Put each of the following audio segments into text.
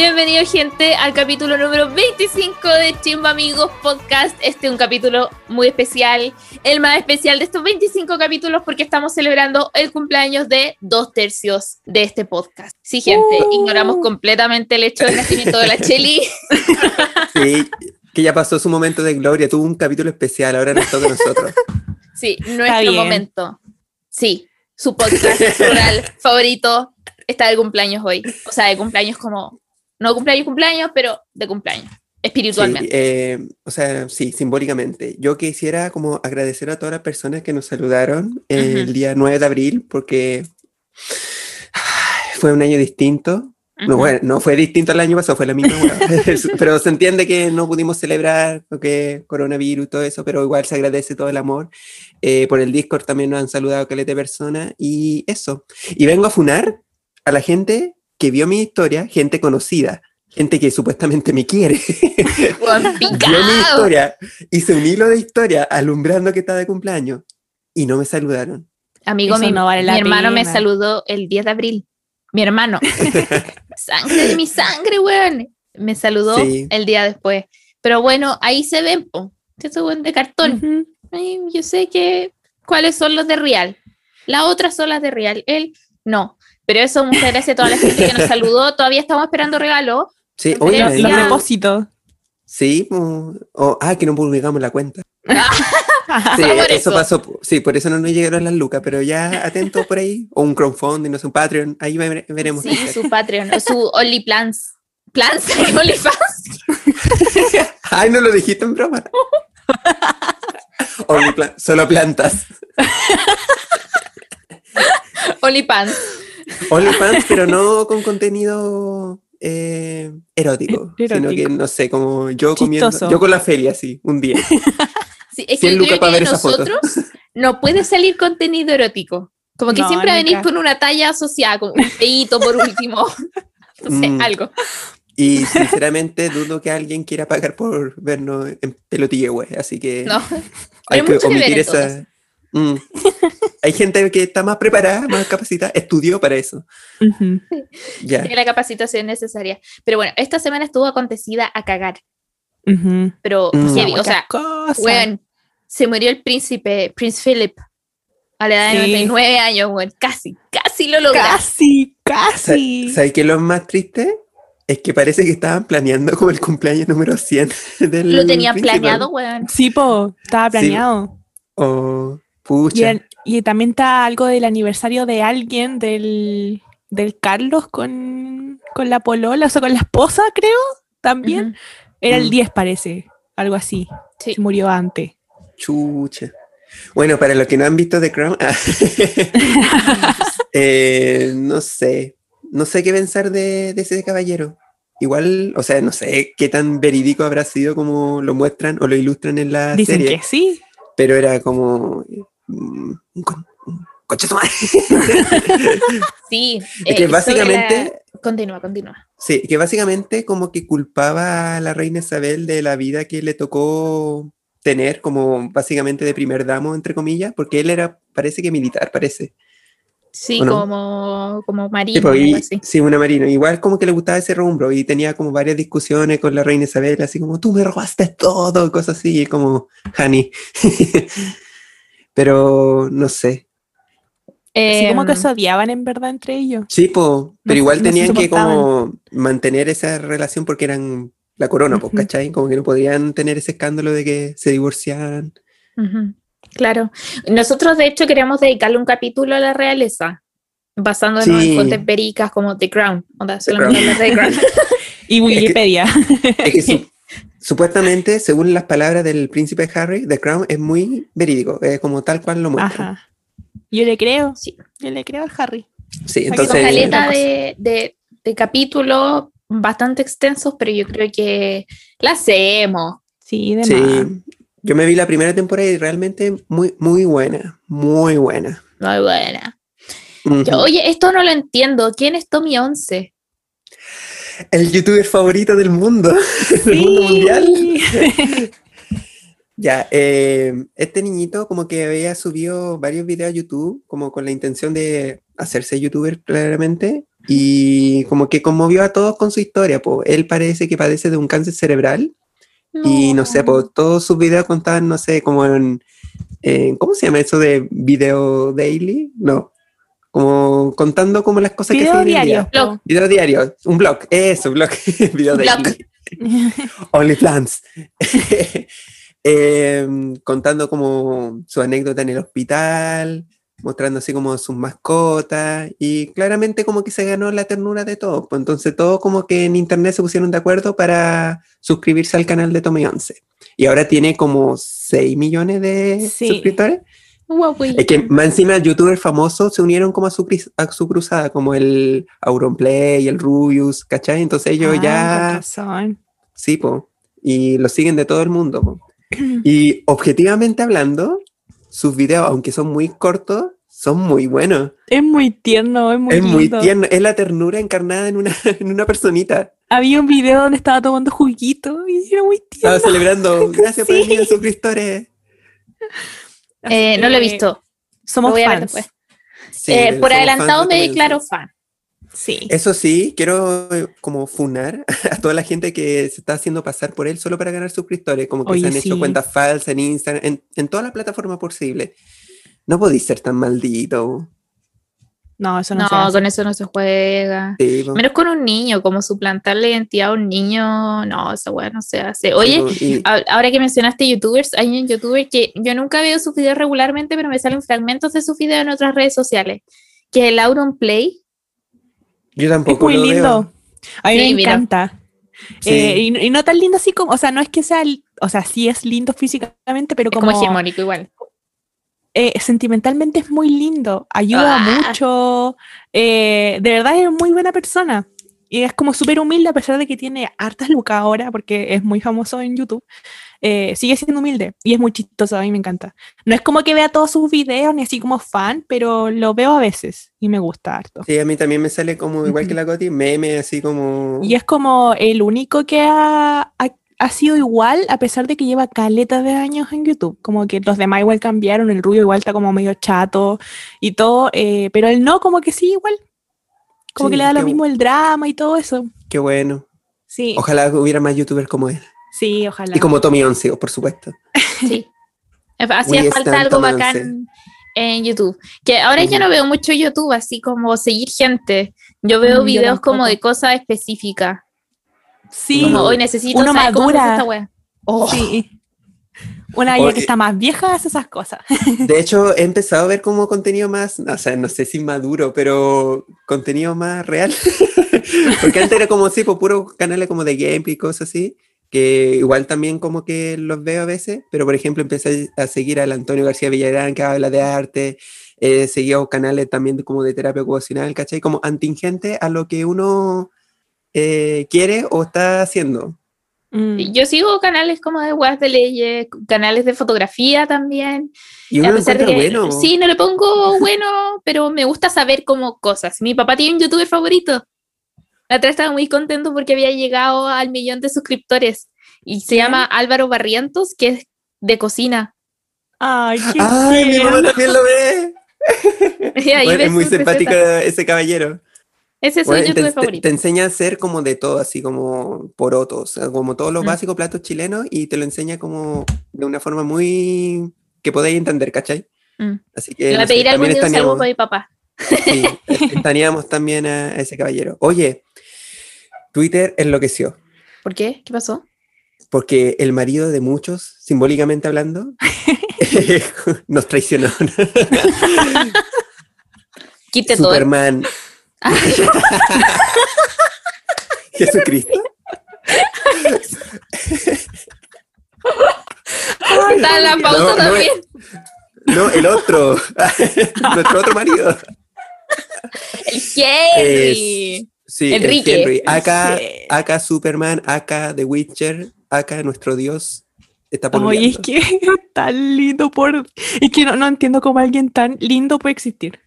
Bienvenido gente al capítulo número 25 de Chimba Amigos Podcast. Este es un capítulo muy especial, el más especial de estos 25 capítulos porque estamos celebrando el cumpleaños de dos tercios de este podcast. Sí, gente, Uh. ignoramos completamente el hecho del nacimiento de la Cheli. Sí, que ya pasó su momento de gloria, tuvo un capítulo especial, ahora nos toca a nosotros. Sí, nuestro momento. Sí, su podcast rural favorito está de cumpleaños hoy. O sea, de cumpleaños como, no cumpleaños, cumpleaños, pero de cumpleaños, Sí, espiritualmente. eh, o sea, sí, simbólicamente. Yo quisiera como agradecer a todas las personas que nos saludaron el día 9 de abril, porque fue un año distinto. No, Ujú. bueno, no fue distinto al año pasado, fue la misma pero se entiende que no pudimos celebrar porque coronavirus y todo eso, pero igual se agradece todo el amor. Eh, por el Discord también nos han saludado caleta de personas y eso. Y vengo a funar a la gente que vio mi historia, gente conocida, gente que supuestamente me quiere. Juan vio mi historia, hice un hilo de historia alumbrando que estaba de cumpleaños y no me saludaron. Amigo, Eso mi, no vale mi la hermano me saludó el 10 de abril. Mi hermano. sangre de mi sangre, weón. Me saludó Sí. el día después. Pero bueno, ahí se ven, po. Este weón de cartón. Ay, yo sé que cuáles son los de Real. Las otras son las de Real. Él no. Pero eso, muchas gracias a toda la gente que nos saludó. Todavía estamos esperando regalo. Sí, me Los depósitos. sí, oh, ah, que no publicamos la cuenta. Sí, por eso, eso. pasó, sí, por eso no nos llegaron las lucas, pero ya atentos por ahí, o un crowdfunding, no sé, un Patreon, ahí vere- veremos. Sí, su Patreon, o su OnlyPlans. Plans, OnlyFans. Ay, no lo dijiste en broma. Only pla- solo plantas. OnlyPans. OnlyFans, pero no con contenido eh, erótico, E- sino que erótico. no sé, como yo comiendo, Chistoso. yo con la feria, sí, un día. Sí, es 100 que yo creo para que de nosotros no puede salir contenido erótico. Como que No, siempre venís con una talla asociada, con un peito por último. No sé, Mm. algo. Y sinceramente dudo que alguien quiera pagar por vernos en pelotilla, güey, así que No. hay Hay que que omitir todo esa... Mm. Hay gente que está más preparada, más capacitada, estudió para eso. Ya. Tiene la capacitación necesaria. Pero bueno, esta semana estuvo acontecida a cagar. Pero Mm. heavy, o sea, weón, se murió el príncipe, Prince Philip, a la edad de Sí. 99 años, weón. Casi, casi lo logra. Casi, casi. ¿Sabes qué es lo más triste? Es que parece que estaban planeando como el cumpleaños número 100 del Lo tenían planeado, weón. Sí, po, estaba Sí. planeado. Y, pucha. el- y también está algo del aniversario de alguien, del, del Carlos con, con la polola, o sea, con la esposa, creo, también. Era Mm. el 10, parece, algo así. Sí. Se murió antes. Chucha. Bueno, para los que no han visto The Crown, ah, eh, no sé, no sé qué pensar de, de ese caballero. Igual, o sea, no sé qué tan verídico habrá sido como lo muestran o lo ilustran en la Dicen serie, que sí. pero era como mm, un, con- un madre. Sí. Eh, que básicamente, la- Continúa, continúa. sí, que básicamente como que culpaba a la reina Isabel de la vida que le tocó tener como básicamente de primer damo, entre comillas, porque él era, parece que militar, parece. Sí, ¿O no? como, como marino, algo y- así. sí, una marina. Igual como que le gustaba ese rumbro y tenía como varias discusiones con la reina Isabel, así como, tú me robaste todo, cosas así, como, honey. Pero no sé. Sí, como que se odiaban en verdad entre ellos. Sí, po, pero igual no tenían que como mantener esa relación porque eran la corona, pues. ¿cachai? Como que no podían tener ese escándalo de que se divorciaran. Claro. Nosotros, de hecho, queríamos dedicarle un capítulo a la realeza, basándonos Sí. en fuentes vericas como The Crown. Onda, The solamente Crown. hablar de The Crown. Y Wikipedia. Es que su- supuestamente, según las palabras del príncipe Harry, The Crown es muy verídico, es como tal cual lo muestra. Ajá. Yo le creo. Sí. Yo le creo al Harry. Sí, entonces... caleta de, de, de capítulos bastante extensos, pero yo creo que la hacemos. Sí, de más. Sí, yo me vi la primera temporada y realmente muy, muy buena, muy buena. Muy buena. Yo, oye, esto no lo entiendo. ¿Quién es Tommy 11? El youtuber favorito del mundo, del mundo mundial. Sí. Ya, eh, este niñito como que había subido varios videos a YouTube, como con la intención de hacerse youtuber claramente, y como que conmovió a todos con su historia. Po. Él parece que padece de un cáncer cerebral y no sé, pues todos sus videos contaban, no sé, como en, en- ¿cómo se llama eso de video daily? No, como contando como las cosas que Video en el diario. Blog. Video diario, un blog, eso, blog, video Blog. daily. OnlyFans. Em, contando como su anécdota en el hospital, mostrando así como sus mascotas y claramente como que se ganó la ternura de todos. Pues entonces todos como que en internet se pusieron de acuerdo para suscribirse al canal de Tommy 11. Y ahora tiene como 6 millones de Sí. suscriptores. Es que más encima youtubers famosos se unieron como a su, cris- a su cruzada, como el Auronplay, el Rubius, ¿cachai? Entonces ellos Ah, ya... razón. Sí, po. Y lo siguen de todo el mundo. po. Y objetivamente hablando, sus videos, aunque son muy cortos, son muy buenos. Es muy tierno, es muy es muy tierno. Es la ternura encarnada en una, en una personita. Había un video donde estaba tomando juguito y era muy tierno. Estaba celebrando. Gracias por Sí. venir a suscriptores. Eh, no lo he visto. Somos Lo fans. después. Sí, Eh, por somos adelantado me declaro fan. Sí. Eso sí, quiero eh, como funar a toda la gente que se está haciendo pasar por él solo para ganar suscriptores, como que Oye, se han hecho sí. cuentas falsas en Instagram, en, en todas las plataformas posibles. No podéis ser tan maldito. No, eso no, No, se hace. con eso no se juega. Sí. Menos con un niño, como suplantar la identidad a un niño, no, esa weá no se hace. Oye, Sí. Y- ahora que mencionaste youtubers, hay un youtuber que yo nunca veo sus videos regularmente, pero me salen fragmentos de sus videos en otras redes sociales, que es el Auron Play. yo Es tampoco muy lo veo. lindo. A mí Sí, me mira. encanta. Sí. Eh, y, y no tan lindo así como, o sea, no es que sea, o sea, sí es lindo físicamente, pero Es como, como hegemónico igual. Eh, sentimentalmente es muy lindo, ayuda Ah. mucho, eh, de verdad es muy buena persona. Y es como súper humilde a pesar de que tiene hartas lucas ahora, porque es muy famoso en YouTube. eh, sigue siendo humilde y es muy chistoso, a mí me encanta. No es como que vea todos sus videos ni así como fan, pero lo veo a veces y me gusta harto. Sí, a mí también me sale como igual que la Coti, meme así como... Y es como el único que ha, ha, ha sido igual a pesar de que lleva caletas de años en YouTube. Como que los demás igual cambiaron, el rubio igual está como medio chato y todo, eh, pero él no, como que sí, igual. Como Sí, que le da lo mismo el drama y todo eso. Qué bueno. Sí, Ojalá hubiera más youtubers como él. sí, ojalá. Y como Tommy 11, por supuesto. Sí. Hacía falta algo Tommy bacán en YouTube. Que ahora yo Ujú. no veo mucho YouTube, así como seguir gente. Yo veo Mm, yo videos como de cosas específicas. Sí, Como hoy necesito Uno saber cómo madura. esta wea. Oh, sí. Una Oye. que está más vieja hace esas cosas. De hecho, he empezado a ver como contenido más, o sea, no sé si maduro, pero contenido más real. Porque antes era como, sí, pues puros canales como de gameplay y cosas así, que igual también como que los veo a veces, pero por ejemplo empecé a seguir al Antonio García Villarán que habla de arte, eh, seguía canales también como de terapia ocupacional, ¿cachai? Como antingente a lo que uno eh, quiere o está haciendo. Mm. Yo sigo canales como de weas de leyes, canales de fotografía también. Y a uno lo pesar de encuentra que bueno. sí, no le pongo bueno, pero me gusta saber como cosas. Mi papá tiene un youtuber favorito. La otra estaba muy contento porque había llegado al millón de suscriptores y se ¿Quién? llama Álvaro Barrientos, que es de cocina. Ay, qué Ay, mi mamá también lo ve. Bueno, es muy simpático recetas. ese caballero. Ese es Bueno, te, youtuber te- favorito. te enseña a hacer como de todo, así como porotos, como todos los Mm. básicos platos chilenos y te lo enseña como de una forma muy que podéis entender, ¿cachai? Mm. Así que Le voy a pedir algún día un saludo para mi papá. sí, también a ese caballero. Oye, Twitter enloqueció ¿Por qué? ¿Qué pasó? porque el marido de muchos, simbólicamente hablando, nos traicionó. Quite todo. Jesucristo. Está en la pausa No, también. No, el otro. Nuestro otro marido. El Henry. Sí, el. Henry. Acá, Sí. acá Superman, acá The Witcher, acá nuestro dios está Oye, es que es tan lindo por... Es que no, no entiendo cómo alguien tan lindo puede existir.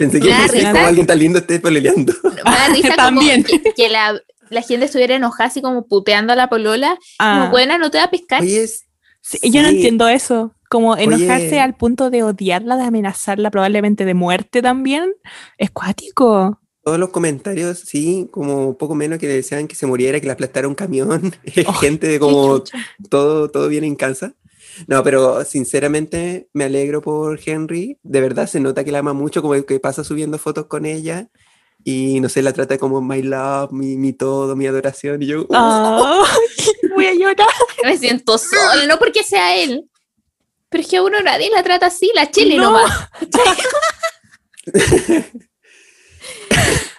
Pensé que cómo alguien tan lindo esté da risa como También. que, que la, la gente estuviera enojada así como puteando a la polola. Ah, Como buena, no te va a pescar. Oye, es- sí, Yo no sí. entiendo eso. Como enojarse Oye. al punto de odiarla, de amenazarla probablemente de muerte también. Es cuático. todos los comentarios, sí, como poco menos que deseaban que se muriera, que le aplastara un camión, gente de como todo, todo bien en casa. No, pero sinceramente me alegro por Henry. De verdad se nota que la ama mucho, como que pasa subiendo fotos con ella y no sé, la trata como my love, mi, mi todo, mi adoración. Y yo, oh, voy a llorar. Me siento sola, no porque sea él, pero es que a uno nadie la trata así, la chile No. nomás.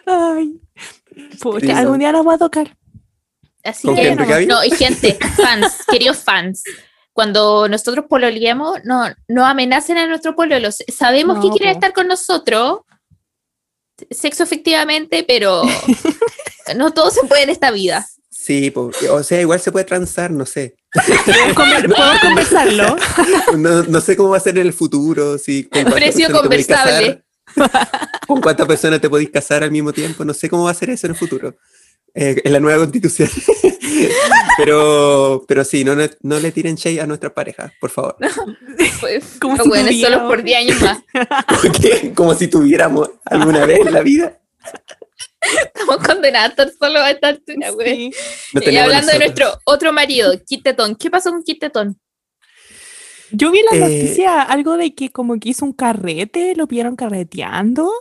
Ay. Pucha, algún día nos va a tocar. Así ¿Con que no, y gente, fans, queridos fans. Cuando nosotros pololeamos, no, no amenacen a nuestro pololo. Sabemos que No, quieren po. estar con nosotros, sexo efectivamente, pero no todo se puede en esta vida. Sí, o sea, igual se puede transar, no sé. Podemos conver- podemos conversarlo. No, no sé cómo va a ser en el futuro, si con Precio conversable. casar, con cuántas personas te podéis casar al mismo tiempo, no sé cómo va a ser eso en el futuro, eh, en la nueva constitución. pero, pero sí, no, le- no le tiren shade a nuestras parejas, por favor. Pues, Como si buenos tuviera, solo por 10 años más. Porque, como si tuviéramos alguna vez en la vida. Estamos condenados a estar solo a esta altura, güey. Sí. No Y hablando de nuestro otro marido, Kitetón. ¿Qué pasó con Kitetón? Yo vi la Eh, noticia, algo de que como que hizo un carrete, lo vieron carreteando,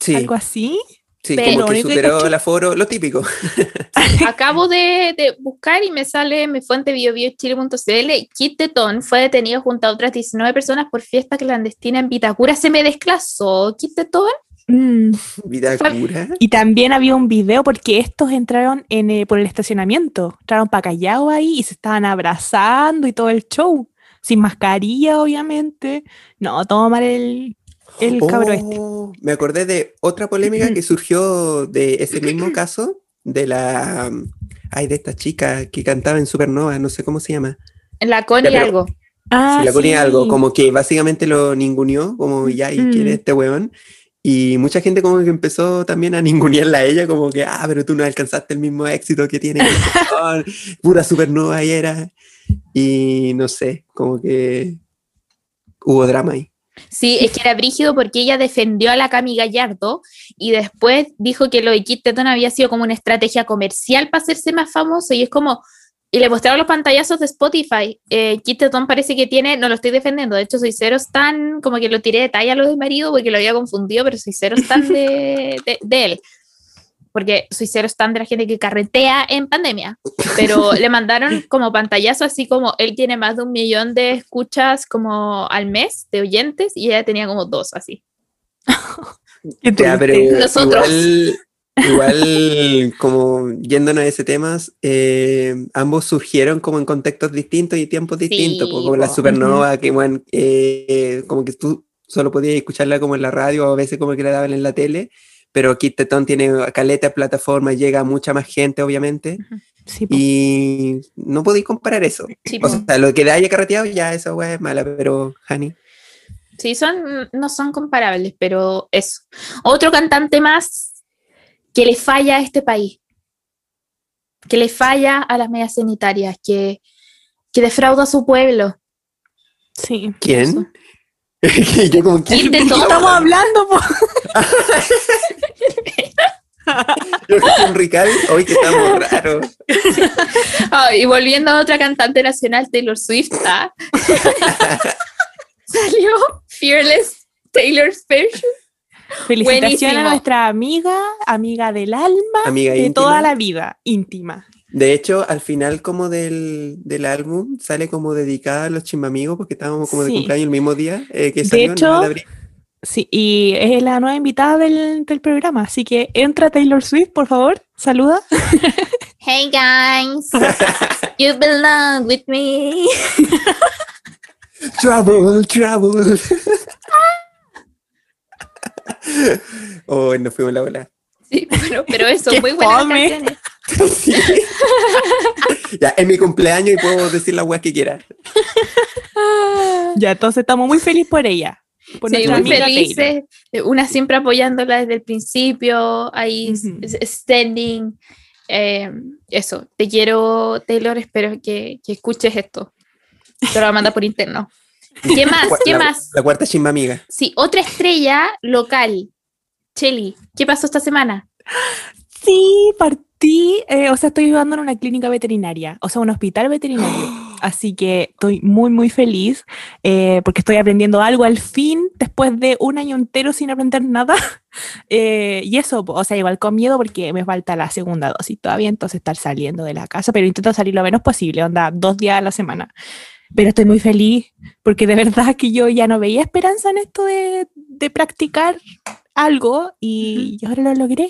Sí, algo así. Sí, Pero como que que superó caché- el aforo, lo típico. Acabo de, de buscar y me sale mi fuente biobiochile.cl. Kit Tetón fue detenido junto a otras 19 personas por fiesta clandestina en Vitacura. Se me desclasó Kit Tetón. Mm. Vida Fue- cura. Y también había un video porque estos entraron en, eh, por el estacionamiento, entraron para Callao ahí y se estaban abrazando y todo el show, sin mascarilla obviamente. No, todo mal el, el cabro este. Oh, Me acordé de otra polémica que surgió de ese mismo caso, de la... Ay, de esta chica que cantaba en Supernova, no sé cómo se llama. La Connie Ya, pero- algo. Ah, si la sí. algo, como que básicamente lo ninguneó, como ya, ¿y quién Mm. es este weón? Y mucha gente como que empezó también a ningunearla a ella, como que, ah, pero tú no alcanzaste el mismo éxito que tiene, Gastón, pura supernova y era. Y no sé, como que hubo drama ahí. Sí, es que era brígido porque ella defendió a la Cami Gallardo y después dijo que lo de Kit Tetón había sido como una estrategia comercial para hacerse más famoso y es como, y le mostraron los pantallazos de Spotify. Eh, Kit Tetón parece que tiene, no lo estoy defendiendo, de hecho soy cero stan, como que lo tiré de talla a lo de marido porque lo había confundido, pero soy cero stan de, de, de él. Porque soy cero stan de la gente que carretea en pandemia. Pero le mandaron como pantallazo así como él tiene más de un millón de escuchas como al mes de oyentes y ella tenía como dos así. Qué Ya, pero. Nosotros. igual, igual como yéndonos a ese tema, eh, ambos surgieron como en contextos distintos y tiempos distintos, po, como la supernova, que bueno, eh, como que tú solo podías escucharla como en la radio o a veces como que la daban en la tele, pero Kit Tetón tiene caleta de plataformas, llega a mucha más gente obviamente, Sí, y no podéis comparar eso. Sí, O sea, lo que le haya carreteado ya esa weá es mala, pero Hani. Sí, son, no son comparables, pero eso. Otro cantante más que le falla a este país, que le falla a las medias sanitarias, que, que defrauda a su pueblo. sí. ¿Quién? Yo como, ¿quién? Kit Tetón. Estamos hablando. Yo con Cavill, hoy que estamos raros. Ah, y volviendo a otra cantante nacional, Taylor Swift, ¿ah? salió Fearless Taylor's version. Felicitaciones Buenísimo. a nuestra amiga, amiga del alma, Amiga de íntima. toda la vida, íntima. De hecho, al final como del, del álbum sale como dedicada a los chimbamigos porque estábamos como de cumpleaños el mismo día eh, que De salió, hecho, de abril. Sí, y es la nueva invitada del, del programa, así que entra Taylor Swift, por favor, saluda. Hey guys, you belong with me. Trouble, trouble. oh, nos fuimos la bola. Sí, bueno, pero eso, muy buenas canciones. Sí. ya, es mi cumpleaños y puedo decir la weá que quiera. Ya, entonces estamos muy felices por ella. Por Sí, nuestra muy amiga felices. Una siempre apoyándola desde el principio, ahí s- s- standing. eh, eso, te quiero, Taylor, espero que, que escuches esto. Te lo va a mandar por interno. ¿Qué más? ¿Qué la- más? La cuarta chimbamiga. Sí, otra estrella local Cheli, ¿qué pasó esta semana? Sí, partí, eh, o sea, estoy ayudando en una clínica veterinaria, o sea, un hospital veterinario. Así que estoy muy, muy feliz eh, porque estoy aprendiendo algo al fin, después de un año entero sin aprender nada. Eh, y eso, o sea, igual con miedo porque me falta la segunda dosis todavía, entonces estar saliendo de la casa, pero intento salir lo menos posible, onda, dos días a la semana. Pero estoy muy feliz porque de verdad que yo ya no veía esperanza en esto de, de practicar algo y yo ahora lo logré.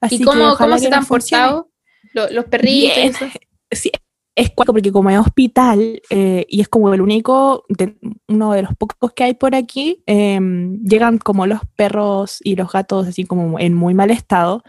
Así ¿Y cómo, cómo se te han funcione. portado lo- los perritos? Bien. Sí, es cuático porque como es hospital eh, y es como el único, de- uno de los pocos que hay por aquí, em, llegan como los perros y los gatos así como en muy mal estado.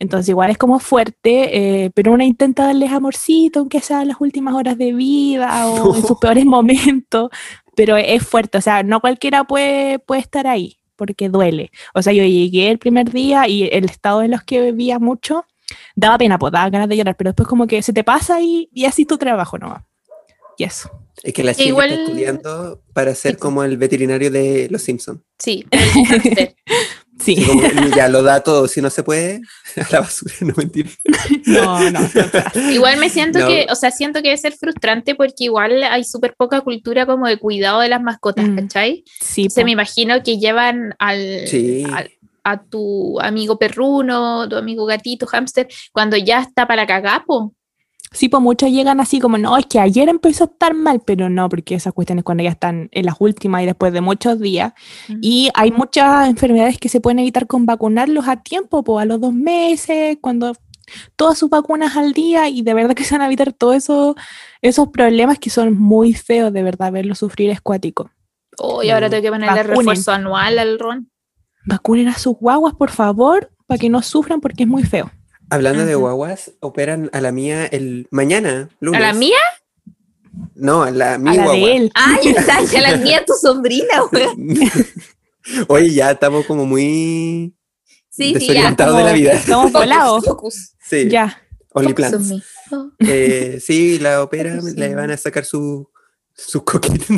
Entonces igual es como fuerte, eh, pero uno intenta darles amorcito, aunque sea en las últimas horas de vida o en sus peores momentos, pero es fuerte, o sea, no cualquiera puede, puede estar ahí porque duele. O sea, yo llegué el primer día y el estado en los que vivía mucho daba pena, pues daba ganas de llorar, pero después como que se te pasa y, y así tu trabajo nomás. Y eso. Es que la Chile igual- está estudiando para ser Sí. como el veterinario de Los Simpsons. Sí. Sí. Así como, ya lo da todo, si no se puede, a la basura, no mentira. No, no. Igual me siento No. que, o sea, siento que debe ser frustrante porque igual hay súper poca cultura como de cuidado de las mascotas, Mm. ¿cachai? Sí, Se me imagino que llevan al, Sí. al- a tu amigo perruno, tu amigo gatito, hámster, cuando ya está para cagar, po. Sí, pues muchos llegan así como, no, es que ayer empezó a estar mal, pero no, porque esas cuestiones cuando ya están en las últimas y después de muchos días. Y hay muchas enfermedades que se pueden evitar con vacunarlos a tiempo, pues a los dos meses, cuando todas sus vacunas al día y de verdad que se van a evitar todos esos, esos problemas que son muy feos, de verdad, verlos sufrir es cuático. Oh, y ahora Mm. tengo que ponerle Vacunen. refuerzo anual al ron. Vacunen a sus guaguas, por favor, para que no sufran porque es muy feo. Hablando de guaguas, operan a la mía el mañana, lunes. ¿A la mía? No, a la mi a la guagua. de él. Ah, ya está, ya la mía, tu sobrina, weón. Oye, ya estamos como muy Sí, sí, ya. desorientados de la como- vida. Estamos volados. Sí, Ya. Only plans. Oh. Eh, sí, la Focus le van a sacar su, su coquito.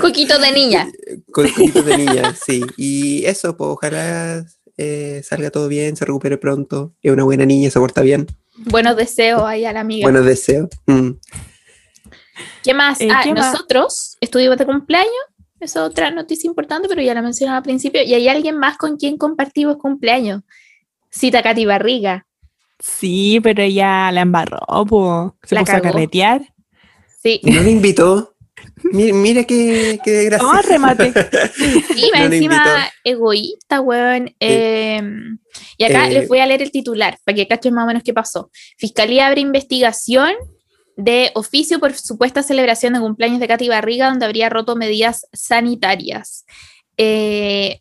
Coquito de niña. Con coquitos de niña, sí. Y eso, pues ojalá eh, salga todo bien, se recupere pronto. Es una buena niña, se porta bien. Buenos deseos ahí a la amiga. Buenos deseos. Mm. ¿Qué más? Eh, ah, ¿qué más? nosotros estuvimos de cumpleaños. Esa es otra noticia importante, pero ya la mencioné al principio. Y hay alguien más con quien compartimos cumpleaños. Cita Katy Barriga. Sí, pero ella la embarró, po. Se La puso a cagó. carretear. Sí, no me invitó. Mira, mira qué, qué desgracia. Vamos a remate. sí, No encima egoísta, weón. Eh, y acá Eh, les voy a leer el titular para que cachen más o menos qué pasó. Fiscalía abre investigación de oficio por supuesta celebración de cumpleaños de Katy Barriga, donde habría roto medidas sanitarias. Eh,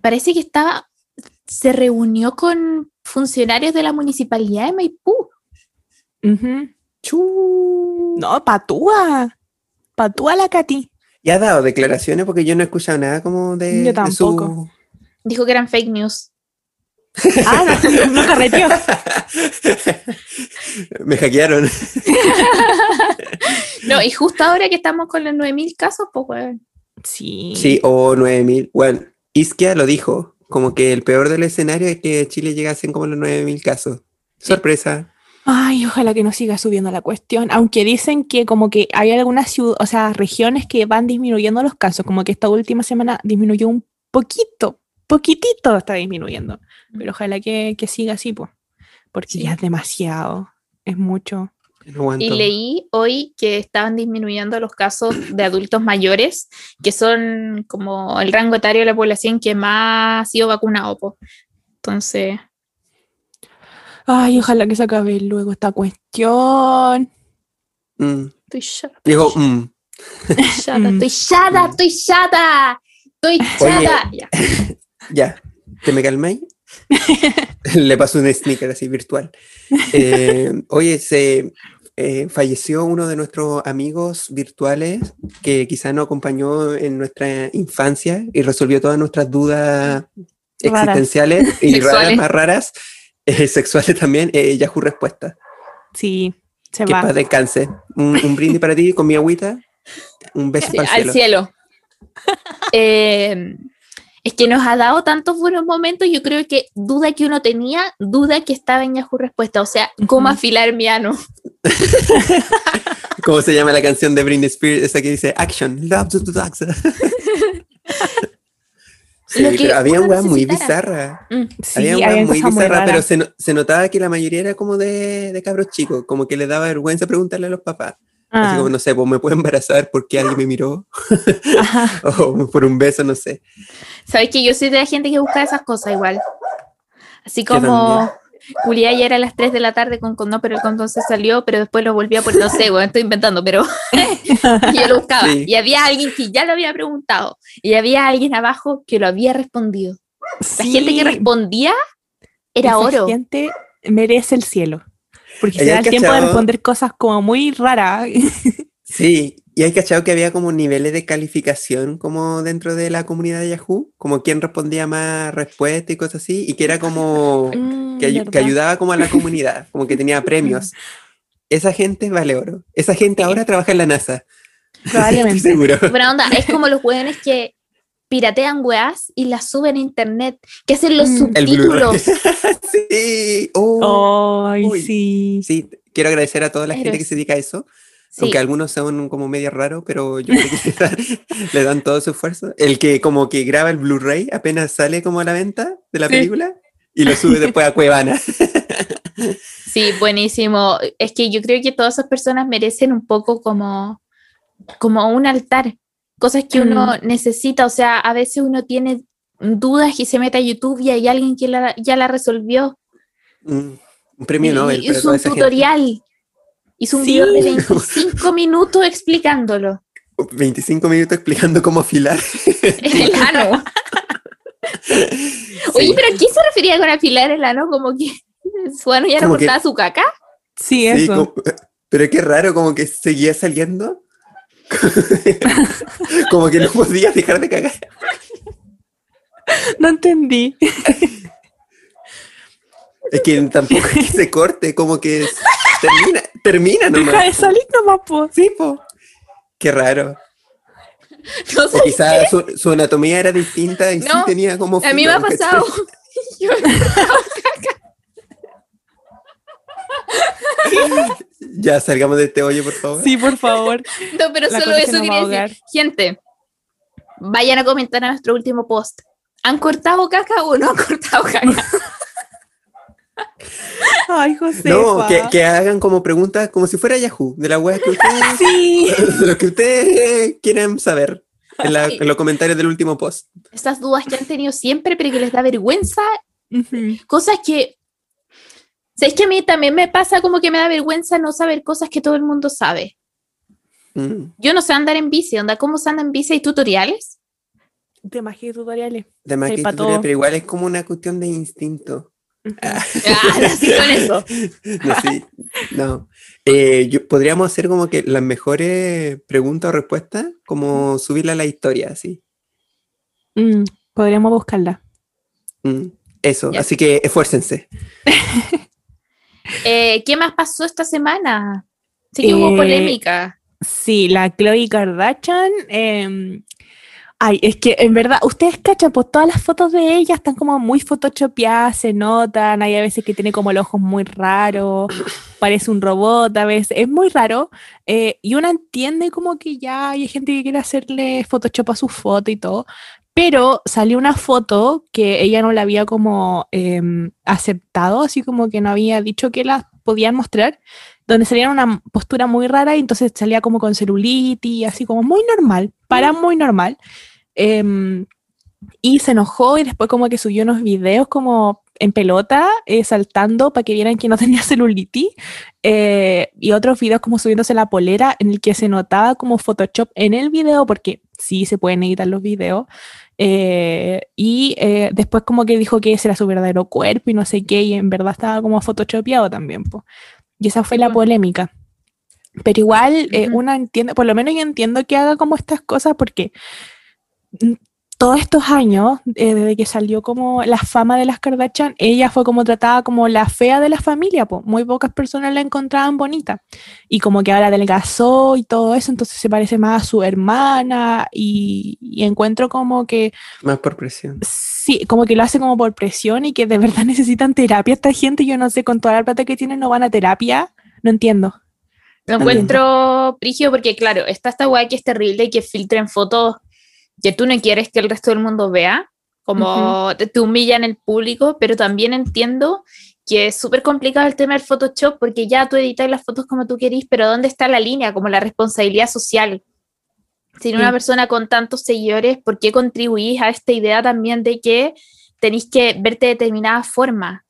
parece que estaba, se reunió con funcionarios de la municipalidad de Maipú. Ujú. Chu. No, patúa. Patúa la Katy. ¿Y ha dado declaraciones? Porque yo no he escuchado nada como de, Yo de su- tampoco. Dijo que eran fake news. Ah, no, no carreteó. Me hackearon. No, y justo ahora que estamos con los 9000 casos, pues, weón. Sí. Sí, o 9000. Bueno, Isquia lo dijo. Como que el peor del escenario es que Chile llegasen como los 9000 casos. Sorpresa. Ay, ojalá que no siga subiendo la cuestión. Aunque dicen que como que hay algunas ciudades, o sea, regiones que van disminuyendo los casos, como que esta última semana disminuyó un poquito, poquitito está disminuyendo. Pero ojalá que, que siga así, pues. Porque Sí. ya es demasiado, es mucho. No. Y leí hoy que estaban disminuyendo los casos de adultos mayores, que son como el rango etario de la población que más ha sido vacunado. po. Entonces, Ay, ojalá que se acabe luego esta cuestión. Mm. estoy chata, Dijo, mm. estoy chata, Mm. estoy chata, estoy chata, estoy Oye. chata. Ya. Ya, ¿te me calmáis? Le pasó un sneaker así virtual. Eh, oye, se eh, falleció uno de nuestros amigos virtuales que quizá nos acompañó en nuestra infancia y resolvió todas nuestras dudas Raras. existenciales y raras, más raras, eh, sexuales también. Eh, Yahoo Respuesta. Sí, se Que va. paz descanse. Un, un brindis para ti con mi agüita. Un beso Sí, para el al cielo. cielo. Eh, es que nos ha dado tantos buenos momentos, yo creo que duda que uno tenía, duda que estaba en Yahoo Respuesta, o sea, cómo afilar mi ano. ¿Cómo se llama la canción de Britney Spears? Esa que dice Action, love to the dogs. Sí, Lo que pero había weas muy bizarras. Mm. Sí, había había weas muy bizarras, pero se, no- se notaba que la mayoría era como de, de cabros chicos, como que les daba vergüenza preguntarle a los papás. Así Ah, como, no sé, pues me puedo embarazar porque alguien me miró, o por un beso, no sé. Sabes que yo soy de la gente que busca esas cosas igual. Así Yo como. Julia ya era a las 3 de la tarde con condón, pero el condón se salió, pero después lo volvió a poner, no sé, bueno, estoy inventando, pero yo lo buscaba. Sí. Y había alguien que ya lo había preguntado, y había alguien abajo que lo había respondido. La gente que respondía era esa oro. gente merece el cielo. Porque se da el tiempo de responder cosas como muy raras. Sí, y hay cachado que había como niveles de calificación como dentro de la comunidad de Yahoo, como quien respondía más respuestas y cosas así, y que era como Mm, que, que ayudaba como a la comunidad, como que tenía premios. Esa gente vale oro. Esa gente ahora trabaja en la NASA. Estoy Probablemente. seguro. Buena onda, es como los hueones que piratean weas y las suben a internet, que hacen los Mm. Subtítulos. sí. oh. Ay, Uy. sí. Sí, quiero agradecer a toda la gente que se dedica a eso, Sí. aunque algunos son como medio raros, pero yo creo que le dan, le dan todo su esfuerzo. El que como que graba el Blu-ray apenas sale como a la venta de la Sí. película y lo sube después a Cuevana. Sí, buenísimo. Es que yo creo que todas esas personas merecen un poco como, como un altar, cosas que uno necesita. O sea, a veces uno tiene dudas y se mete a YouTube y hay alguien que la- ya la resolvió. Mm, Un premio Nobel. y toda un esa gente. Hizo un Sí. video de 25 minutos explicándolo. 25 minutos explicando cómo afilar. El ano. Oye, Sí. pero ¿a qué se refería con afilar el ano? Como que su ano ya no Como que- cortaba su caca. Sí, Sí, eso. como- pero qué raro, como que seguía saliendo. como que no podía dejar de cagar. No entendí. Es que tampoco es que se corte, como que termina, termina Deja de nomás. salir nomás, po. Sí, po. Qué raro. No O quizás su, su anatomía era distinta y sí No, tenía como. a mí me ha pasado. Yo- Ya salgamos de este hoyo, por favor. Sí, por favor. No, pero La solo eso quería decir. Gente, vayan a comentar a nuestro último post. ¿Han cortado caca o no han cortado caca? Ay, José. No, que, que hagan como preguntas como si fuera Yahoo, de la web que ustedes, Sí. lo que ustedes quieran saber en, la- en los comentarios del último post. Esas dudas que han tenido siempre, pero que les da vergüenza. Ujú. Cosas que. ¿Sabes que a mí también me pasa como que me da vergüenza no saber cosas que todo el mundo sabe? Mm, Yo no sé andar en bici, onda, ¿cómo se anda en bici? ¿Hay tutoriales? De magia y tutoriales. de más Sí, que pa' tutorial, todo. pero igual es como una cuestión de instinto. Ah, así con eso. no, sí, no. Eh, yo- podríamos hacer como que las mejores preguntas o respuestas, como subirla a la historia, así. Mm, podríamos buscarla. Mm, eso, así que esfuércense. Eh, ¿Qué más pasó esta semana? Sí que Eh, hubo polémica. Sí, la Chloe Kardashian. Ay, es que en verdad, ustedes cachan, pues todas las fotos de ella están como muy photoshopeadas, se notan. Hay a veces que tiene como los ojos muy raros, parece un robot a veces, es muy raro. eh, y uno entiende como que ya hay gente que quiere hacerle Photoshop a su foto y todo. Pero salió una foto que ella no la había como em, aceptado, así como que no había dicho que la podían mostrar donde salía una postura muy rara y entonces salía como con celulitis, así como muy normal, para muy normal. Em, y se enojó y después como que subió unos videos como en pelota, eh, saltando para que vieran que no tenía celulitis. eh, y otros videos como subiéndose la polera en el que se notaba como Photoshop en el video, porque sí se pueden editar los videos. eh, y eh, después como que dijo que ese era su verdadero cuerpo y no sé qué, y en verdad estaba como photoshopeado también. po. Y esa fue la po. polémica. Pero igual eh, uno entiende, por lo menos yo entiendo que haga como estas cosas porque mm, todos estos años, eh, desde que salió como la fama de las Kardashian, ella fue como tratada como la fea de la familia, po. muy pocas personas la encontraban bonita. Y como que ahora adelgazó y todo eso, entonces se parece más a su hermana y, y encuentro como que, Más por presión. sí, como que lo hace como por presión y que de verdad necesitan terapia esta gente, yo no sé, con toda la plata que tienen no van a terapia, no entiendo. Lo encuentro prigio porque, claro, está esta weá que es terrible y que filtren fotos que tú no quieres que el resto del mundo vea, como te, te humilla en el público, pero también entiendo que es súper complicado el tema del Photoshop porque ya tú editas las fotos como tú querís, pero ¿dónde está la línea? Como la responsabilidad social. Si Sí. una persona con tantos seguidores, ¿por qué contribuís a esta idea también de que tenéis que verte de determinada forma?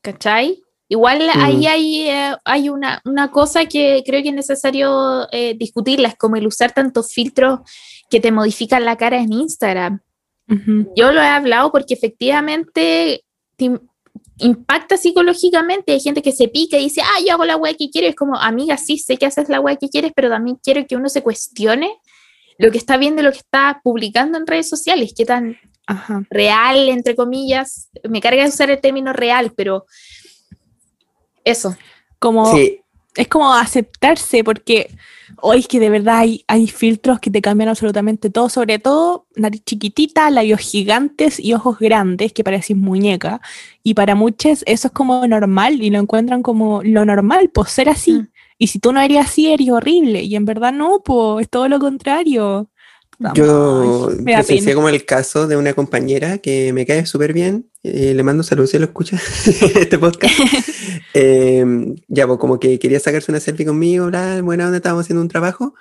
¿Cachai? Igual ahí hay, eh, hay una, una cosa que creo que es necesario eh, discutirla, es como el usar tantos filtros que te modifican la cara en Instagram. Yo lo he hablado porque efectivamente te im- impacta psicológicamente. Hay gente que se pica y dice, ah, yo hago la weá que quiero. Es como, amiga, sí, sé que haces la weá que quieres, pero también quiero que uno se cuestione lo que está viendo, lo que está publicando en redes sociales, qué tan Ajá. real, entre comillas. Me carga de usar el término real, pero eso. Como, Sí, es como aceptarse, porque hoy es que de verdad hay, hay filtros que te cambian absolutamente todo, sobre todo nariz chiquitita, labios gigantes y ojos grandes, que parecen muñeca. Y para muchos eso es como normal y lo encuentran como lo normal, pues ser así. Mm. Y si tú no eres así, eres horrible. Y en verdad no, pues es todo lo contrario. Yo presencié como el caso de una compañera que me cae súper bien. eh, le mando saludos si lo escucha este podcast. Eh, ya, pues como que quería sacarse una selfie conmigo, bla, buena onda, estábamos haciendo un trabajo.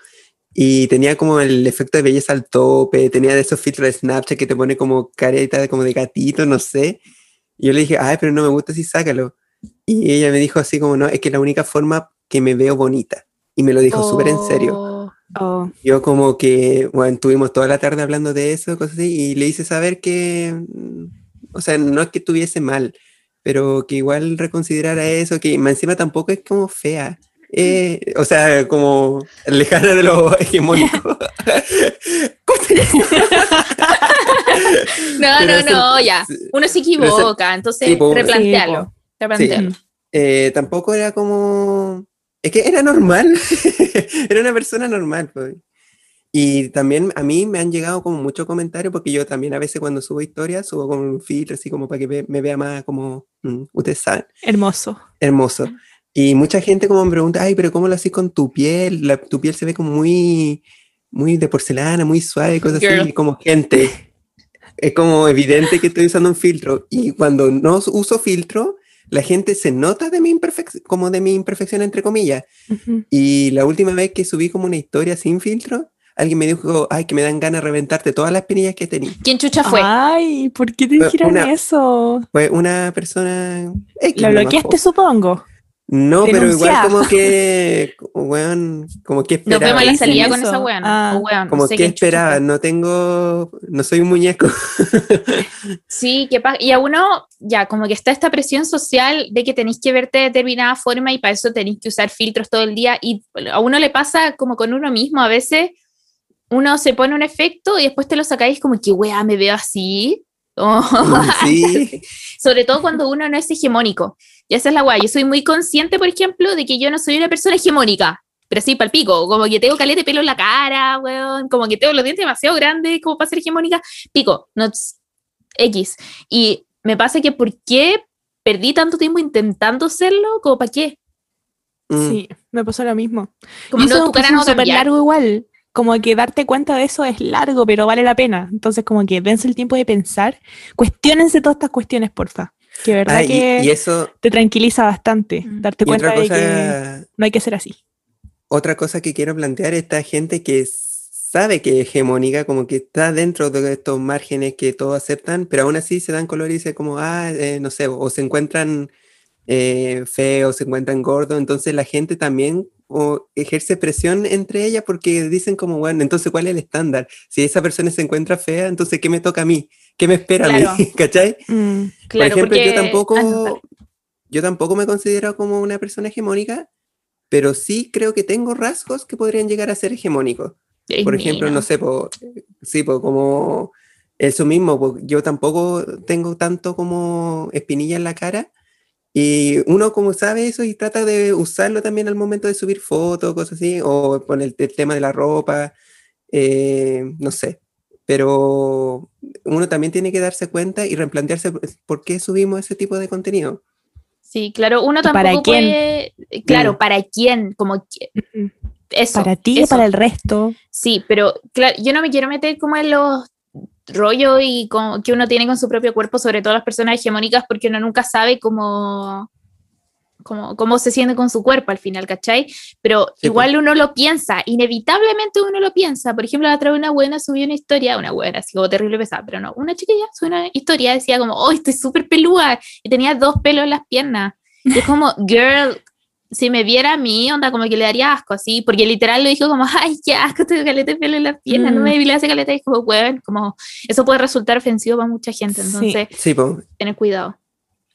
Y tenía como el efecto de belleza al tope, tenía de esos filtros de Snapchat que te pone como careta de, como de gatito, no sé. Y yo le dije, ay, pero no me gusta si sácalo. Y ella me dijo así como, no, es que la única forma que me veo bonita. Y me lo dijo súper en serio. Oh, Yo como que, bueno, estuvimos toda la tarde hablando de eso, cosas así, y le hice saber que, mm, o sea, no es que estuviese mal, pero que igual reconsiderara eso, que encima tampoco es como fea. eh, o sea, como lejana de lo hegemónico. No, no, no, ya. Uno se equivoca, entonces replantealo. Sí, replantealo. Eh, tampoco era como... Es que era normal, era una persona normal. pues. Y también a mí me han llegado como muchos comentarios, porque yo también a veces cuando subo historias, subo como un filtro, así como para que me vea más como, mm, ustedes saben, hermoso. hermoso. Y mucha gente como me pregunta, ay, pero ¿cómo lo haces con tu piel? La- tu piel se ve como muy, muy de porcelana, muy suave, cosas Girl. así, como gente. Es como evidente que estoy usando un filtro. Y cuando no uso filtro, la gente se nota de mi imperfección, como de mi imperfección, entre comillas. Y la última vez que subí como una historia sin filtro, alguien me dijo, ay, que me dan ganas de reventarte todas las espinillas que tenía. ¿Quién chucha fue? Ay, ¿por qué te dijeron una- eso? Fue una persona... X Lo bloqueaste, po. supongo. No, pero igual como que, weón, como que Nos esperaba. vemos a la salida con eso. esa weón. Ah. weón, no Como sé que esperaba, no tengo, no soy un muñeco. Sí, que y a uno, ya, como que está esta presión social de que tenéis que verte de determinada forma y para eso tenéis que usar filtros todo el día. Y a uno le pasa como con uno mismo, a veces uno se pone un efecto y después te lo sacáis como que, weá, me veo así. Oh. sí, Sobre todo cuando uno no es hegemónico. Y esa es la weá. Yo soy muy consciente, por ejemplo, de que yo no soy una persona hegemónica. Pero sí, palpico, como que tengo caleta de pelo en la cara, weón, como que tengo los dientes demasiado grandes como para ser hegemónica, pico, no X. Y me pasa que ¿por qué perdí tanto tiempo intentando serlo? ¿Como para qué? Mm. Sí, me pasó lo mismo. Como y eso no, es tu un cara no súper largo igual. Como que darte cuenta de eso es largo, pero vale la pena. Entonces, como que dense el tiempo de pensar. Cuestiónense todas estas cuestiones, porfa. Que verdad Ah, y, que y eso, te tranquiliza bastante. Mm. Darte y cuenta otra de que cosa, no hay que ser así. otra cosa que quiero plantear, esta gente que sabe que es hegemónica, como que está dentro de estos márgenes que todos aceptan, pero aún así se dan color y dice como, ah, eh, no sé, o se encuentran eh, feos, se encuentran gordos, entonces la gente también o ejerce presión entre ellas porque dicen como, bueno, entonces ¿cuál es el estándar? Si esa persona se encuentra fea, entonces ¿qué me toca a mí? ¿Qué me espera a Claro. mí? ¿Cachai? Mm, Claro, Por ejemplo, porque- yo tampoco, Ah, yo tampoco me considero como una persona hegemónica, pero sí creo que tengo rasgos que podrían llegar a ser hegemónicos. Por ejemplo, no sé, po, sí, po, como Eso mismo, po, yo tampoco tengo tanto como espinilla en la cara. Y uno como sabe eso y trata de usarlo también al momento de subir fotos, cosas así, o con el, el tema de la ropa, eh, no sé. Pero uno también tiene que darse cuenta y replantearse por qué subimos ese tipo de contenido. Sí, claro, uno ¿Y tampoco para quién? puede- Claro, Mm. ¿para quién? Como eso. para ti, eso. para el resto. Sí, pero claro, yo no me quiero meter como en los rollos y con, que uno tiene con su propio cuerpo, sobre todo las personas hegemónicas, porque uno nunca sabe cómo, cómo, cómo se siente con su cuerpo al final, ¿cachai? Pero Sí, igual uno lo piensa, inevitablemente uno lo piensa. Por ejemplo, la otra vez una buena subió una historia, una buena, así como terrible pesada, pero no, una chiquilla subió una historia, decía como, oh, estoy súper pelúa, y tenía dos pelos en las piernas. Y es como, girl, si me viera a mí, onda, como que le daría asco, así, porque literal lo dijo como, ay, qué asco, tengo caleta de pelo en las piernas, no Mm. me vi la caleta, y es como, weón, como, eso puede resultar ofensivo para mucha gente, Sí. entonces, Sí, po. tener cuidado.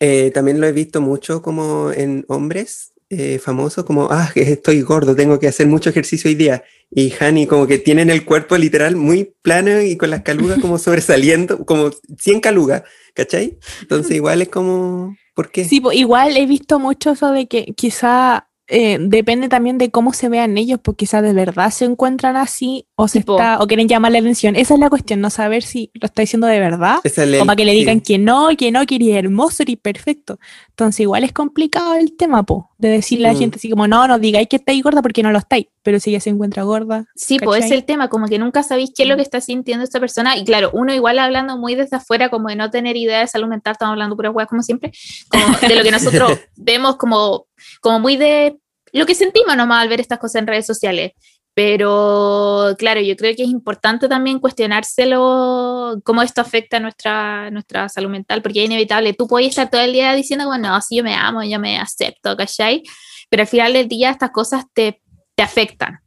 Eh, también lo he visto mucho como en hombres eh, famosos, como, ah, estoy gordo, tengo que hacer mucho ejercicio hoy día. Y Hani como que tienen el cuerpo literal muy plano y con las calugas como sobresaliendo, como 100 calugas, ¿cachai? Entonces igual es como, ¿por qué? Sí, po, igual he visto mucho eso de que quizá eh, depende también de cómo se vean ellos, porque quizá de verdad se encuentran así o se Sí, po. está, o quieren llamar la atención. Esa es la cuestión, no saber si lo está diciendo de verdad es o para que le sí. digan que no, que no, que eres hermoso, eres perfecto. Entonces igual es complicado el tema, po, de decirle a la Mm. gente así como, no, no digáis que estáis gorda porque no lo estáis, pero si ella se encuentra gorda. Sí, pues es ¿cachai? el tema, como que nunca sabéis qué es lo que está sintiendo esta persona. Y claro, uno igual hablando muy desde afuera, como de no tener idea de salud mental, estamos hablando puras weas como siempre, como de lo que nosotros vemos como, como muy de lo que sentimos nomás al ver estas cosas en redes sociales. Pero claro, yo creo que es importante también cuestionárselo, cómo esto afecta a nuestra, nuestra salud mental, porque es inevitable. Tú puedes estar todo el día diciendo, como, no, sí, yo me amo, yo me acepto, ¿cachai? Pero al final del día estas cosas te, te afectan.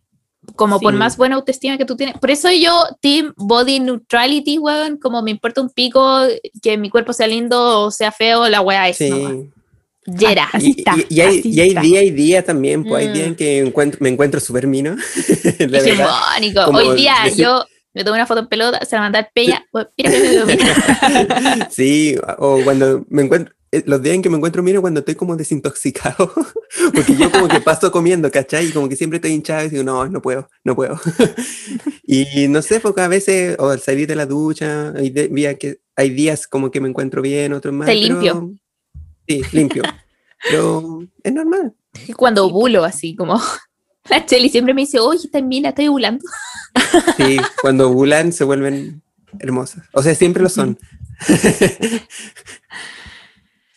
Como por más buena autoestima que tú tienes. Por eso yo, Team Body Neutrality, weón, como me importa un pico que mi cuerpo sea lindo o sea feo, la weá es. Sí. nomás. Yera. Así Y, está, y- y hay, así y hay está. día y día también, pues hay Mm. días en que encuentro, me encuentro súper mino. la verdad. Hegemónico. como Hoy día decir- yo me tomé una foto en pelota, se la mandé a Peña. Mira mira. Sí, o cuando me encuentro, eh, los días en que me encuentro mino cuando estoy como desintoxicado, porque yo como que paso comiendo, ¿cachai? Y como que siempre estoy hinchado y digo, no, no puedo, no puedo. y no sé, porque a veces, o al salir de la ducha, hay, de- días que, hay días como que me encuentro bien, otros más. Te pero- limpio. Sí, limpio. pero es normal. Cuando ovulo, así como. La Cheli siempre me dice, oye, está en mina, estoy ovulando. Sí, cuando ovulan se vuelven hermosas. O sea, siempre lo son.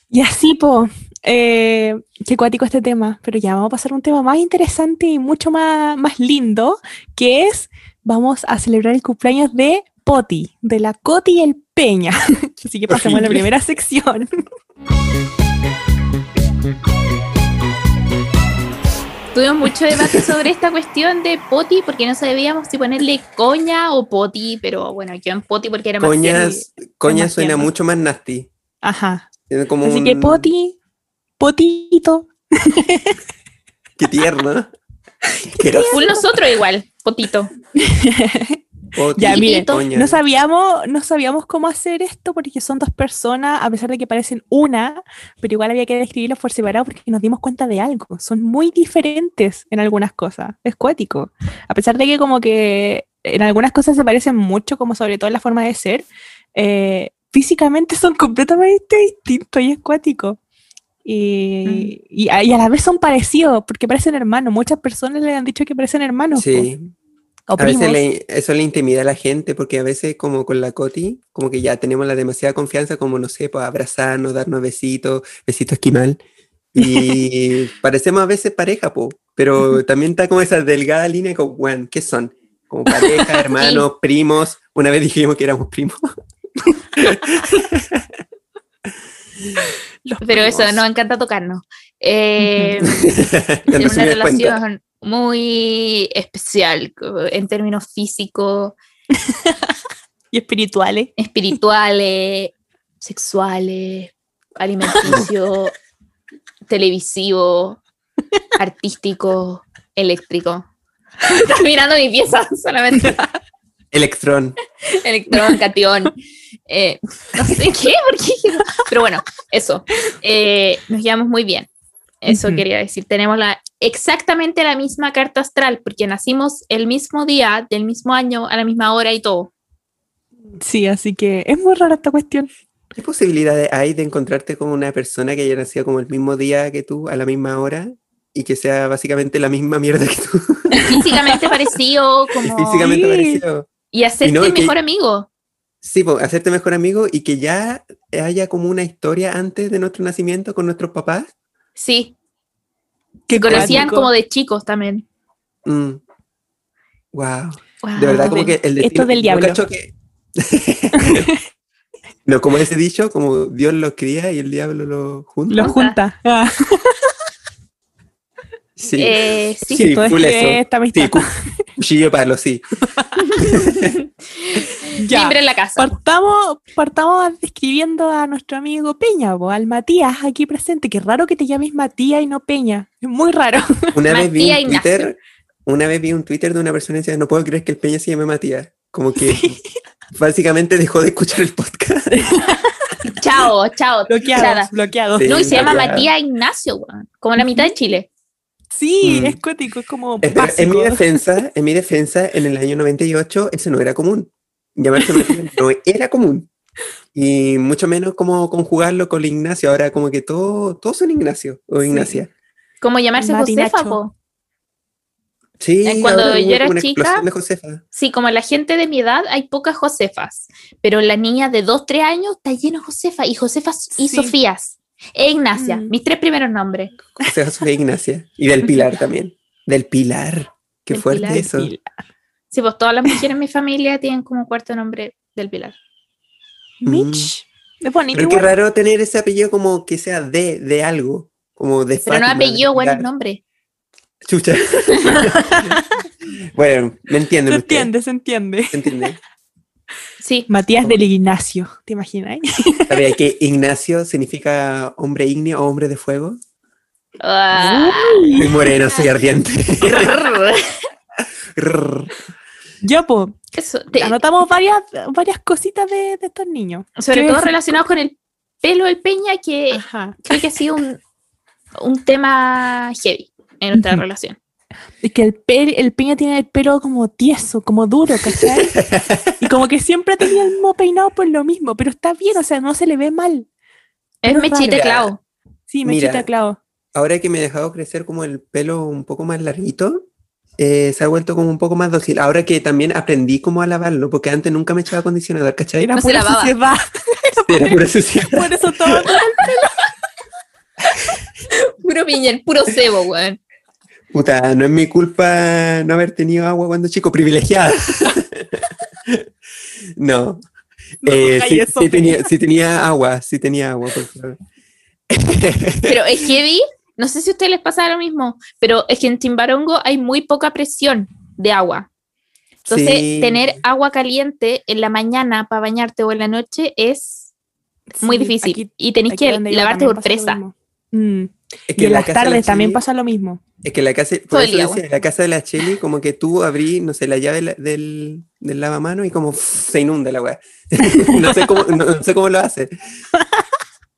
Y así, po, eh, qué cuático este tema, pero ya vamos a pasar a un tema más interesante y mucho más, más lindo, que es, vamos a celebrar el cumpleaños de Poti, de la Coti y el Peña. Así que pasemos a la primera sección. Tuvimos mucho debate sobre esta cuestión de poti, porque no sabíamos si ponerle coña o poti, pero bueno, yo en poti porque era más Coñas, coña más suena tierno. mucho más nasty. Ajá. Tiene Como Así que Poti, Potito. Qué tierno. Qué Full nosotros igual, potito. Ya, miren. No sabíamos, no sabíamos cómo hacer esto porque son dos personas, a pesar de que parecen una, pero igual había que describirlos por separado porque nos dimos cuenta de algo. Son muy diferentes en algunas cosas. Es cuático. A pesar de que como que en algunas cosas se parecen mucho, como sobre todo en la forma de ser, eh, físicamente son completamente distintos y es cuático. Y, y a, y a la vez son parecidos, porque parecen hermanos. Muchas personas le han dicho que parecen hermanos. Sí, o a veces le- eso le intimida a la gente porque a veces como con la Coti, como que ya tenemos la demasiada confianza como, no sé, pues abrazarnos, darnos besitos, besito esquimal. Y parecemos a veces pareja, po, pero también está como esa delgada línea como, bueno, ¿qué son? Como pareja, hermanos, primos. Una vez dijimos que éramos primos. Los Pero eso, nos encanta tocarnos. Eh, en una cuenta. Muy especial en términos físicos, Y espirituales. espirituales, sexuales, alimenticios, televisivo, artístico, eléctrico. Estoy mirando mi pieza solamente. Electrón. electrón, catión. Eh, no sé qué, ¿por qué? Pero bueno, eso. Eh, nos llevamos muy bien. Eso Ujú. quería decir. Tenemos la, exactamente la misma carta astral, porque nacimos el mismo día, del mismo año, a la misma hora y todo. Sí, así que es muy rara esta cuestión. ¿Qué posibilidades hay de encontrarte con una persona que haya nacido como el mismo día que tú, a la misma hora, y que sea básicamente la misma mierda que tú? Físicamente parecido, como. Físicamente Sí. parecido. Y hacerte Y no, y que- mejor amigo. Sí, pues, hacerte mejor amigo y que ya haya como una historia antes de nuestro nacimiento con nuestros papás. Sí. Que Se conocían como de chicos también. Mm. Wow. Wow. De verdad, como que el Esto destino- del diablo. cacho que- no, como ese dicho, como Dios los cría y el diablo los junta. Lo junta. Ah, Sí, Eh, sí. Sí, esto es full que eso. esta amistad. sí, cu- cuchillo palo, sí. Ya. Timbre en la casa. Partamos, partamos describiendo a nuestro amigo Peña, al Matías aquí presente. Qué raro que te llames Matías y no Peña. Es muy raro. Una vez vi Matías un Ignacio. Twitter, una vez vi un Twitter de una persona que decía, no puedo creer que el Peña se llame Matías. Como que básicamente dejó de escuchar el podcast. Chao, chao. Bloqueados. Sí. No, y se llama bloqueado. Matías Ignacio, como la mitad de Chile. Sí, Mm. es cuático, es como Espera, en mi defensa, en mi defensa, en el año 98, eso no era común. Llamarse no era común. Y mucho menos como conjugarlo con Ignacio. Ahora como que todo, todos son Ignacio o Sí. Ignacia. Como llamarse Josefa, po. Sí, Eh, cuando yo era chica. Sí, como la gente de mi edad, hay pocas Josefas. Pero la niña de 2, 3 años está lleno de Josefa. Y Josefas y Sí. Sofías. E Ignacia. Mm. Mis tres primeros nombres. Josefa Sofía Ignacia. Y del Pilar también. Del Pilar. Qué Del fuerte Pilar. eso. Y Sí, pues todas las mujeres en mi familia tienen como cuarto nombre del Pilar. Mitch. Es bonito. Pero qué raro tener ese apellido como que sea de, de algo. Como de Pero no Fátima, de apellido, bueno, Pilar. nombre. Chucha. bueno, me entienden. Se entiende, se entiende. ¿Se entiende? Sí. Matías del Ignacio, ¿te imaginas? ¿Sabía que Ignacio significa hombre ígneo o hombre de fuego? Ah. Soy moreno, soy ardiente. Ya, pues, Eso, te- anotamos varias, varias cositas de, de estos niños. sobre ¿Qué todo decir? relacionado con el pelo del Peña, que Ajá. creo que ha sido un, un tema heavy en nuestra relación. Es que el, pe- el Peña tiene el pelo como tieso, como duro, ¿cachai? y como que siempre tenía el mismo peinado por lo mismo, pero está bien, o sea, no se le ve mal. Es Pero mechita clavo. Sí, Mira. mechita clavo. Ahora que me he dejado crecer como el pelo un poco más larguito, eh, se ha vuelto como un poco más dócil. Ahora que también aprendí cómo a lavarlo, porque antes nunca me echaba acondicionador, ¿cachai? Era No se lavaba. suciedad. Era pura suciedad. Por eso todo. Puro piñel, puro cebo, weón. Puta, no es mi culpa no haber tenido agua cuando chico, privilegiada. no. No Eh, sí, eso, sí Peña. tenía, sí tenía agua, sí tenía agua, por favor. Pero es heavy. No sé si a ustedes les pasa lo mismo, pero es que en Timbarongo hay muy poca presión de agua. Entonces, Sí. tener agua caliente en la mañana para bañarte o en la noche es muy Sí, difícil. aquí- y tenés aquí que lavarte por presa. Mm. Es Y en la las la tardes también pasa lo mismo. Es que la casa, por eso decía, en la casa de la Cheli, como que tú abrí, no sé, la llave la- del, del lavamano y como pff, se inunda la weá. no, sé cómo, no, no sé cómo lo hace.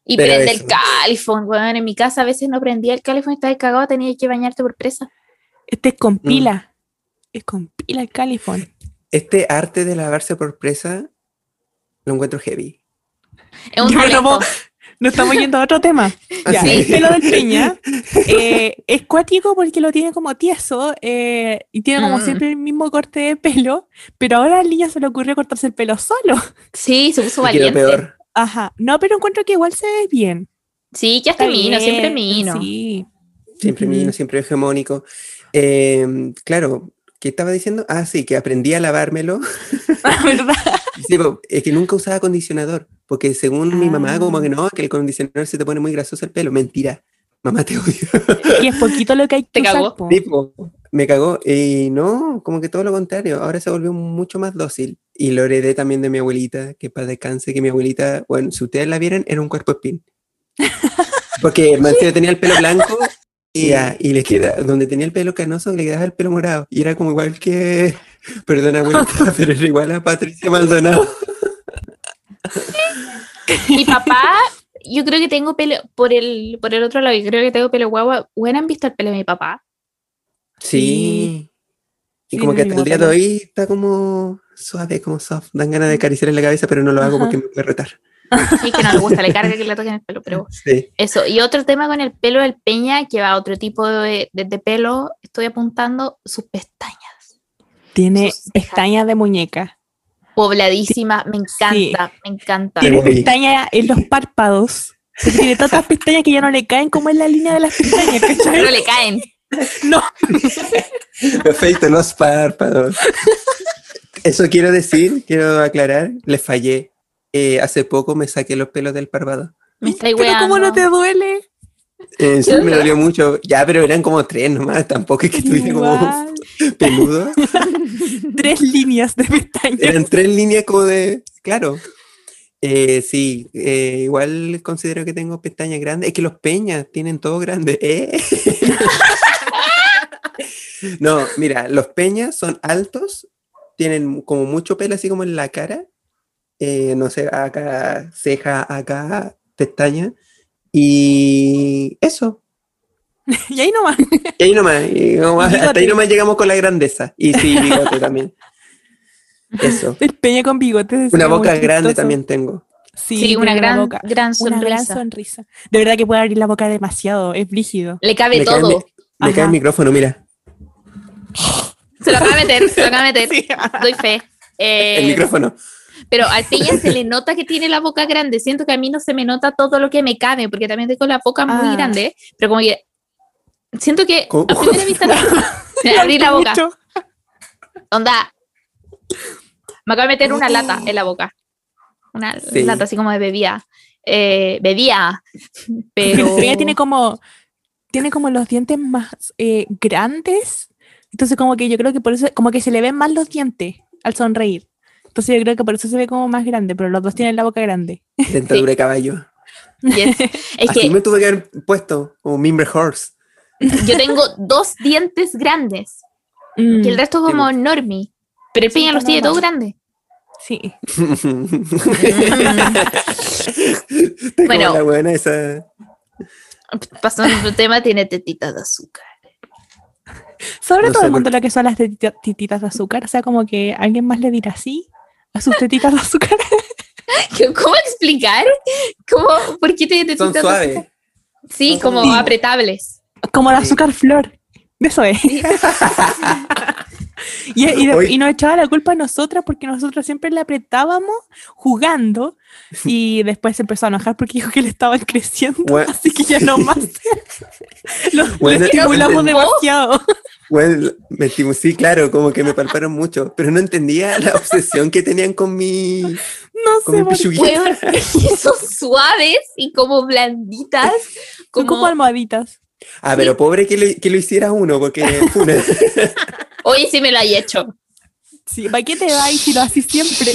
Y Pero prende eso. el califón, weón. En mi casa a veces no prendía el califón, estaba cagado, tenía que bañarte por presa. Este es con Mm. pila. Es con pila el califón. Este arte de lavarse por presa lo encuentro heavy. Es un Nos estamos yendo a otro tema. Ya, Así. el pelo del Peña eh, es cuático porque lo tiene como tieso eh, y tiene como Mm. siempre el mismo corte de pelo, pero ahora al niño se le ocurrió cortarse el pelo solo. Sí, se puso valiente. peor. Ajá. No, pero encuentro que igual se ve bien. Sí, que hasta Está mino, siempre mino. Sí. Siempre Ujú. mino, siempre hegemónico. Eh, claro, ¿qué estaba diciendo? Ah, sí, que aprendí a lavármelo. ¿Verdad? Sí, po, es que nunca usaba acondicionador, porque según mi mamá, Ah. como que no, que el acondicionador se te pone muy grasoso el pelo. Mentira. Mamá, te odio. Y es poquito lo que hay que Te usar, cagó. me cagó. Y no, como que todo lo contrario. Ahora se volvió mucho más dócil. Y lo heredé también de mi abuelita, que para descanse, que mi abuelita, bueno, si ustedes la vieran, era un cuerpo espín. Porque tenía el pelo blanco y, ah, y le queda, donde tenía el pelo canoso, le quedaba el pelo morado. Y era como igual que Perdona, abuelita, pero era igual a Patricia Maldonado. Mi papá, yo creo que tengo pelo por el, por el otro lado, yo creo que tengo pelo guagua. ¿Hubieran visto el pelo de mi papá? Sí. Y Sí, como no que hasta el día de hoy está como suave, como soft. Dan ganas de acariciarle la cabeza, pero no lo hago Ajá. porque me puede retar. Sí, que no le gusta, le carga que le toquen el pelo, pero Sí. eso. Y otro tema con el pelo del Peña, que va a otro tipo de, de- de pelo, estoy apuntando sus pestañas. Tiene Sus pestañas de muñeca. Pobladísima, me encanta, me encanta. Tiene pestañas en los párpados. Tiene tantas pestañas que ya no le caen como en la línea de las pestañas, ¿cachai? Pero le caen. No. Perfecto, los párpados. Eso quiero decir, quiero aclarar, le fallé. Eh, hace poco me saqué los pelos del párpado. Me estáis Pero. ¿cómo no te duele? Eh, sí, me dolió mucho. Ya, pero eran como tres nomás. Tampoco es que estuviera como peludo. Tres líneas de pestañas. Eran tres líneas como de. Claro. Eh, sí, eh, igual considero que tengo pestañas grandes. Es que los peñas tienen todo grande. ¿eh? no, mira, los peñas son altos, tienen como mucho pelo así como en la cara. no sé, acá ceja, acá pestaña. Y eso. Y ahí nomás. Y ahí nomás, y como hasta ahí Bigote. nomás llegamos con la grandeza. Y sí, bigote también. Eso. El peña con bigotes. Una boca grande también tengo. Sí, Sí, una gran, boca. gran Una gran sonrisa. sonrisa. De verdad que puede abrir la boca demasiado. Es brígido. Le cabe Me cae, todo. mi- me cae el micrófono, mira. Se lo acaba de meter, se lo acaba de meter. Sí. Doy fe. Eh, El micrófono. Pero al Peña se le nota que tiene la boca grande. Siento que a mí no se me nota todo lo que me cabe, porque también tengo la boca muy Ah. grande. Pero como que siento que ¿Cómo? a primera vista me abrí la boca. Onda. Me acabo de meter una lata en la boca. Una Sí. lata así como de bebida. Eh, bebía. Pero. peña tiene como, tiene como los dientes más eh, grandes. Entonces como que yo creo que por eso, como que se le ven más los dientes al sonreír. Entonces yo creo que por eso se ve como más grande, pero los dos tienen la boca grande. Dentadura de caballo. Yes. Es Así que me tuve que haber puesto, como Mimber Horse. yo tengo dos dientes grandes. Mm, Y el resto Sí, como normie. Pero el Sí, Peña los tiene todos grandes. sí. Bueno. la buena esa. Pasando a otro tema, tiene tetitas de azúcar. Sobre No todo el por mundo lo que son las tetita- tetitas de azúcar. O sea, como que alguien más le dirá así a sus tetitas de azúcar. ¿Cómo explicar? ¿Cómo? ¿Por qué tiene Son tetitas de suaves. azúcar? Sí, Son como apretables. Como la Sí. azúcar flor. De eso es. y, y de- y nos echaba la culpa a nosotras porque nosotros siempre le apretábamos jugando y después se empezó a enojar porque dijo que le estaban creciendo. Bueno. Así que ya no más. lo, lo Bueno, estimulamos demasiado. Bueno, mentimos, sí, claro, como que me palparon mucho, pero no entendía la obsesión que tenían con mi, No con sé, mi son suaves y como blanditas. Son como Como, almohaditas. Ah, pero pobre que lo, que lo hiciera uno, porque oye, sí me lo hay hecho. Sí, ¿para qué te da si lo haces siempre?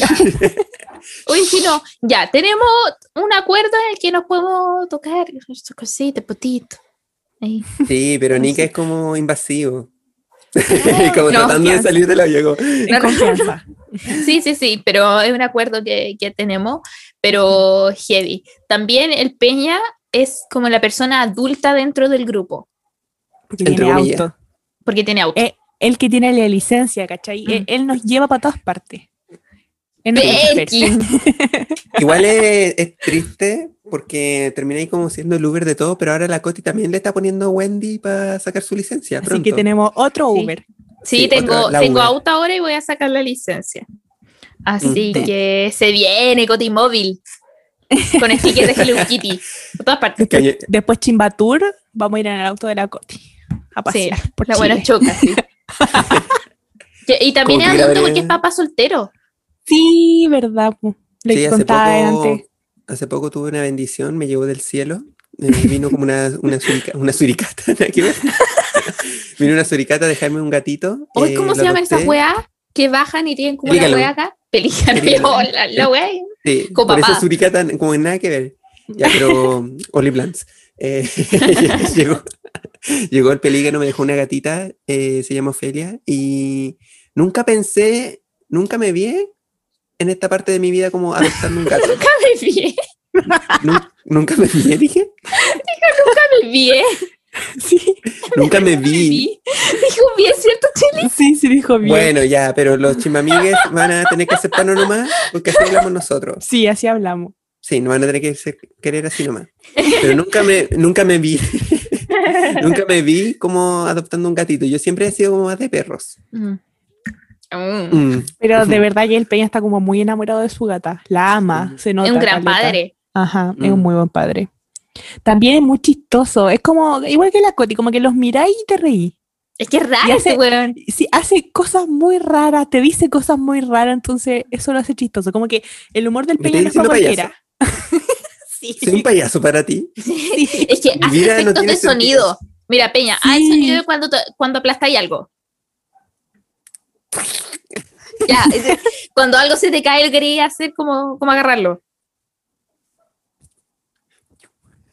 Oye, si no, ya, tenemos un acuerdo en el que nos podemos tocar cositas, potito. Ahí. Sí, pero Nika es como invasivo. como No, tratando de salir de la llegó. En confianza. Sí, sí, sí, pero es un acuerdo que, que tenemos, pero heavy. También el Peña es como la persona adulta dentro del grupo, Porque Entre tiene comillas. auto. porque tiene auto. Eh, el que tiene la licencia, ¿cachai? Mm. Él, él nos lleva para todas partes. Él nos. Igual es, es triste porque terminé ahí como siendo el Uber de todo, pero ahora la Coti también le está poniendo a Wendy para sacar su licencia. Así Pronto. que tenemos otro. Uber. Sí, Sí, tengo, otra, la tengo Uber. auto ahora y voy a sacar la licencia. Así Mm. que se viene Cotimóvil con sticker de Hello Kitty. Por todas partes. Que ayer- Después Chimbatur, vamos a ir en el auto de la Coti a Sí, pasear por la Chile. buena choca, sí. Que- y también es que adulto porque es papá soltero. Sí, verdad. Le Sí, contaba poco, antes. Hace poco tuve una bendición, me llegó del cielo. eh, vino como una, una, surica- una suricata, vino una suricata a dejarme un gatito. Eh, ¿cómo se llaman esas weas que bajan y tienen como Pelícano. una wea acá? Pelícano. Pelícano. la, la wea. Sí, Con por papá. eso suricata como nada que ver. Ya, pero Oli Blans. Eh, llegó, Llegó el pelícano, me dejó una gatita, eh, se llama Ofelia, y nunca pensé, nunca me vi en esta parte de mi vida como adoptando un gato. Nunca me vi. Nun- nunca me vi, dije. Nunca me vi. Sí, Nunca me Me vi. vi. Dijo bien, ¿cierto, Chile? sí, sí dijo bien. Bueno, ya, pero los chimamigues van a tener que aceptarnos nomás porque así hablamos nosotros. Sí, así hablamos. Sí, no van a tener que ser- querer así nomás. Pero nunca me, nunca me vi. nunca me vi como adoptando un gatito. Yo siempre he sido como más de perros. Mm. Mm. Mm. Pero de verdad que el Peña está como muy enamorado de su gata. La ama, se nota. Es un gran caleta. padre. Ajá, es Mm. un muy buen padre. También es muy chistoso. Es como, igual que la Coti, como que los miráis y te reí. Es que es raro hace- ese weón. Sí, hace cosas muy raras, te dice cosas muy raras, entonces eso lo hace chistoso. Como que el humor del Peña no es diciendo cualquiera. sí. Soy un payaso para ti. Es que hace no efectos de sonido. Mira, Peña, hay sonido cuando, cuando aplastáis algo. Ya, es- cuando algo se te cae, quería hacer como, como agarrarlo.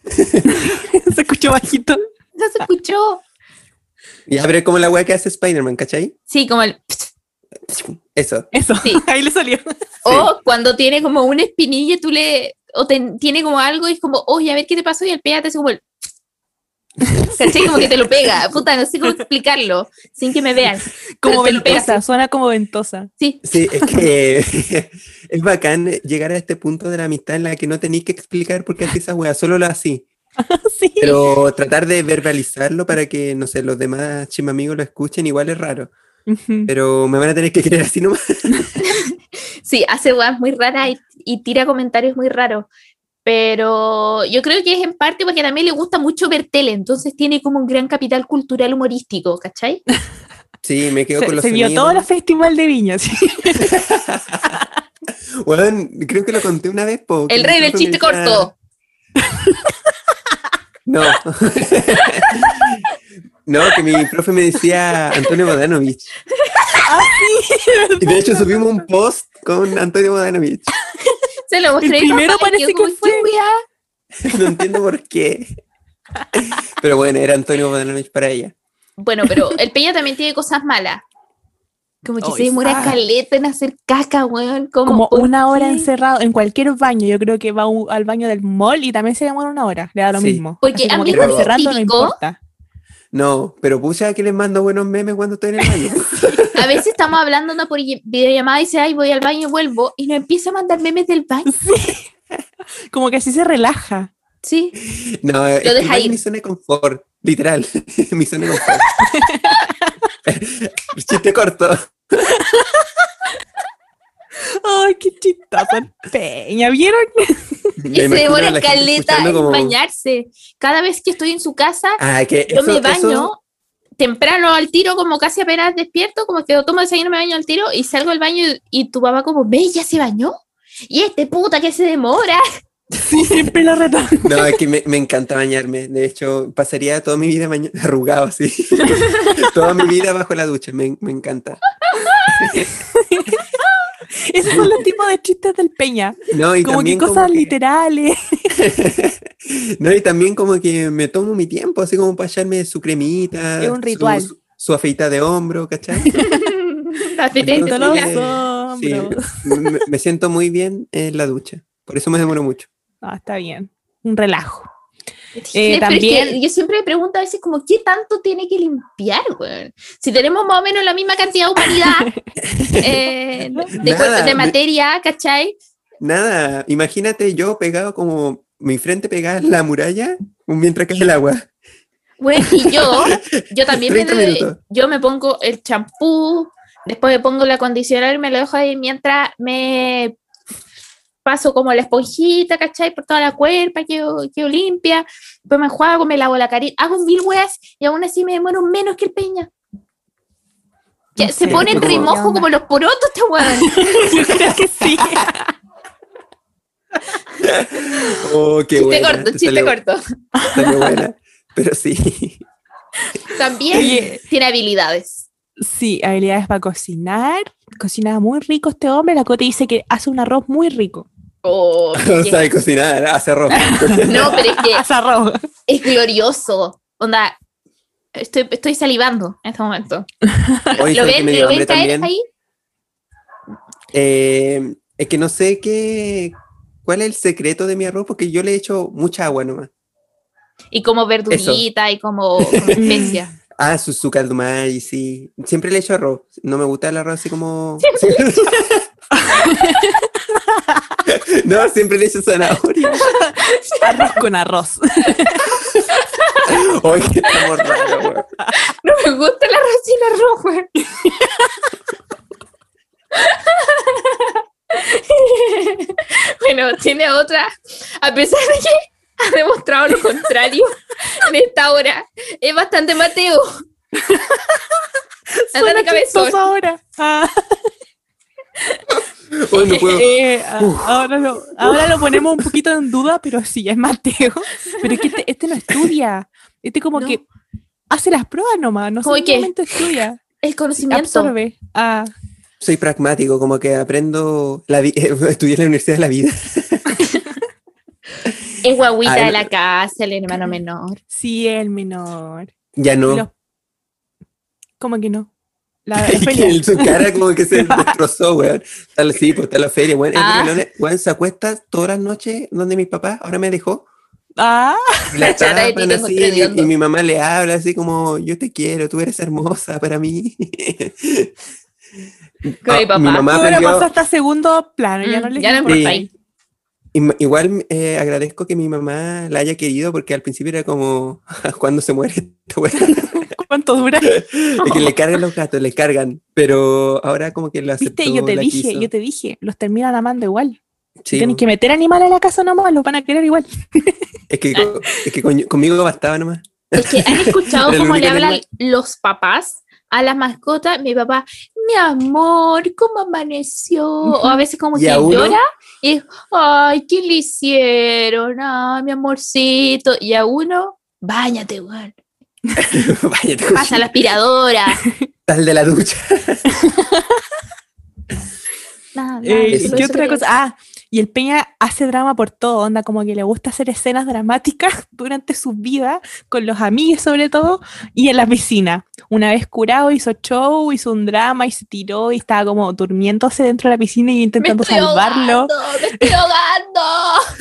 Se escuchó bajito. No se escuchó. Ya, pero es como la weá que hace Spider-Man, ¿cachai? Sí, como el. Eso. Eso, Sí. ahí le salió. O cuando tiene como una espinilla, tú le. O te- tiene como algo y es como, oye, a ver qué te pasó. Y el pega te hace como el. ¿Cachai? Como que te lo pega. Puta, no sé cómo explicarlo sin que me vean. Como ventosa, suena como ventosa. Sí, Sí, es que es bacán llegar a este punto de la amistad en la que no tenéis que explicar por qué haces esa weá, solo lo así. sí. Pero tratar de verbalizarlo para que, no sé, los demás chimamigos lo escuchen igual es raro. Ujú. Pero me van a tener que creer así nomás. sí, hace weas muy raras y, y tira comentarios muy raros. Pero yo creo que es en parte porque también le gusta mucho ver tele, entonces tiene como un gran capital cultural humorístico, ¿cachai? Sí, me quedo con los se vio sonidos. todo el festival de Viña. sí. Weón, creo que lo conté una vez. po, El rey del chiste corto. No. no, que mi profe me decía Antonio Bodanovich. Y de hecho subimos un post con Antonio Bodanovich. Se lo mostré. a mi primero papá parece que fue. No entiendo por qué. Pero bueno, era Antonio Bodanovich para ella. Bueno, pero el Peña también tiene cosas malas. Como que se demora ah. caleta en hacer caca, weón. Como, Como ¿por una hora encerrado en cualquier baño. Yo creo que va al baño del mall y también se demora una hora. Le da lo Sí. mismo. Porque el encerrando, no importa. No, pero pucha que les mando buenos memes cuando estoy en el baño. A veces estamos hablando anda por videollamada y dice, ay, voy al baño y vuelvo. Y nos empieza a mandar memes del baño. Como que así se relaja. Sí. No, es que deja ir. mi zona de confort, literal. mi zona de confort. Chiste corto. Ay, qué chistoso el Peña. ¿Vieron? Me Y se demora caleta en como- bañarse. Cada vez que estoy en su casa, Ah, que yo eso- me baño eso- temprano al tiro, como casi apenas despierto, como que tomo desayuno, me baño al tiro y salgo del baño y, y tu papá como, ve, ya se bañó. Y este puta que se demora. Sí, siempre lo reto. No, es que me, me encanta bañarme. De hecho, pasaría toda mi vida arrugado así. toda mi vida bajo la ducha. Me, me encanta. Esos son los tipos de chistes del Peña. No, y Como que cosas como que- literales. no, y también como que me tomo mi tiempo, así como para echarme su cremita. Es un su- ritual. Su, su afeita de hombro, ¿cachai? Entonces, los sí, hombros. me, me siento muy bien en la ducha. Por eso me demoro mucho. Ah, está bien. Un relajo. Sí, Eh, pero es que también- yo siempre me pregunto a veces como, ¿qué tanto tiene que limpiar, güey? Si tenemos más o menos la misma cantidad de humanidad, eh, de, Nada, de me- materia, ¿cachai? Nada, imagínate yo pegado como mi frente pegada en la muralla mientras cae el agua. Bueno, y yo, yo también me, 30 minutos. yo me pongo el champú, después me pongo el acondicionador y me lo dejo ahí mientras me paso como la esponjita, ¿cachai? Por toda la cuerpa, quedo, quedo limpia, después me enjuago, me lavo la carita, hago mil weas y aún así me demoro menos que el peña. Que No se sé, pone entre como- los porotos, este weón. Yo creo que sí. Oh, qué Chiste buena, corto, te chiste salió- corto. salió buena. Pero sí. También Oye. tiene habilidades. Sí, habilidades para cocinar. Cocina muy rico este hombre. La Cote dice que hace un arroz muy rico. Oh, No sabe cocinar, hace arroz. no, pero es que Hace arroz. es glorioso. Onda, Estoy, estoy salivando en este momento. ¿Lo ven, ¿lo ven caer ahí? Eh, es que no sé qué. ¿Cuál es el secreto de mi arroz? Porque yo le he hecho mucha agua nomás. Y como verdurita y como, como especia. Ah, su, caldo maíz, sí. Siempre le echo arroz. No me gusta el arroz así como. no, siempre le echo zanahoria. Arroz con arroz. Oye, estamos raros, weón. No me gusta el arroz sin arroz, güey. bueno, tiene otra. A pesar de que ha demostrado lo contrario en esta hora, es bastante Mateo. Anda Suena la cabeza. chistoso ahora. Ah, Hoy no puedo. eh, ah, ahora, lo, ahora lo ponemos un poquito en duda, pero sí, es Mateo. Pero es que este, este no estudia. Este como No. que hace las pruebas nomás, no solamente estudia. El conocimiento. Absorbe. Ah, Soy pragmático, como que aprendo. La estudié en la Universidad de la Vida. Es guaguita Ay, de la casa, el hermano menor. sí, el menor. Ya no. Los- ¿Cómo que no? La, la Que feria. en su cara como que se destrozó, weón. Está la- sí, pues está la feria, weón. Ah. weón, se acuesta todas las noches donde mi papá ahora me dejó. Ah, La chata de así, y, y mi mamá le habla así como, yo te quiero, tú eres hermosa para mí. Con mi Ah, papá. Mi mamá aprendió, pasa hasta segundo plano, ya Mm, no le ya no Sí. Igual eh, agradezco que mi mamá la haya querido porque al principio era como, cuando se muere esta? ¿Cuánto dura? Es que le cargan los gatos, le cargan, pero ahora como que lo aceptó. Viste, yo te dije, quiso. yo te dije, los terminan amando igual. Sí, Tienen que meter animales a la casa nomás, los van a querer igual. Es que, es que con- conmigo bastaba nomás. Es que han escuchado cómo le hablan animal. los papás a las mascotas. Mi papá, mi amor, ¿cómo amaneció? O a veces como ¿Y que llora y, ay, ¿qué le hicieron? Ay, mi amorcito. Y a uno, báñate, weón. Vaya, te Pasa la aspiradora. Tal de la ducha. Nada, Eh, solo ¿Qué otra cosa? Ah, y el Peña hace drama por todo, onda, como que le gusta hacer escenas dramáticas durante su vida, con los amigos sobre todo, y en la piscina. Una vez curado hizo show, hizo un drama y se tiró y estaba como durmiéndose dentro de la piscina y Me intentando estoy salvarlo. ahogando, me estoy ahogando.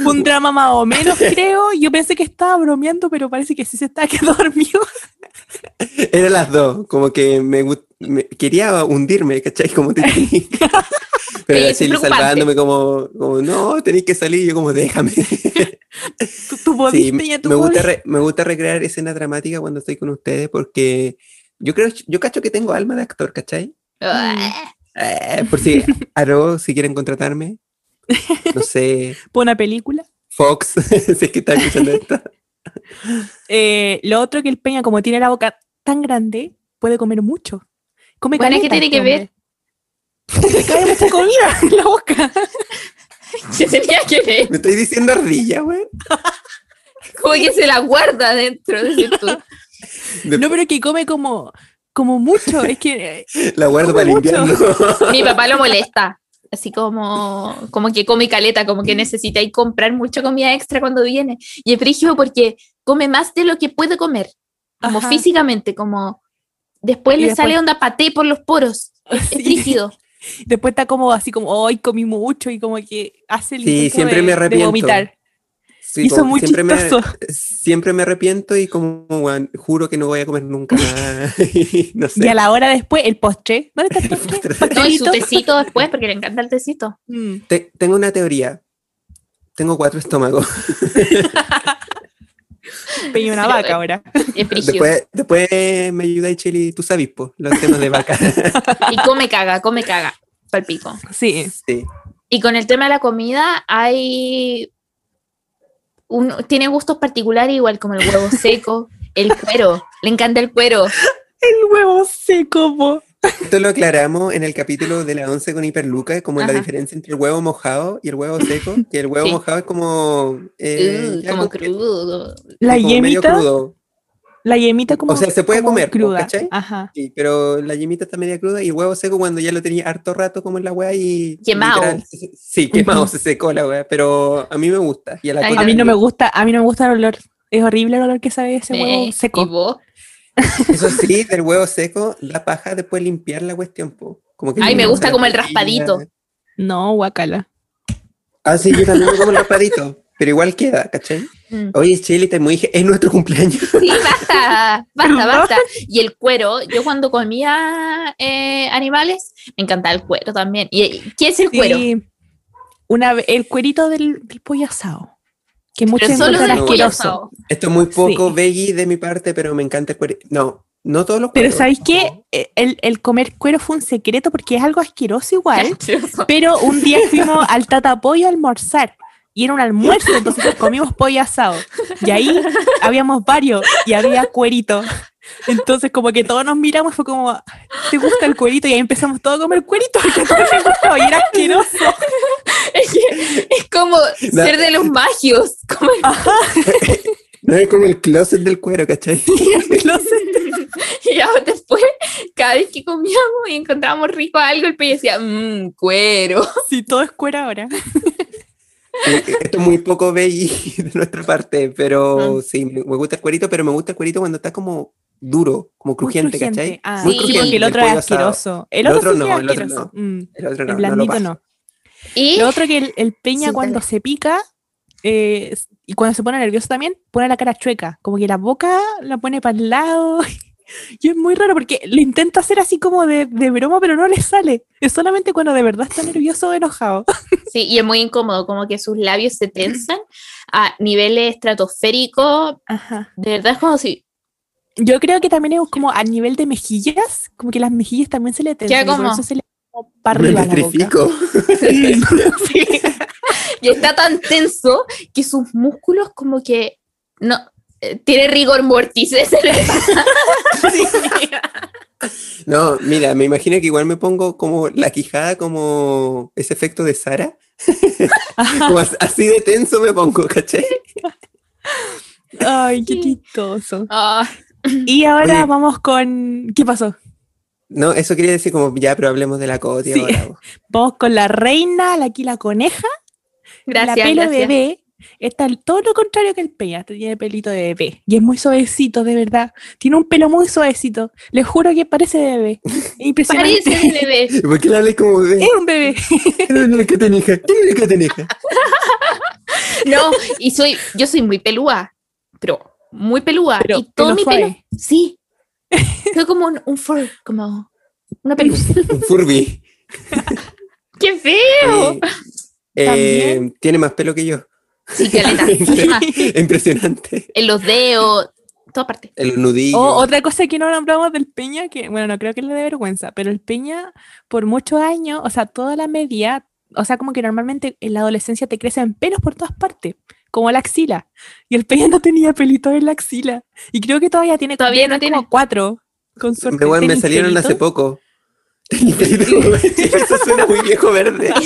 Un drama más o menos, creo. Yo pensé que estaba bromeando, pero parece que sí se estaba quedando dormido. Eran las dos, como que me, me- quería hundirme, ¿cachai? Como Titanic. Pero así salvándome como, como, no, tenéis que salir, yo como, déjame. Tú, tú Sí, Peña, tú me gusta, re- me gusta recrear escenas dramáticas cuando estoy con ustedes porque yo creo, yo cacho que tengo alma de actor, ¿cachai? Eh, por si, Aro, si quieren contratarme, no sé, Pon una película. Fox, si es que están escuchando esto. Eh, lo otro que el Peña, como tiene la boca tan grande, puede comer mucho. Come Bueno, ¿qué caleta tiene este que ver? Le cae mucha comida en la boca. ¿Qué tenía que ver? Me estoy diciendo ardilla, güey. Como que se la guarda dentro, decir tú. No, pero que come como, como mucho. Es que eh, La guardo para invierno. Mi papá lo molesta. Así como, como que come caleta, como que necesita ir comprar mucha comida extra cuando viene. Y es frígido porque come más de lo que puede comer, como Ajá. físicamente, como después Y le después- sale onda paté por los poros. Es sí. frígido. después está como así como, hoy comí mucho y como que hace el Sí, intento siempre de- me de arrepiento. vomitar. Sí, Hizo como muy siempre, me, siempre me arrepiento y como, juro que no voy a comer nunca más. Y no sé. Y a la hora después, el postre. ¿Dónde está el postre? No, y su ¿Pastelito? tecito después, porque le encanta el tecito. Mm. Te- tengo una teoría. Tengo cuatro estómagos. Peña una vaca ahora. Después, después me ayuda Cheli, tú sabes, po, los temas de vaca. Y come caga, come caga. Palpico. Sí. sí. Y con el tema de la comida, hay. Un, tiene gustos particulares, igual como el huevo seco, el cuero. Le encanta el cuero. El huevo seco, po. Esto lo aclaramos en el capítulo de la 11 con Hiperluca, como la diferencia entre el huevo mojado y el huevo seco, que el huevo Sí. mojado es como... eh, Uh, como que- crudo. La como medio yemita, crudo. la yemita como O sea, se puede comer, cruda. ¿cachai? Ajá. Sí, pero la yemita está media cruda y el huevo seco cuando ya lo tenía harto rato como en la weá y... Quemado. literal, Sí, quemado, se secó la weá, pero a mí me gusta. Y a la mí Cote A mí no me gusta, a mí no me gusta el olor. Es horrible el olor que sabe ese Eh, huevo ¿Y seco. vos? Eso sí, del huevo seco, la paja después limpiar la cuestión, po. Como que Ay, me gusta como el la raspadito. No, guacala. Ah, sí, yo también me como el raspadito. Pero igual queda, ¿cachai? Mm. Oye, Chile, está muy... Es nuestro cumpleaños. Sí, basta, basta, basta. Y el cuero, yo cuando comía eh, animales, me encantaba el cuero también. ¿Y qué es el cuero? Una, el cuerito del, del pollo asado. Que muchos Pero solo encuentran pollo asqueroso. Esto es muy poco Sí. veggie de mi parte, pero me encanta el cuero. No, no todos los Pero cueros. ¿sabéis qué? Eh, El, el comer cuero fue un secreto porque es algo asqueroso igual. Asqueroso. Pero un día fuimos al tatapollo a almorzar y era un almuerzo, entonces comimos pollo asado. Y ahí habíamos varios y había cuerito. Entonces como que todos nos miramos fue como, ¿te gusta el cuerito? Y ahí empezamos todos a comer cuerito porque a todos les gustaba y era asqueroso. Es, que es como ser de los magios. Como No es como el closet del cuero, ¿cachai? No sé. y ya después, cada vez que comíamos y encontrábamos rico algo, el pollo decía, mmm, cuero. Si todo es cuero ahora. Eh, Esto es muy poco veggie de nuestra parte, pero Mm. sí, me gusta el cuerito, pero me gusta el cuerito cuando está como duro, como Muy crujiente, crujiente. ¿cachai? Ah, Muy sí, crujiente, porque el otro es asqueroso. El El otro, otro sí no, el otro no. Mm, El otro no, el blandito no. Y Lo otro que el, el peña Sí, cuando se pica eh, y cuando se pone nervioso también, pone la cara chueca, como que la boca la pone para el lado. Y es muy raro porque lo intenta hacer así como de, de broma, pero no le sale. Es solamente cuando de verdad está nervioso o enojado. Sí, y es muy incómodo, como que sus labios se tensan a niveles estratosféricos. Ajá. De verdad es como si Yo creo que también es como a nivel de mejillas, como que las mejillas también se le tensan. y por como? eso se le para Me arriba la boca. petrifico. Sí. y está tan tenso que sus músculos como que no eh, tiene rigor mortis. No, mira, me imagino que igual me pongo como la quijada, como ese efecto de Sara. Como as- así de tenso me pongo, ¿cachai? Ay, qué chistoso. Ah, Y ahora Oye. vamos con. ¿Qué pasó? No, eso quería decir como, ya, pero hablemos de la Coti Sí. ahora. vos. Vamos con la reina, la aquí la coneja, gracias, la pelo gracias. bebé. Está todo lo contrario que el peña, tiene pelito de bebé. Y es muy suavecito, de verdad. Tiene un pelo muy suavecito. Les juro que parece de bebé. Es Impresionante. Parece de bebé. ¿Por qué la como bebé? Es un bebé. ¿Qué tenija? ¿Qué tenija? No, y soy, yo soy muy pelúa, pero muy pelúa. Pero y todo pelo mi pelo, sí. Soy como un, un fur, como una pelusa. Un Furby. ¡Qué feo! Eh, eh, También. tiene más pelo que yo. Sí, caleta. Impresionante. En los dedos, toda parte. El nudillo. O otra cosa que no nombramos del Peña, que bueno, no creo que le dé vergüenza, pero el Peña por muchos años, o sea, toda la media, o sea, como que normalmente en la adolescencia te crecen pelos por todas partes, como la axila. Y el Peña no tenía pelitos en la axila. Y creo que todavía tiene Todavía no tiene. como cuatro. Con suerte. Me, me ¿Tenéis salieron hace poco. Eso suena muy viejo verde.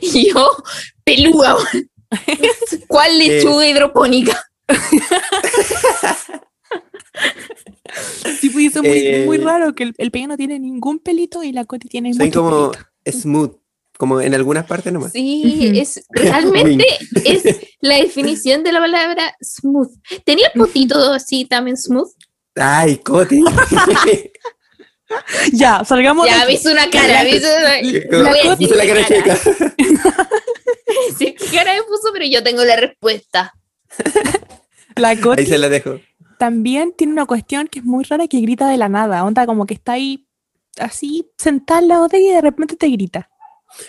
Y yo, pelúa. ¿Cuál lechuga hidropónica? Sí, pues eso es muy, Eh, muy raro que el, el Peña no tiene ningún pelito y la Coti tiene Soy muchos como pelitos. smooth, como en algunas partes nomás. Sí, es realmente es la definición de la palabra smooth. ¿Tenía el potito así también smooth? Ay, Coti. Ya, salgamos de Ya, hizo una cara, me hizo una... La Voy a Coti- decir Puse la cara checa. Sí, qué cara me puso, pero yo tengo la respuesta. La Coti Ahí se la dejo. también tiene una cuestión que es muy rara que grita de la nada. Onda como que está ahí así sentada al lado de ella y de repente te grita.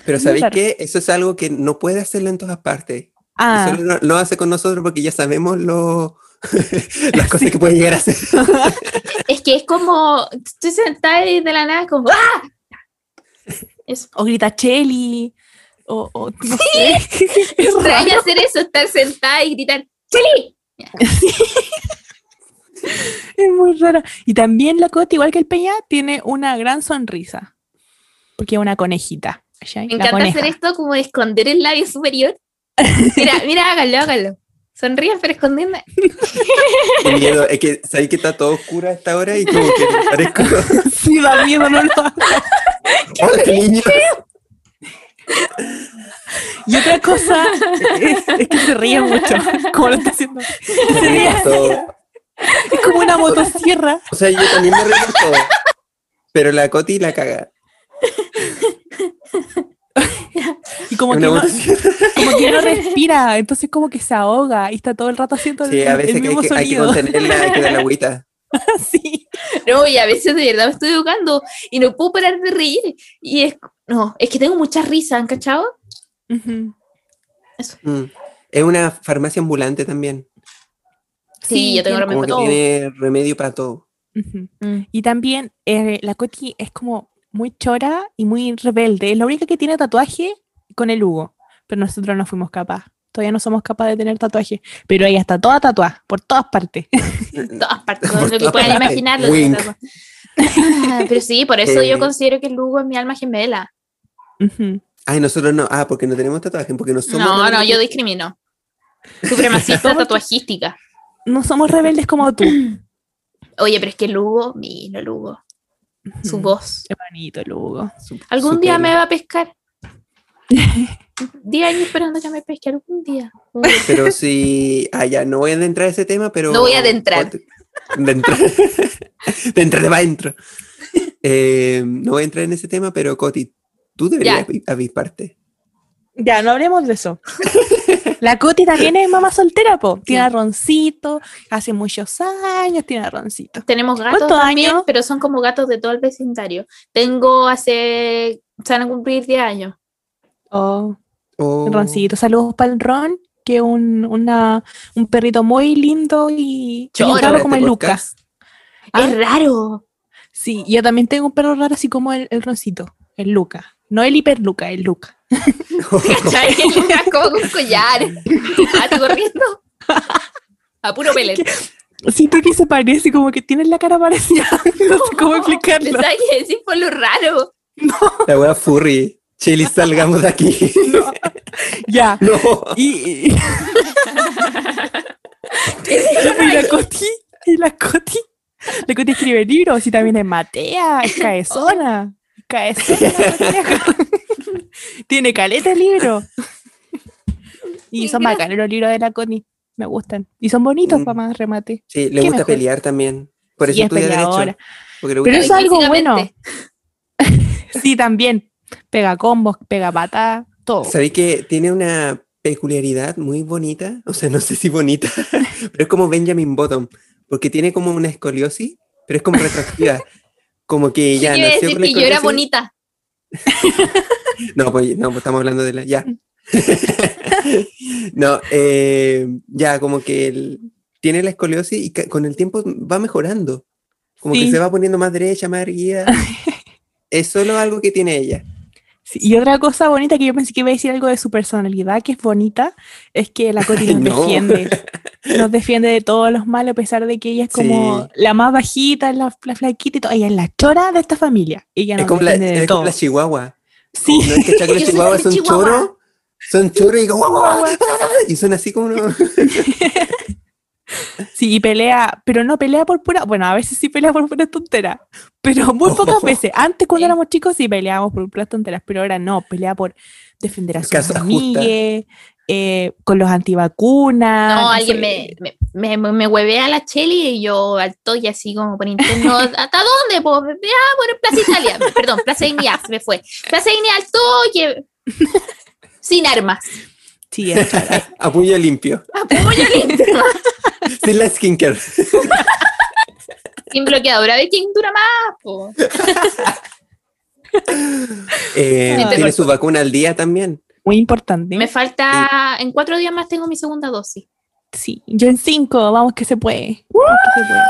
Pero ¿sabéis qué? Eso es algo que no puede hacerlo en todas partes. Ah, Solo lo, lo hace con nosotros porque ya sabemos lo, las cosas que puede llegar a hacer. Es que es como, estoy sentada y de la nada como, ¡ah! Es o grita Chelly. O, o no sé. Es extraño raro. hacer eso, estar sentada y gritar, ¡Cheli! Es muy raro. Y también la Coti, igual que el Peña, tiene una gran sonrisa. Porque es una conejita. ¿Cachai? Me La encanta coneja. hacer esto como de esconder el labio superior. Mira, mira, hágalo, hágalo. Sonríe, pero escondiendo. Qué miedo. Es que sabéis que está todo oscuro a esta hora y como que parezco. Sí, da miedo, no lo hagas. ¡Hola, niño! Y otra cosa es, es que se ríe mucho, como lo está haciendo. Se ríe. Es como una motosierra. O sea, yo también me río todo. Pero la Coti la caga. Y como que, no, como que no respira, entonces como que se ahoga y está todo el rato haciendo el, Sí, a el veces que hay, mismo hay que sonido. contenerla, hay que darle agüita. Sí. No, y a veces de verdad me estoy educando y no puedo parar de reír. Y es, no, es que tengo mucha risa, ¿han cachado? Mm. Es una farmacia ambulante también. Sí, Sí, yo tengo remedio para todo. tiene remedio para todo. Mm. Y también eh, la Coti es como muy chora y muy rebelde. Es la única que tiene tatuaje con el Hugo. Pero nosotros no fuimos capaz. Todavía no somos capaces de tener tatuaje. Pero ella está toda tatuada, por todas partes. Todas partes, Por lo que todas puedan. Wink. Pero sí, por eso yo considero que el Lugo es mi alma gemela. Ay, nosotros no. Ah, porque no tenemos tatuaje, porque no somos. No, no, yo discrimino. Supremacista tatuajística. No somos rebeldes como tú. Oye, pero es que Lugo, mira Lugo, su voz. Qué bonito el Hugo. Su- Algún su día pelo. me va a pescar. Diez años esperando que me pesque algún día. Pero sí. Ah, ya, no voy a adentrar a ese tema, pero. No voy a adentrar. De entrar. de entrar adentro. Eh, no voy a entrar en ese tema, pero Coti, tú deberías Ya. avi- avisparte. Ya, no hablemos de eso. La Coti también es mamá soltera, po. Tiene Sí. a roncito, hace muchos años tiene a roncito. Tenemos gatos ¿Cuántos también, años? pero son como gatos de todo el vecindario. Tengo hace, se van a cumplir 10 años. Oh, Oh. roncito. Saludos para el Ron, que es un, una, un perrito muy lindo y, raro como Este el Lucas. podcast. Ah. Es raro. Sí, yo también tengo un perro raro así como el, el roncito, el Luca. No el hiper Luca, el Luca. ¿Cachai? como con collar. Ah, ¿tú corriendo? A puro pellet. Siento que se parece, como que tiene la cara parecida. no sé cómo explicarlo. ¿Sabes qué decir por lo raro? La wea furry. Chili, salgamos de aquí. Ya. no. Y, y- y la Coti, y la Coti, la Coti escribe libros y también es matea, es caezona. es Caezona. Tiene caleta de libro. Y son bacanos los libros de la Coti. Me gustan. Y son bonitos Mm. para más remate. Sí, le ¿Qué gusta mejor? pelear también. Por eso es estudia derecho. Porque le Pero eso es algo bueno. Sí, también. Pega combos, pega patas, todo. ¿Sabéis que tiene una peculiaridad muy bonita? O sea, no sé si bonita, pero es como Benjamin Bottom, porque tiene como una escoliosis, pero es como retroactiva. Como que ya nació decir con la que yo era bonita. No, pues, no, pues estamos hablando de la. Ya. no, eh, ya, como que él tiene la escoliosis y con el tiempo va mejorando. Como Sí. que se va poniendo más derecha, más erguida. es solo algo que tiene ella. Sí, y otra cosa bonita que yo pensé que iba a decir algo de su personalidad, que es bonita, es que la Coti nos no. defiende. Nos defiende de todos los males, a pesar de que ella es como Sí. la más bajita, la, la flaquita y todo. Ella es la chora de esta familia. Ella Es como, la, defiende de es como todo. la chihuahua. Sí, ¿No es que los chihuahuas son choros? Son choros y, son así como uno- sí, y pelea, pero no pelea por pura, bueno, a veces sí pelea por pura tonteras, pero muy pocas veces. Antes cuando éramos chicos sí peleábamos por puras tonteras, pero ahora no, pelea por defender a sus amigues, eh, con los antivacunas. No, no alguien sé. me, me, me, me huevea a la Cheli y yo al toque así como por interno. ¿Hasta dónde? Pues, ah, por Plaza Italia. Perdón, Plaza Dignidad, se me fue. Plaza Dignidad al toque. Sin armas. Sí, es chora. a puño limpio. Apoyo limpio. Sin la skincare. Sin bloqueador. A ver quién dura más. po. Eh, tiene su vacuna al día también. Muy importante. Me falta. En cuatro días más tengo mi segunda dosis. Sí, yo en cinco, vamos que se puede. Vamos que se puede.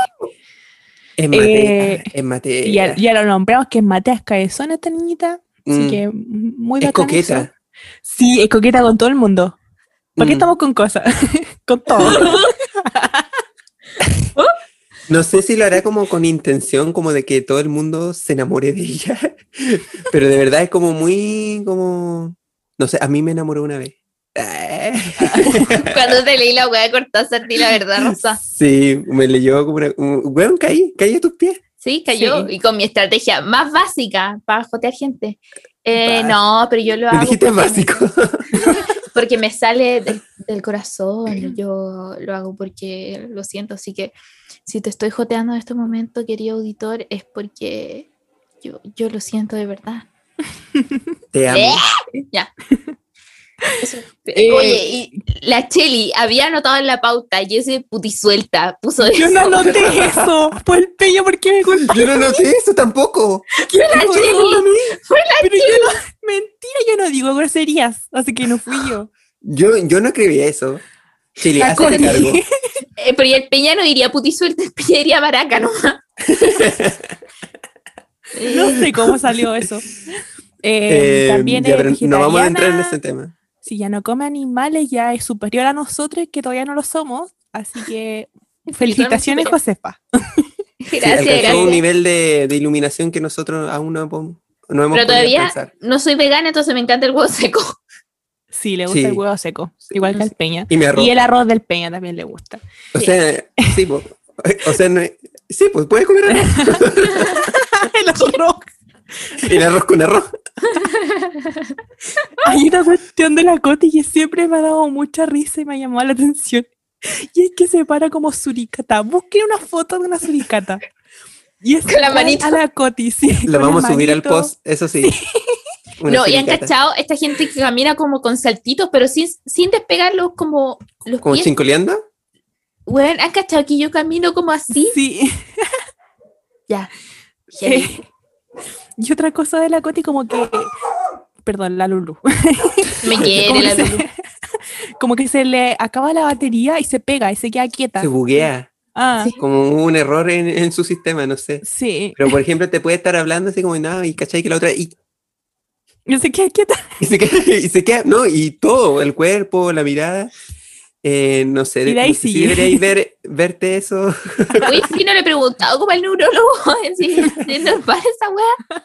Es Matea. Eh, es ya, ya lo nombramos que es Matea Caezón esta niñita, así Mm, que muy es eso. coqueta. Sí, es coqueta con todo el mundo. ¿Por qué Mm. estamos con cosas? con todo. No sé si lo hará como con intención, como de que todo el mundo se enamore de ella. Pero de verdad es como muy, como, no sé, a mí me enamoró una vez. Cuando te leí la hueá de Cortázar, di la verdad, Rosa. Sí, me leyó como una, un- weón, caí, caí a tus pies. Sí, cayó. Sí. Y con mi estrategia más básica para jotear gente. Eh, no, pero yo lo Me hago. dijiste porque- básico. porque me sale del, del corazón. Yo lo hago porque lo siento. Así que si te estoy joteando en este momento, querido auditor, es porque yo, yo lo siento de verdad. Te amo. Ya. Eso. Eh, Oye, y la Cheli había anotado en la pauta y ese putisuelta puso Yo eso. no noté eso. Fue el peño, ¿por qué me culpa? Yo no noté eso tampoco. Fue la Cheli. Fue la Pero yo no, mentira, yo no digo groserías, así que no fui yo. Yo, yo no escribí eso. Chile, La hazte cargo. Eh, pero y el Peña no diría putisuelta, el Peña diría baraca nomás. No sé cómo salió eso. Eh, Eh, también ya, es no vamos a entrar en ese tema. Si ya no come animales, ya es superior a nosotros, que todavía no lo somos. Así que felicitaciones. Josefa. Sí, Gracias, gracias. un nivel de, de iluminación que nosotros aún no, podemos- no hemos Pero todavía no soy vegana, entonces me encanta el huevo seco. Sí, le gusta Sí. el huevo seco, igual que al Peña. Y me arroz. Y el arroz del Peña también le gusta. O sea, sí, po. o sea, no- sí, pues puedes comer arroz. el arroz. El arroz con arroz. Hay una cuestión de la Coti que siempre me ha dado mucha risa y me ha llamado la atención. Y es que se para como suricata. Busquen una foto de una suricata. Y es Con la manito. A la Coti, sí. Lo vamos a subir al post, eso sí. No, y han cachado esta gente que camina como con saltitos, pero sin, sin despegar los, como los ¿Como pies. chincoleando? Weón, han cachado que yo camino como así. Sí. Ya. Eh, y otra cosa de la Coti como que... Perdón, la Lulu. Me como, quiere que la se, Lulu. como que se le acaba la batería y se pega y se queda quieta. Se buguea. Ah, Como un error en, en su sistema, no sé. sí. Pero por ejemplo, te puede estar hablando así como nada y cachai que la otra. Y, Y se queda quieta. y se queda, y se queda, no, y todo, el cuerpo, la mirada. Eh, no sé, de ahí no sé si deberíais ver, verte eso. Uy, sí, no le he preguntado como al neurólogo. Si es normal esa weá.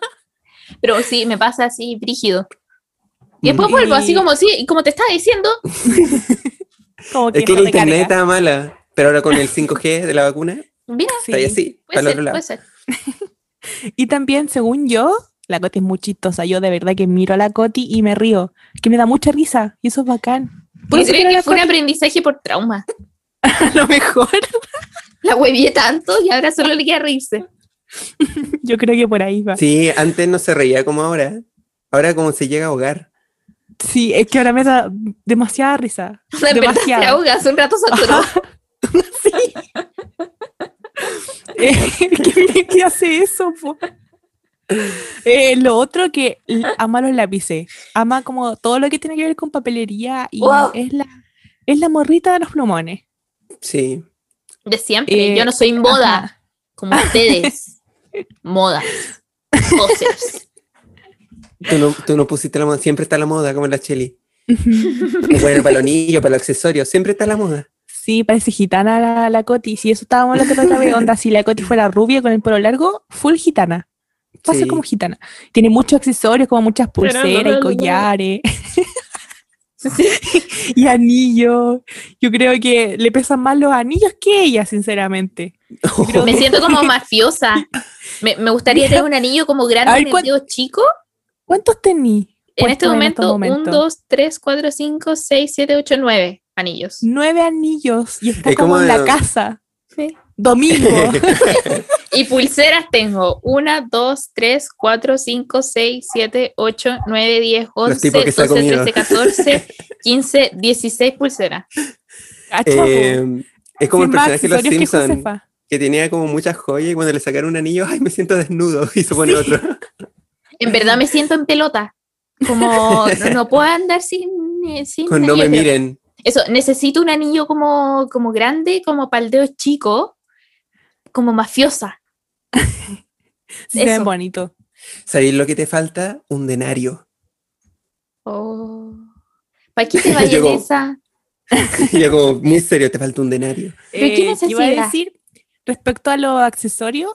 Pero sí, me pasa así, brígido. Y después Y- vuelvo así como sí, como te estaba diciendo. Como que Es que no el te internet estaba mala, pero ahora con el 5G de la vacuna, Mira, Sí. está así, puede para el ser, otro lado. puede ser. Y también, según yo, la Coti es muy chistosa. Yo de verdad que miro a la Coti y me río. Que me da mucha risa. Y eso es bacán. Por Yo eso creo que fue un aprendizaje por trauma. A lo mejor. La huevié tanto y ahora solo le queda reírse. Yo creo que por ahí va. Sí, Sí, antes no se reía como ahora. Ahora como se llega a ahogar. es que ahora me da demasiada risa. De verdad se Demasiada. ahoga, hace un rato saturó. Eh, ¿qué, qué hace eso? po? Eh, lo otro que ama los lápices. Ama como todo lo que tiene que ver con papelería y Wow. es la es la morrita de los plumones. Sí. De siempre. Eh, Yo no soy moda, Ajá. como ustedes. Moda. Posers. Tú no, tú no pusiste la moda, siempre está la moda, como la Cheli. Bueno, para los para los accesorios, siempre está la moda. Sí, parece gitana la, la Coti. Si eso estábamos hablando la otra vez, onda, si la Coti fuera rubia con el pelo largo, full gitana. Pasa Sí. como gitana. Tiene muchos accesorios, como muchas pulseras y collares. y anillos. Yo creo que le pesan más los anillos que ella, sinceramente. Me que- siento como mafiosa. Me, me gustaría tener un anillo como grande ver, ¿cuán- chico. ¿Cuántos tení? En este momento, estos 1, momentos? 2, 3, 4, 5, 6, 7, 8, 9 anillos. Nueve anillos y está Es como, como en la de- casa. Sí. Domingo. Y pulseras tengo 1, 2, 3, 4, 5, 6, 7, 8, 9, 10, 11, tipos que se ha 12, comido. 13, 14, 15, 16 pulseras. Eh, es como el personaje de los que Simpsons, que tenía como muchas joyas y cuando le sacaron un anillo, ay, me siento desnudo, y se pone otro. En verdad me siento en pelota. Como no, no puedo andar sin, eh, sin Con no me miren. Eso, necesito un anillo como, como grande, como para el dedo chico, como mafiosa. Sí, bonito. ¿Sabéis lo que te falta? Un denario. Oh. ¿Para qué te vayas en esa? Y yo como, muy serio, te falta un denario. ¿Pero qué Eh, ¿qué iba a decir respecto a los accesorios?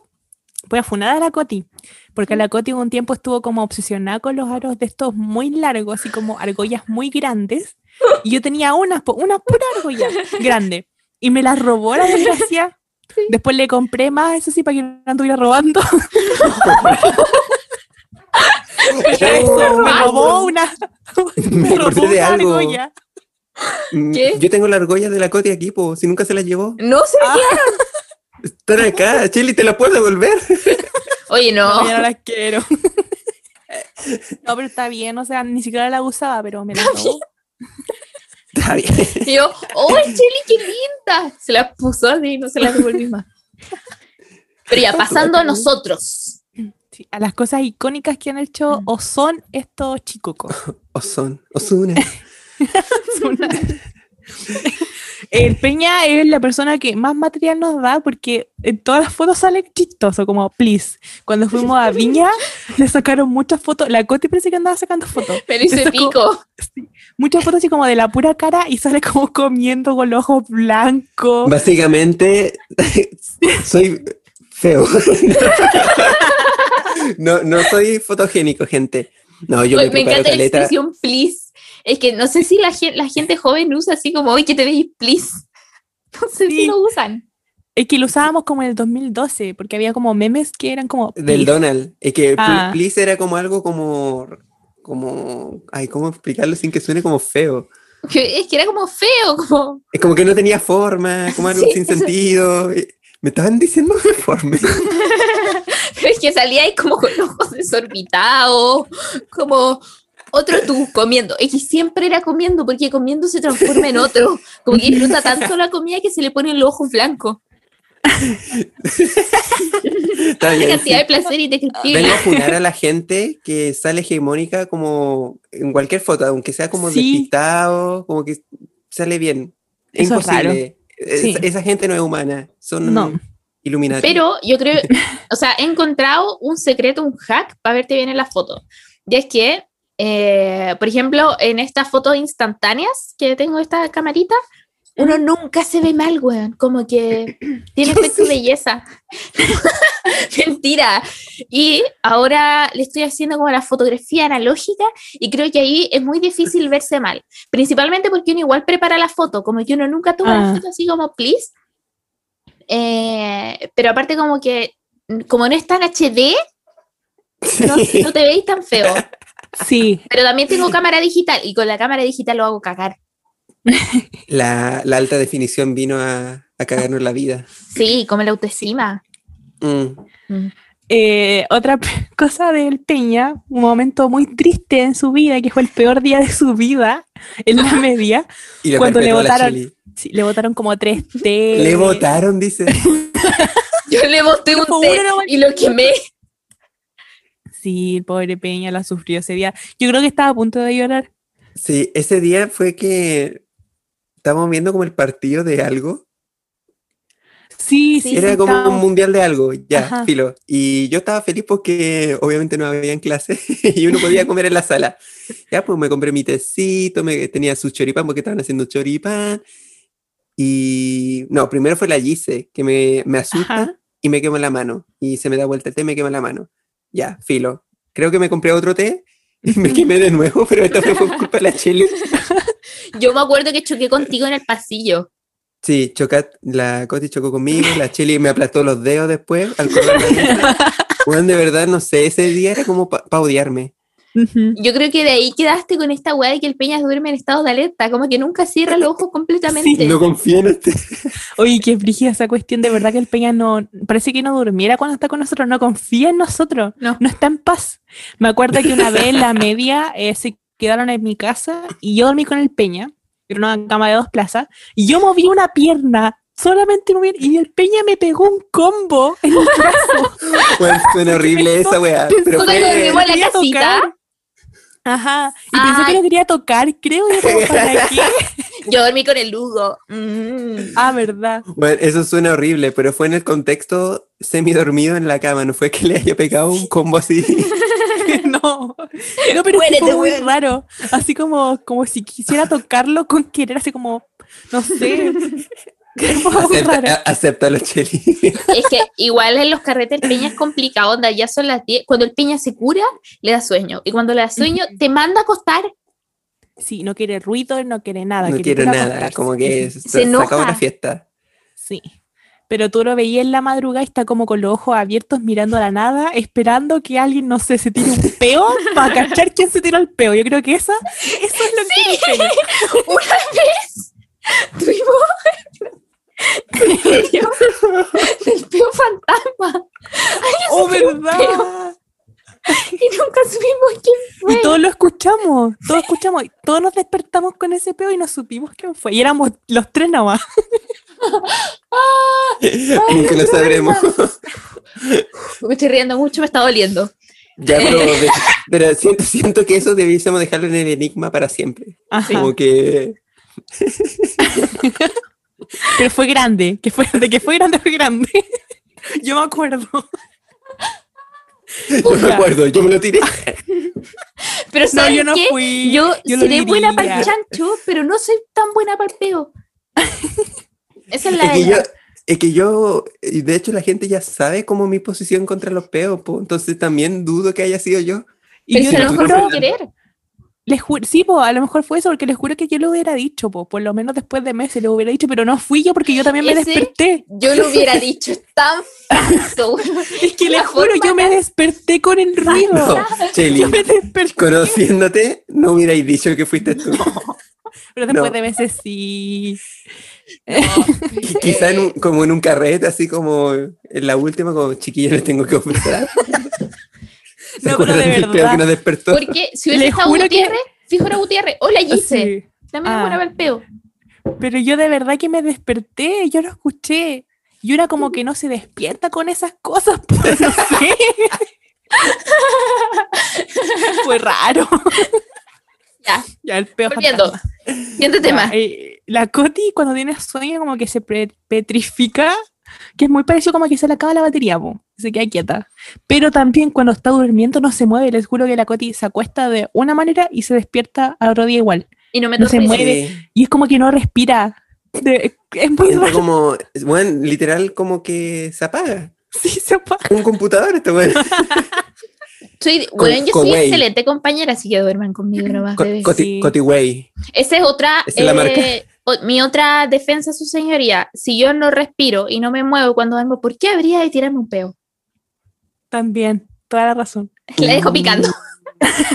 Voy a funar a la Coti, porque la Coti un tiempo estuvo como obsesionada con los aros de estos muy largos, así como argollas muy grandes, y yo tenía unas, una pura argolla grande, y me las robó la desgracia. Después le compré más, eso sí, para que no anduviera robando. Eso, me robó una, me robó de una algo. argolla. Mm, ¿Qué? Yo tengo la argolla de la Coti aquí, po, si nunca se las llevó. No se Ah. Están acá, Chili, te las puedo devolver. Oye, no. No, ya no las quiero. No, pero está bien, o sea, ni siquiera la usaba, pero me la robó. Está bien. Y yo, ¡oh, Cheli, qué linda! Se las puso así y no se las devolví más. Pero ya, pasando a nosotros. Sí, a las cosas icónicas que han hecho o son estos chicocos. Ozón, Ozuna. El Peña es la persona que más material nos da porque en todas las fotos sale chistoso, como please. Cuando fuimos a Viña, le sacaron muchas fotos. La Coti parece que andaba sacando fotos. Pero hice pico. Muchas fotos así como de la pura cara y sale como comiendo con los ojos blancos. Básicamente, soy feo. No, no soy fotogénico, gente. No, yo me me encanta la expresión please. Es que no sé si la gente, la gente joven usa así como, hoy que te veis please. No sé si lo usan. Es que lo usábamos como en el 2012, porque había como memes que eran como... Del. Donald. Es que Ah. please era como algo como. como. Ay, ¿cómo explicarlo sin que suene como feo? Que- es que era como feo, como. Es como que no tenía forma, como algo Sí. sin sentido. Me estaban diciendo deforme. Pero es que salía ahí como con ojos desorbitados, como otro tú comiendo. Es que siempre era comiendo, porque comiendo se transforma en otro. Como que disfruta tanto la comida que se le ponen los ojos blancos. Está bien, cantidad sí. de placer indescriptible. Vengo a funar a la gente que sale hegemónica como en cualquier foto, aunque sea como Sí. despistado, como que sale bien. Es Eso imposible. Es- Sí. Esa gente no es humana, son No. Illuminati. Pero yo creo, o sea, he encontrado un secreto, un hack para verte bien en la foto. Y es que, eh, por ejemplo, en estas fotos instantáneas que tengo esta camarita, uno nunca se ve mal, weón. Como que tiene efecto de belleza. Mentira. Y ahora le estoy haciendo como la fotografía analógica y creo que ahí es muy difícil verse mal. Principalmente porque uno igual prepara la foto, como que uno nunca toma la Ah. foto así como, please. Eh, pero aparte como que, como no es tan HD, no, no te veis tan feo. Sí, Pero también tengo cámara digital y con la cámara digital lo hago cagar. La, la alta definición vino a, a cagarnos la vida. Sí, como la autoestima. Mm. Mm. Eh, otra cosa del Peña, un momento muy triste en su vida, que fue el peor día de su vida en la media. Y Cuando le votaron-. Sí, le votaron como tres T. Le votaron, dice. Yo le boté un una y lo quemé. Sí, el pobre Peña la sufrió ese día. Yo creo que estaba a punto de llorar. Sí, ese día fue que estábamos viendo como el partido de algo. Sí, Sí. Era sí, como un mundial de algo, ya, Ajá. filo. Y yo estaba feliz porque obviamente no había clase y uno podía comer en la sala. Ya, pues me compré mi tecito, me, tenía su choripán porque estaban haciendo choripán. Y no, primero fue la Gise, que me, me asusta Ajá. y me quema la mano. Y se me da vuelta el té y me quema la mano. Ya, filo. Creo que me compré otro té y me quemé de nuevo, pero esta vez fue por culpa de la chile. Yo me acuerdo que choqué contigo en el pasillo. Sí, choca, la Coti chocó conmigo, la Cheli me aplastó los dedos después al. Bueno, de verdad, no sé, ese día era como para odiarme. Yo creo que de ahí quedaste con esta weá de que el Peña duerme en estado de alerta, como que nunca cierra los ojos completamente. No confío en usted. Oye, qué brígida esa cuestión. De verdad que el Peña no. Parece que no durmiera cuando está con nosotros. No confía en nosotros. No. No está en paz. Me acuerdo que una vez en la media eh, se quedaron en mi casa y yo dormí con el Peña. Era una cama de dos plazas. Y yo moví una pierna. Solamente moví. Y el Peña me pegó un combo en el brazo. Bueno, suena horrible esa weá. Pero Cuando fue- en la casita. Ajá. Y pensé Ay. que lo quería tocar, creo. Yo como, ¿para qué? Yo dormí con el Lugo. Mm. Ah, verdad. Bueno, eso suena horrible, pero fue en el contexto semi-dormido en la cama, no fue que le haya pegado un combo así. no. No, pero fue muy raro. Así como, como si quisiera tocarlo con querer, así como, no sé. Acepta, acéptalo, Cheli. Es que igual en los carretes el Peña es complicado, onda, ya son las 10. Cuando el Peña se cura, le da sueño. Y cuando le da sueño, te manda a acostar. Sí, no quiere ruido, no quiere nada. No quiere nada, acostarse. como que se, Se la fiesta. Sí. pero tú lo veías en la madrugada y está como con los ojos abiertos mirando a la nada, esperando que alguien, no sé, se tire un peo para cachar quién se tiró el peo. Yo creo que esa, eso es lo que Sí. me Una vez tuvimos el peo, el peo fantasma ¡Oh, verdad! y nunca supimos quién fue. Y todos lo escuchamos, todos escuchamos, y todos nos despertamos con ese peo y no supimos quién fue. Y éramos los tres nada más. Nunca lo sabremos. Me estoy riendo mucho, me está doliendo. ya, pero, pero siento, siento que eso debiésemos dejarlo en el enigma para siempre. Ajá. Como que Pero fue grande, que fue, de que fue grande, fue grande. Yo me acuerdo. no me acuerdo, yo me lo tiré. Pero No, ¿saben yo no qué? fui. Yo, yo seré buena para el chancho, pero no soy tan buena para el peo. Esa es la Es que yo, es que yo, de hecho la gente ya sabe como mi posición contra los peos, po, entonces también dudo que haya sido yo. Y Pero yo si a les lo juro, no querer. Les juro, sí, po, a lo mejor fue eso, porque les juro que yo lo hubiera dicho, po, por lo menos después de meses lo hubiera dicho, pero no fui yo porque yo también me Ese- desperté. Yo lo hubiera dicho, es tan falso. Es que les juro, yo me desperté con el ruido. No, Yo me desperté, conociéndote, no hubierais dicho que fuiste tú. pero después no. de meses sí. Qui- Quizá en un- como en un carrete, así como en la última, como chiquillos les tengo que confesar. ¿Se No, pero de peo verdad. que nos despertó? Porque si hubiese estado juro que- Gutiérrez, fijo era Gutiérrez. Hola Gise. Sí. También Ah. para el peo. Pero yo de verdad que me desperté, yo lo escuché. Y una como que no se despierta con esas cosas, pues no sé. Fue raro. Ya, Ya, el peor Volviendo. siguiente tema. Eh, la Coti cuando tiene sueño como que se petrifica, que es muy parecido como que se le acaba la batería, po, se queda quieta. Pero también cuando está durmiendo no se mueve, les juro que la Coti se acuesta de una manera y se despierta al otro día igual. Y no me no se mueve. Sí. Y es como que no respira. De- es muy Entra raro. como, bueno, literal como que se apaga. Sí, se apaga. Un computador, este weón. Soy, Con- bueno, yo con soy Way. excelente compañera, así que duerman conmigo nomás, Co-. Coti, Sí. Coti Way. Esa es otra, Esa es la eh, marca. o- mi otra defensa, su señoría. Si yo no respiro y no me muevo cuando duermo, ¿por qué habría de tirarme un peo? También, toda la razón. La dejo picando.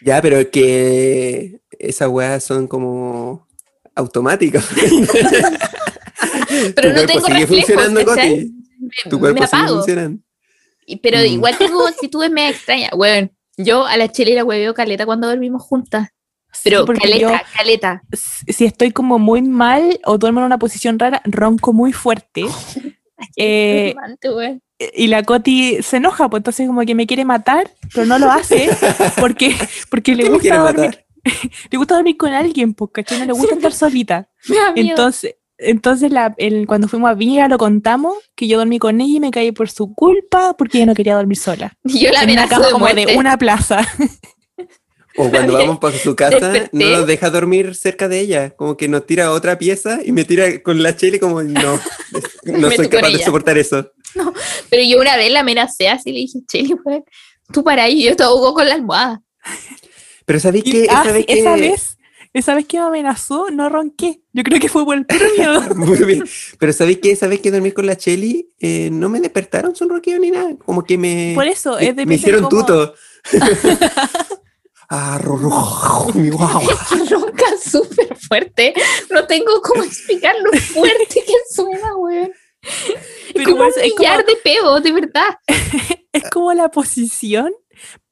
Ya, pero es que esas weas son como automáticas. Pero tu no cuerpo tengo sigue reflejos, funcionando. Coti. Me- Tu cuerpo me sigue apago. funcionando. Y- Pero Mm. igual tengo actitudes medio extrañas. Bueno, yo a la Chile la hueveo caleta cuando dormimos juntas. Pero Sí, porque caleta, yo, caleta. si estoy como muy mal o duermo en una posición rara, ronco muy fuerte. Eh. Y la Coti se enoja, pues entonces como que me quiere matar, pero no lo hace porque, porque le ¿Qué me gusta dormir, matar? le gusta dormir con alguien, pues ¿cachai? No le gusta estar solita. Entonces, entonces la, el- cuando fuimos a Viña lo contamos, que yo dormí con ella y me caí por su culpa porque ella no quería dormir sola. Y yo la en una cama de como muerte. de una plaza. O cuando vamos para su casa, Desperté. no nos deja dormir cerca de ella. Como que nos tira a otra pieza y me tira con la chile como, no, no soy capaz de soportar eso. Pero yo una vez la amenacé así, le dije, Chile, weón, tú para ahí, y yo te ahogo con la almohada. Pero ¿sabéis que ah, esa vez que... esa vez, esa vez que me amenazó, no ronqué. Yo creo que fue por el puro miedo. Muy bien. Pero ¿sabéis que esa vez que dormí con la Cheli, eh, no me despertaron sonroqueo ni nada? Como que me... Por eso, me, es de me hicieron tuto. ah, mi. Que ronca súper fuerte. No tengo cómo explicar lo fuerte que suena, weón. Es Pero como por un es como- de peo, de verdad. Es como la posición,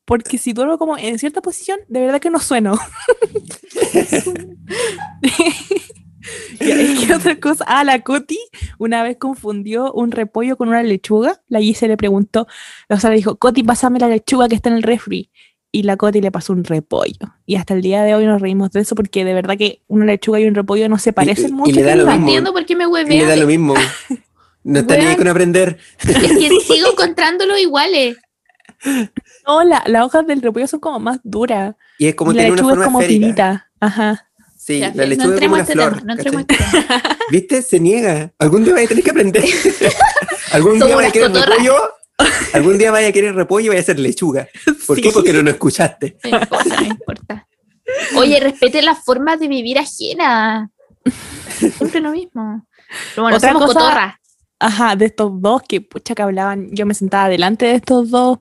porque si duermo como en cierta posición, de verdad que no sueno. Es que otra cosa, ah, la Coti una vez confundió un repollo con una lechuga. La Gise le preguntó, o sea, le dijo, Coti, pásame la lechuga que está en el refri. Y la Coti le pasó un repollo. Y hasta el día de hoy nos reímos de eso porque de verdad que una lechuga y un repollo no se parecen y mucho. le da lo mismo. Entiendo por qué me Y le da lo mismo. No está ni ahí con aprender. Es que sigo encontrándolo iguales. No, la- las hojas del repollo son como más duras. Y es como y la tiene una lechuga es forma como esférica. finita. Ajá. Sí, Ya, la no lechuga es como una este flor. tema, no entremos a ¿cachai? este tema. ¿Viste? Se niega. Algún día vaya a tener que aprender. Algún día vaya a querer cotorras. repollo. Algún día vaya a querer repollo y vaya a ser lechuga. ¿Por Sí. qué? Porque no nos escuchaste. No importa, no importa. Oye, respete las formas de vivir ajena. Siempre lo mismo. Pero bueno, Otra somos cosa- cotorras. Ajá, de estos dos que pucha que hablaban, yo me sentaba delante de estos dos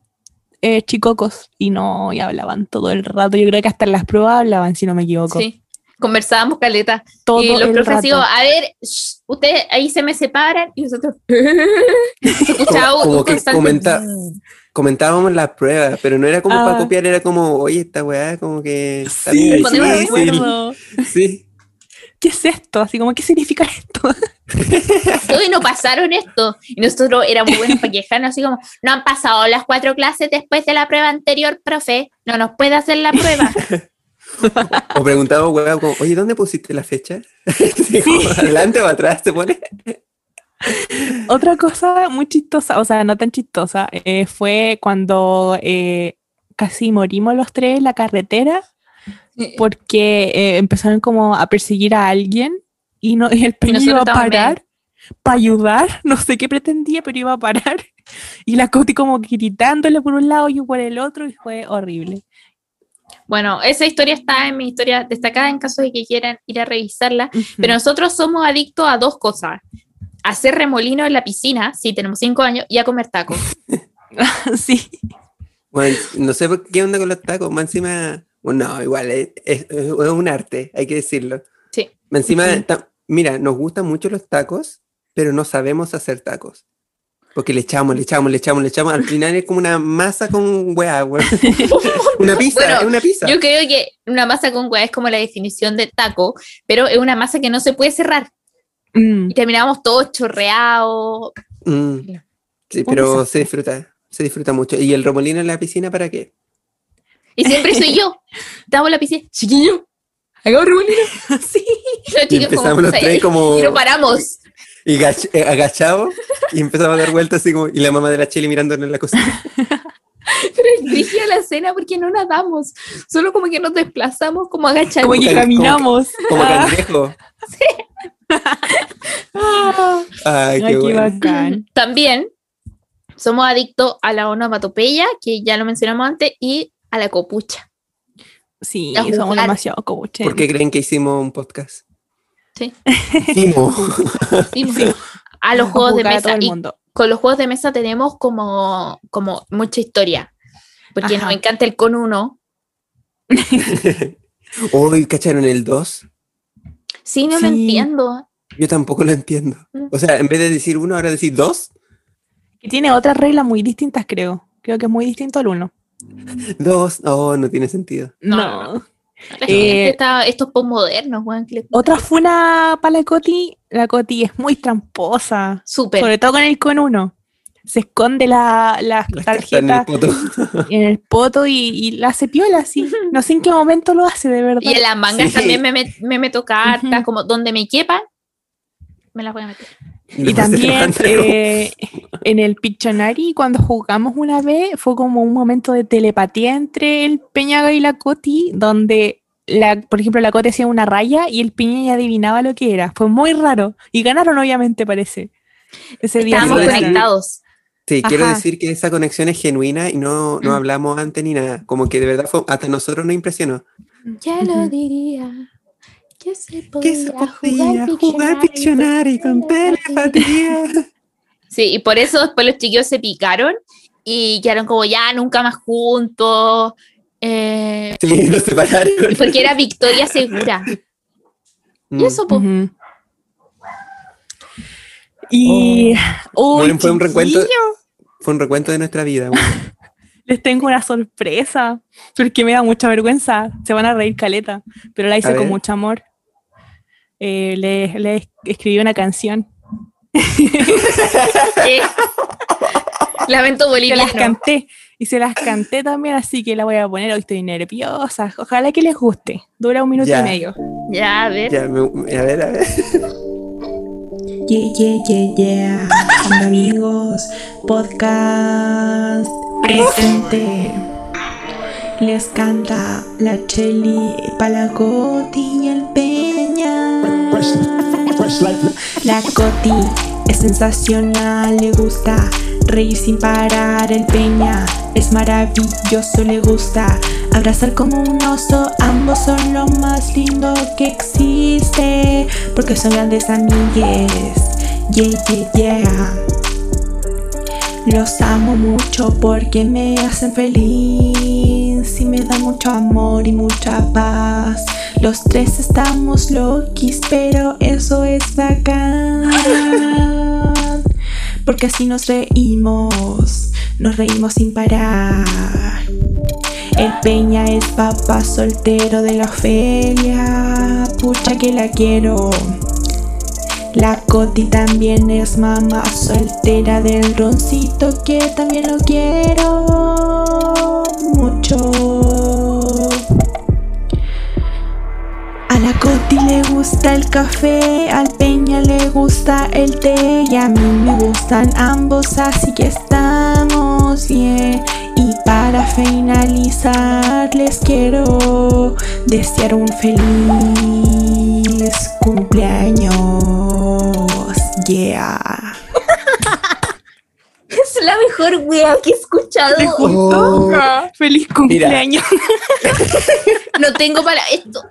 eh, chicocos y no, y hablaban todo el rato. Yo creo que hasta en las pruebas hablaban, si no me equivoco. Sí. Conversábamos caleta. Todo y los profes digo, a ver, shh, ustedes ahí se me separan y nosotros Como- que comenta- "Mm". Comentábamos las pruebas, pero no era como para Ah. copiar, era como, oye, esta weá, como que está Sí, bien ponemos de difícil". acuerdo. Sí. ¿Qué es esto? Así como, ¿qué significa esto? Hoy no pasaron esto. Y nosotros éramos buenos para quejarnos, así como, no han pasado las cuatro clases después de la prueba anterior, profe, no nos puede hacer la prueba. O preguntaba, como, oye, ¿dónde pusiste la fecha? Sí, como, ¿Adelante o atrás se pone? Otra cosa muy chistosa, o sea, no tan chistosa, eh, fue cuando eh, casi morimos los tres en la carretera porque eh, empezaron como a perseguir a alguien y, no, y el nosotros iba a parar para ayudar, no sé qué pretendía, pero iba a parar. Y la Coti como gritándole por un lado y yo por el otro y fue horrible. Bueno, esa historia está en mi historia destacada en caso de que quieran ir a revisarla. Pero nosotros somos adictos a dos cosas. A hacer remolino en la piscina, si tenemos cinco años, y a comer tacos. sí. Bueno, no sé por qué onda con los tacos, más encima, no, igual, es, es- es un arte, hay que decirlo. Sí. Encima, ta- mira, nos gustan mucho los tacos, pero no sabemos hacer tacos. Porque le echamos, le echamos, le echamos, le echamos. Al final es como una masa con weá, weón. Una pizza, Bueno, es una pizza. Yo creo que una masa con hueá es como la definición de taco, pero es una masa que no se puede cerrar. Mm. Y terminamos todos chorreados. Mm, Sí, pero se disfruta, se disfruta mucho. ¿Y el remolino en la piscina para qué? Y siempre soy yo. En la piscina. Chiquillo, hagamos remolino. sí. Y los chicos como, empezamos los "Sí". tres como Y no paramos. y eh, agachados y empezamos a dar vueltas así como, y la mamá de la Chile mirándonos en la cocina. Pero es brígida la escena porque no nadamos. Solo como que nos desplazamos como agachaditos. Como que Como- caminamos. Como Ah, cangrejo. ah. Ay, Ay, qué qué bueno. bacán. También somos adictos a la onomatopeya, que ya lo mencionamos antes, y a la copucha. Sí, A somos demasiado cobuches. ¿Por qué creen que hicimos un podcast? Sí. Hicimos. A los juegos de mesa. Y con los juegos de mesa tenemos como, como mucha historia. Porque Ajá. nos encanta el con uno. Hoy, ¿cacharon el 2? Sí, no lo entiendo. Yo tampoco lo entiendo. Mm. O sea, en vez de decir uno, ahora decir dos. Que tiene otras reglas muy distintas, creo. Creo que es muy distinto al uno. Dos. Oh, no tiene sentido. No, No. no, La Eh, gente está, estos postmodernos, weón, Otra fue una para la Coti. La Coti es muy tramposa. Súper. Sobre todo con el con uno. Se esconde la, Las cartas en el poto. en el poto y, y la hace piola así. No sé en qué momento lo hace, de verdad. Y en las mangas Sí. también me, me meto cartas, como donde me quepan, me las voy a meter. Y también eh, en el Pictionary, cuando jugamos una vez, fue como un momento de telepatía entre el Peñaga y la Coti, donde, la, por ejemplo, la Coti hacía una raya y el Peña ya adivinaba lo que era. Fue muy raro. Y ganaron, obviamente, parece. Ese día Estábamos sí conectados. Sí, quiero decir que esa conexión es genuina y no, no Mm. hablamos antes ni nada. Como que de verdad fue, hasta nosotros nos impresionó. Ya lo diría. Que se Que podía se jugar podía jugar Pictionary Pictionary con telepatía. Sí, y por eso después los chiquillos se picaron y quedaron como ya nunca más juntos. eh, Sí, nos separaron. porque era victoria segura. Mm. Y eso, pues. Y Bueno, fue un recuento, fue un recuento de nuestra vida. bueno. les tengo una sorpresa, porque me da mucha vergüenza. Se van a reír caleta, pero la hice con mucho amor. Eh, le, le escribí una canción. Eh, lamento Se boliviano. las canté y se las canté también, así que la voy a poner. Hoy estoy nerviosa. Ojalá que les guste. Dura un minuto Ya. y medio. Ya, a ver. Ya, me- a ver, a ver. Yeah, yeah, yeah, yeah. Amigos, podcast presente. Les canta la Cheli, Palacoti y el Peña. La Coti es sensacional, le gusta reír sin parar. El Peña es maravilloso, le gusta abrazar como un oso. Ambos son lo más lindo que existe porque son grandes amigues Yeah, yeah, yeah. Los amo mucho porque me hacen feliz y me dan mucho amor y mucha paz. Los tres estamos loquis, pero eso es bacán. Porque así nos reímos, nos reímos sin parar. El Peña es papá soltero de la Ofelia, pucha que la quiero. La Coti también es mamá soltera del roncito que también lo quiero mucho. A la Coti le gusta el café, al Peña le gusta el té y a mí me gustan ambos, así que estamos bien. Y para finalizar les quiero desear un feliz cumpleaños. Yeah. Es la mejor wea que he escuchado. Oh, Feliz cumpleaños. No tengo para esto.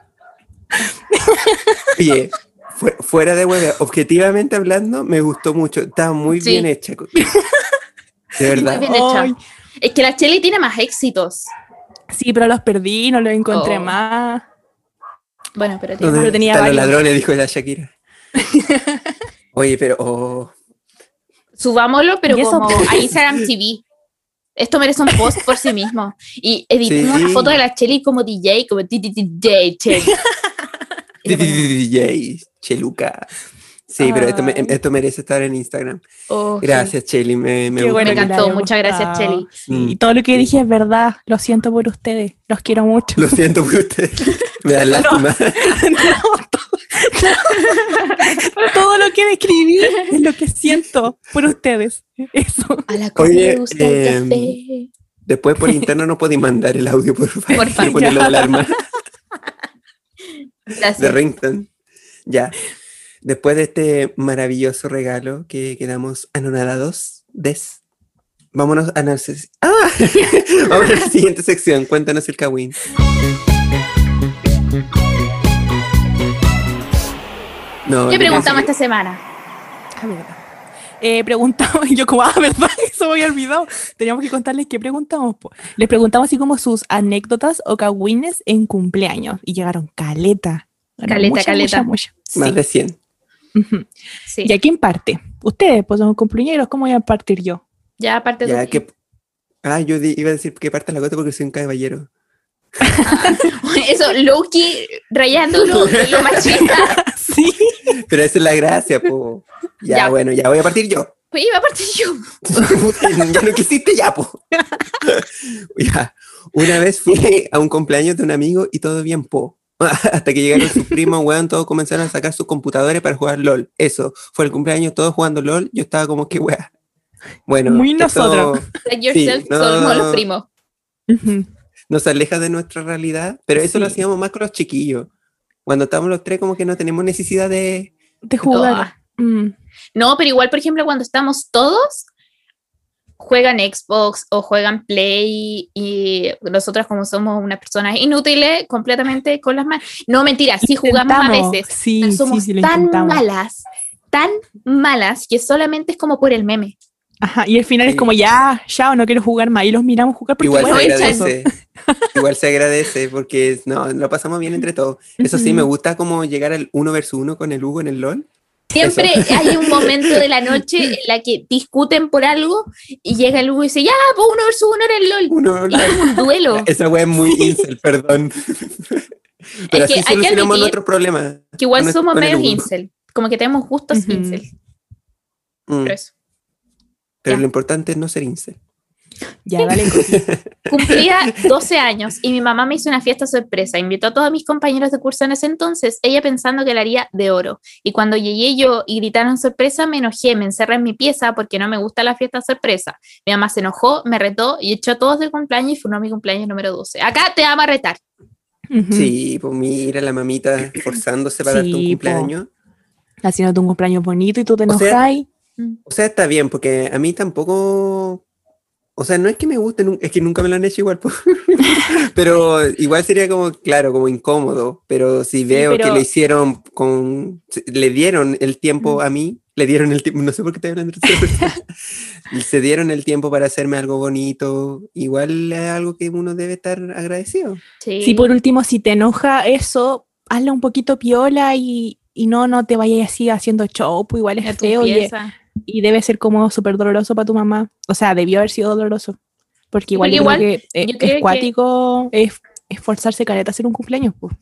Oye, fu- fuera de huevo, objetivamente hablando, me gustó mucho. Estaba muy Sí. bien hecha. De verdad. Muy bien hecha. Es que la Chelly tiene más éxitos. sí, pero los perdí, no los encontré Oh. más. Bueno, pero ¿Dónde pero tenía están los varios. ladrones? Dijo la Shakira. Oye, pero oh, Subámoslo, pero como a Instagram TV. Esto merece un post por sí mismo. Y editemos Sí. una foto de la Chelly como DJ, como DJ Chelly. DJ, Cheluca. Sí, pero esto, me- esto merece estar en Instagram. Oh, sí. Gracias, Chelly. Me, me Qué bueno Me encantó. Muchas gracias. Chelly. Mm. Y todo lo que dije es verdad. Lo siento por ustedes. Los quiero mucho. Lo siento por ustedes. Me dan lástima. No, todo, todo lo que describí es lo que siento por ustedes. Eso. A la Oye, gusta el em, café. Después por interno no podéis mandar el audio, por favor. Por favor. Ponerlo de alarma de Gracias. Rington. Ya. Después de este maravilloso regalo que quedamos anonadados, des. Vámonos a la, ¡Ah! Vamos a la siguiente sección. Cuéntanos el Kawin. No, ¿Qué preguntamos esta semana? Ah. Eh, preguntamos, y yo como, ah, ¿verdad? Eso me había olvidado. Teníamos que contarles qué preguntamos. po. Les preguntamos así como sus anécdotas o cagüines en cumpleaños. Y llegaron caleta. Bueno, Caleta, mucha, caleta. mucha, mucha. Más Sí. de 100. Ujú. Sí. ¿Y a quién parte? Ustedes, pues son cumpleaños, ¿cómo voy a partir yo? Ya aparte Ya de que. Ah, yo di- iba a decir que parte la gota porque soy un caballero. eso, Loki rayándolo, lo machista. Sí. Pero esa es la gracia, po. Ya, Ya. bueno, ya voy a partir yo. Pues iba a partir yo. ya no quisiste, ya, po. ya. Una vez fui a un cumpleaños de un amigo y todo bien, po. Hasta que llegaron sus primos, weón, todos comenzaron a sacar sus computadores para jugar LOL. Eso, fue el cumpleaños, todos jugando LOL. Yo estaba como que, weá. Bueno, Muy esto nosotros. Like yourself, no. somos los primos. Nos aleja de nuestra realidad, pero eso lo hacíamos más con los chiquillos. Cuando estábamos los tres, como que no tenemos necesidad de. De jugar. Ah. Mm. No, pero igual, por ejemplo, cuando estamos todos, juegan Xbox o juegan Play y nosotros como somos unas personas inútiles completamente con las manos. No, mentira, sí jugamos a veces. Sí, pero sí, somos sí, lo tan intentamos. malas, tan malas que solamente es como por el meme. Ajá, y al final es como ya, ya, no quiero jugar más. Y los miramos jugar porque Igual se bueno, agradece. Igual se agradece porque no, lo pasamos bien entre todos. Eso sí, me gusta como llegar al uno versus uno con el Hugo en el LOL. Siempre hay un momento de la noche en la que discuten por algo y llega el Hugo y dice, ya, pues uno versus uno era el LOL. Uno, Y es un duelo. esa wea es muy incel, perdón. Pero Es que así hay que solucionamos nuestros problemas. Que igual somos Hugo. incel. Como que tenemos gustos Ujú. incel. Mm, Pero eso. Pero ya. lo importante es no ser incel. Ya, dale. Coti. Cumplía 12 años y mi mamá me hizo una fiesta sorpresa. Invitó a todos mis compañeros de curso en ese entonces, ella pensando que la haría de oro. Y cuando llegué yo y gritaron sorpresa, me enojé, me encerré en mi pieza porque no me gusta la fiesta sorpresa. Mi mamá se enojó, me retó y echó a todos del cumpleaños y fue mi cumpleaños número 12. Acá te vamos a retar. Sí, pues mira la mamita forzándose para darte un Sí, po. cumpleaños. Haciéndote un cumpleaños bonito y tú te O sea, enojas. O sea, está bien, porque a mí tampoco o sea, no es que me guste, es que nunca me lo han hecho igual, pero igual sería como, claro, como incómodo, pero si veo que pero- lo hicieron con, le dieron el tiempo a mí, le dieron el tiempo, no sé por qué estoy hablando se dieron el tiempo para hacerme algo bonito, igual es algo que uno debe estar agradecido. Sí. Si por último, si te enoja eso, hazle un poquito piola y, y no, no te vayas así haciendo show, pues igual es tu feo y, debe ser como súper doloroso para tu mamá. O sea, debió haber sido doloroso. Porque igual, Porque yo igual, creo que yo creo es que- cuático es esforzarse careta a hacer un cumpleaños. pues.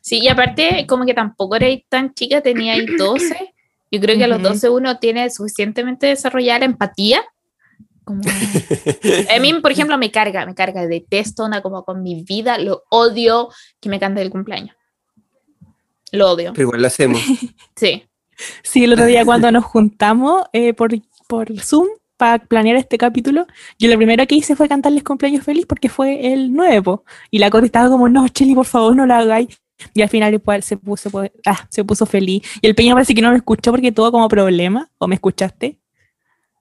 Sí, y aparte, como que tampoco eres tan chica, tenía ahí 12. Yo creo que a los Ujú. 12 uno tiene suficientemente desarrollada la empatía. Como... A mí, por ejemplo, me carga, me carga, detesto una como con mi vida, lo odio que me cante el cumpleaños. Lo odio, Pero igual lo hacemos. sí. Sí, el otro día cuando nos juntamos eh, por, por Zoom para planear este capítulo, yo lo primero que hice fue cantarles cumpleaños feliz porque fue el nuevo. Y la Cori estaba como, no, Cheli, por favor, no lo hagáis. Y al final igual se puso, pues, ah, se puso feliz. Y el Peña parece que no me escuchó porque tuvo como problema. ¿O me escuchaste?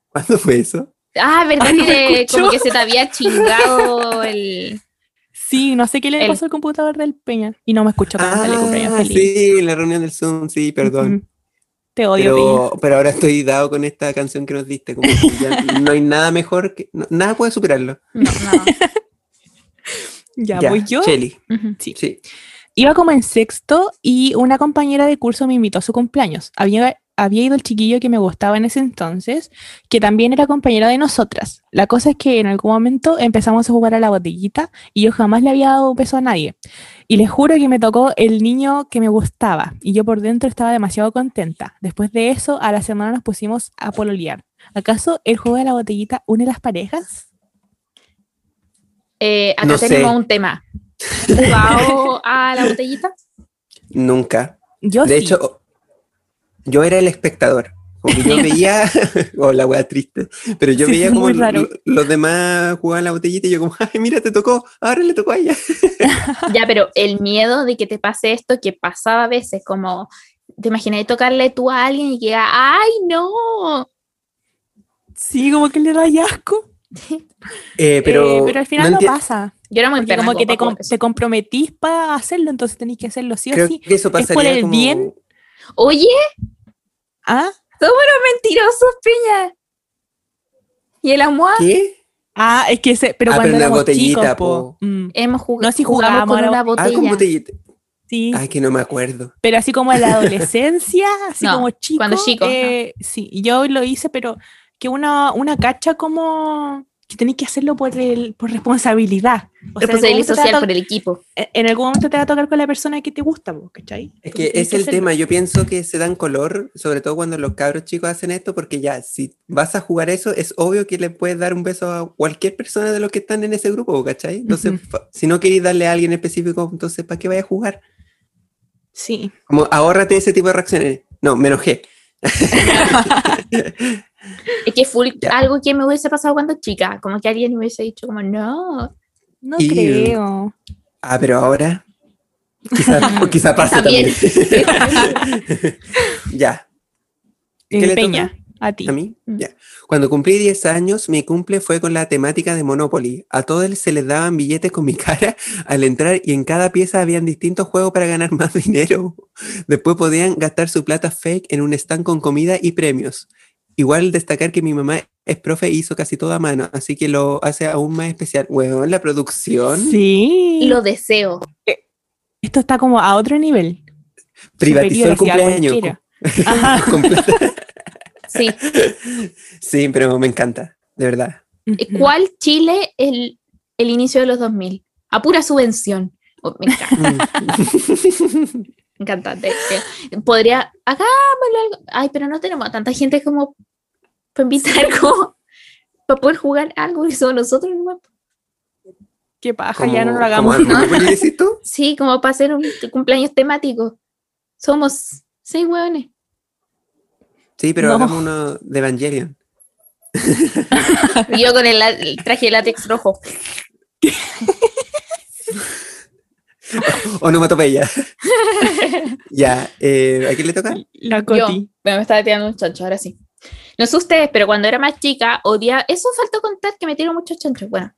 ¿Cuándo fue eso? Ah, verdad no me que como que se te había chingado el... Sí, no sé qué le El- pasó al computador del Peña. Y no me escuchó para cantarle cumpleaños Ah, feliz. sí, la reunión del Zoom, sí, perdón. Te odio, Pero, pero ahora estoy dado con esta canción que nos diste. Como que ya no hay nada mejor que. no- nada puede superarlo. No, no. Peña. Ya, voy yo. Cheli. Ujú. Sí. Sí. Iba como en sexto y una compañera de curso me invitó a su cumpleaños. Había, había ido el chiquillo que me gustaba en ese entonces, que también era compañero de nosotras. La cosa es que en algún momento empezamos a jugar a la botellita y yo jamás le había dado un beso a nadie. Y les juro que me tocó el niño que me gustaba y yo por dentro estaba demasiado contenta. Después de eso, a la semana nos pusimos a pololear. ¿Acaso el juego de la botellita une las parejas? Eh, acá No sé. tenemos un tema. ¿Jugado a la botellita? Nunca. Yo De sí. hecho, yo era el espectador. Como que yo veía, o la wea triste, pero yo Sí, veía es como lo- los demás jugaban la botellita y yo como, ay, mira, te tocó, ahora le tocó a ella. Ya, pero el miedo de que te pase esto, que pasaba a veces, como te imaginas tocarle tú a alguien y que ¡ay, no! Sí, como que le da asco. Eh, pero, Eh, pero al final no pasa. Yo era muy Porque perra como que te, com- te comprometís para hacerlo, entonces tenéis que hacerlo sí o sí. que eso por pasaría el como- bien. Oye, ¿Ah? mentirosos, piña. ¿Y el amor? ¿Qué? Ah, es que ese, pero Ah, cuando pero una éramos botellita, chicos, po. po. Mm, Hemos jugado, No, si jugamos jugábamos con una Ah, botella. con botellita. sí, Ay, que no me acuerdo. pero así como en la adolescencia, así No, como chico. cuando chico, no. eh, Sí, yo lo hice, pero que una, una cacha como que tenéis que hacerlo por, el, por responsabilidad. O sea, en algún Responsabilidad momento te va a social por el equipo. en algún momento te va a tocar con la persona que te gusta, po, ¿cachai? Es que es el hacerlo. tema, yo pienso que se dan color, sobre todo cuando los cabros chicos hacen esto, porque ya, si vas a jugar eso, es obvio que le puedes dar un beso a cualquier persona de los que están en ese grupo, ¿cachai? Entonces, si no queréis darle a alguien específico, entonces, ¿para qué vaya a jugar? Sí. Como, ahórrate ese tipo de reacciones. No, me enojé. Es que full Ya. algo que me hubiese pasado cuando chica. Como que alguien me hubiese dicho como, no. No Y- creo. Ah, pero ahora, quizá, quizá pase También. también. ya, ¿Qué le Peña, a ti. ¿A mí? Mm. Ya. Cuando cumplí 10 años, mi cumple fue con la temática de Monopoly. A todos se les daban billetes con mi cara al entrar y en cada pieza habían distintos juegos para ganar más dinero. Después podían gastar su plata fake en un stand con comida y premios. Igual destacar que mi mamá es profe e hizo casi todo a mano, así que lo hace aún más especial. Bueno, la producción Sí. Lo deseo. Esto está como a otro nivel. privatizó el Superior, cumpleaños. Sí. sí, pero me encanta, de verdad. Ujú. ¿Cuál Chile el, el inicio de los 2000? A pura subvención. Oh, me encanta, Mm. me encanta. De- de- podría, hagámoslo algo. Ay, pero no tenemos a tanta gente como para invitar como para poder jugar algo y somos nosotros nomás. Qué paja, ya no lo hagamos. Sí, como para hacer un cumpleaños temático. Somos seis hueones. Sí, pero No. hagamos uno de Evangelion. Y yo con el, traje de látex rojo. Onomatopeya. ya, eh, ¿a quién le toca? La Yo. Coti. Bueno, me estaba tirando un chancho, ahora sí. No sé ustedes, pero cuando era más chica, odiaba. Eso faltó contar que me tiro muchos chanchos. Bueno,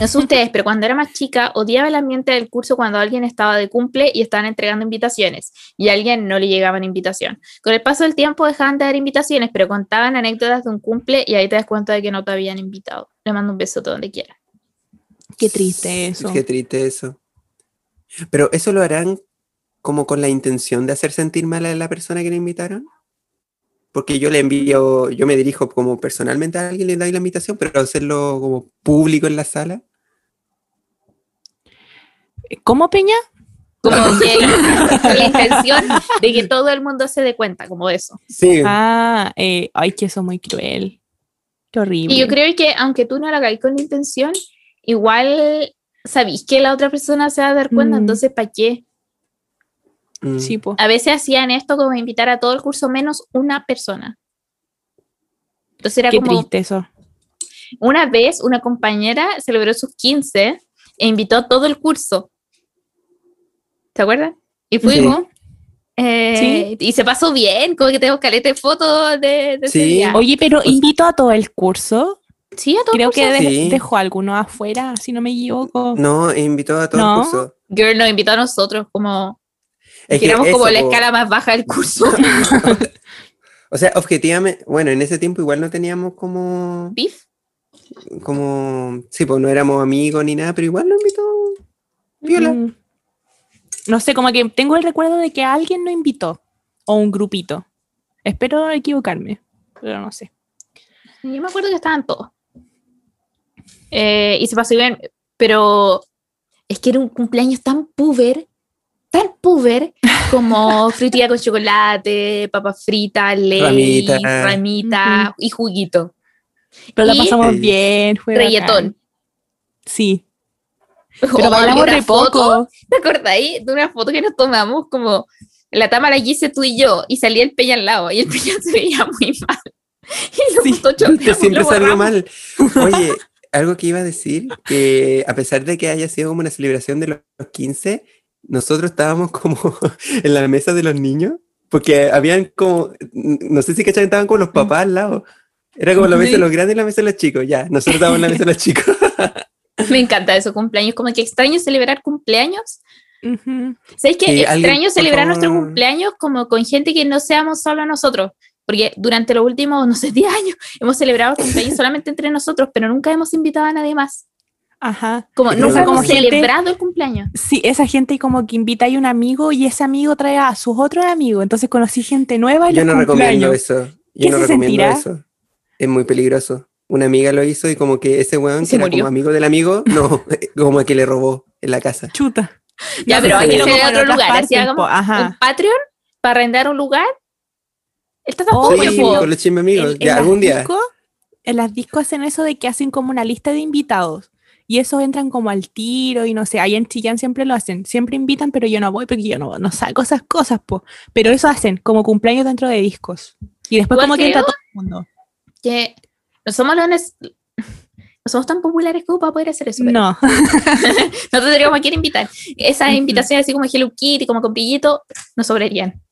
no sé ustedes, pero cuando era más chica, odiaba el ambiente del curso cuando alguien estaba de cumple y estaban entregando invitaciones y a alguien no le llegaban invitación. Con el paso del tiempo dejaban de dar invitaciones, pero contaban anécdotas de un cumple y ahí te das cuenta de que no te habían invitado. Le mando un beso donde quiera. Qué triste eso. Qué triste eso. Pero eso lo harán como con la intención de hacer sentir mal a la persona que le invitaron. Porque yo le envío, yo me dirijo como personalmente a alguien, le doy la invitación, pero hacerlo como público en la sala. ¿Cómo, Peña? Como que con la intención de que todo el mundo se dé cuenta, como eso. Sí. Ah, eh, ay, que eso es muy cruel. Qué horrible. Y yo creo que aunque tú no lo hagas con intención, igual sabís que la otra persona se va a dar cuenta, Mm. entonces ¿para qué? Mm. Sí, po. A veces hacían esto como invitar a todo el curso menos una persona. Entonces era Qué como triste eso. una vez una compañera celebró sus 15 e invitó a todo el curso. ¿Te acuerdas? Y fuimos. eh, Y se pasó bien, como que tengo caleta de fotos de, de ese Sí. día. Oye, pero invito a todo el curso. Sí, a todo el Creo curso. que de- Sí. dejó alguno afuera, si no me equivoco. No, invitó a todo No. el curso. Girl nos invitó a nosotros, como Es éramos como la escala más baja del curso. O sea, objetivamente, bueno, en ese tiempo igual no teníamos como, Beef. como, sí, pues no éramos amigos ni nada, pero igual lo invitó. Viola. Mm. No sé, como que tengo el recuerdo de que alguien nos invitó. O un grupito. Espero equivocarme, pero no sé. Yo me acuerdo que estaban todos. Eh, y se pasó bien, pero es que era un cumpleaños tan puber, tan puber, como frutilla con chocolate, papas fritas, ley, Ramita. ramita y juguito. Pero la Y- pasamos Sí. bien, fue bacán. Reggaetón. Sí, Oh, pero bailamos una re foto, poco. ¿Te acordáis de una foto que nos tomamos como la támara hice tú y yo y salía el peña al lado y el peña se veía muy mal? Y Sí, nosotros choteamos, Siempre lo salió mal. Oye, algo que iba a decir, que a pesar de que haya sido como una celebración de los 15, nosotros estábamos como en la mesa de los niños, porque habían como, no sé si cachan, estaban como los papás al lado. Era como la mesa de los grandes y la mesa de los chicos, ya, nosotros estábamos en la mesa de los chicos. Me encanta eso, cumpleaños. Como que extraño celebrar cumpleaños. Ujú. ¿Sabes qué? Sí, alguien, extraño por celebrar nuestro favor. cumpleaños como con gente que no seamos solo nosotros. Porque durante los últimos, no sé, 10 años hemos celebrado cumpleaños solamente entre nosotros, pero nunca hemos invitado a nadie más. Ajá. Como pero hemos como gente- celebrado el cumpleaños. Sí, esa gente como que invita a un amigo y ese amigo trae a sus otros amigos. Entonces conocí gente nueva en Yo los no recomiendo eso. Yo ¿Qué no se recomiendo sentirá? eso. Es muy peligroso. Una amiga lo hizo y como que ese weón, ¿Y que era murió? como amigo del amigo, no, como que le robó en la casa. Chuta. Ya, No, pero hay que como en otro lugar. Así partes, hagamos ajá. un Patreon para arrendar un lugar. Está Oh, tampoco Sí, con los chismes amigos. En- ya, algún día. en las discos hacen eso de que hacen como una lista de invitados. Y esos entran como al tiro y no sé, ahí en Chillán siempre lo hacen. Siempre invitan, pero yo no voy porque yo no, no salgo esas cosas, po. Pero eso hacen, como cumpleaños dentro de discos. Y después como que entra todo el mundo. que no somos los no somos tan populares como para poder hacer eso. pero No. No tendríamos a quién invitar. Esas invitaciones así como Hello Kitty, como con Pillito, nos sobrarían.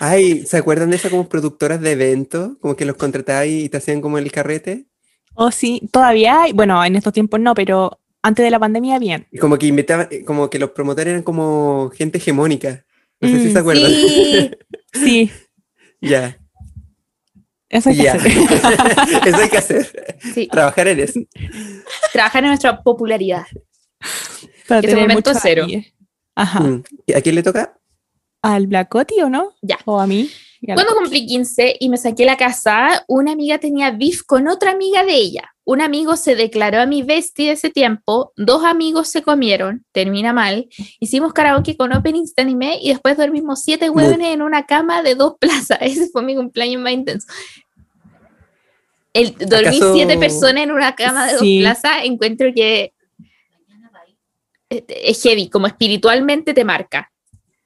Ay, ¿se acuerdan de esas como productoras de eventos? Como que los contratabas y te hacían como el carrete. O sí, todavía hay, bueno, en estos tiempos no, pero antes de la pandemia bien. Y como que invitaban, eh, como que los promotores eran como gente hegemónica. No sé si Mm, se acuerdan. Sí, Sí, ya, eso hay que ya. hacer. eso hay que hacer. sí. Trabajar en eso. Trabajar en nuestra popularidad. Para Ese tener momento cero. Ajá. Mm. ¿Y ¿A quién le toca? ¿Al Blackotti o no? Ya. ¿O a mí? Cuando cumplí 15 y me saqué la casa, una amiga tenía beef con otra amiga de ella. Un amigo se declaró a mi bestie de ese tiempo, dos amigos se comieron, termina mal. Hicimos karaoke con openings de anime y después dormimos siete hueones en una cama de dos plazas. Ese fue mi cumpleaños más intenso. El, dormir ¿Acaso- siete personas en una cama de Sí. dos plazas, encuentro que eh, es heavy, como espiritualmente te marca.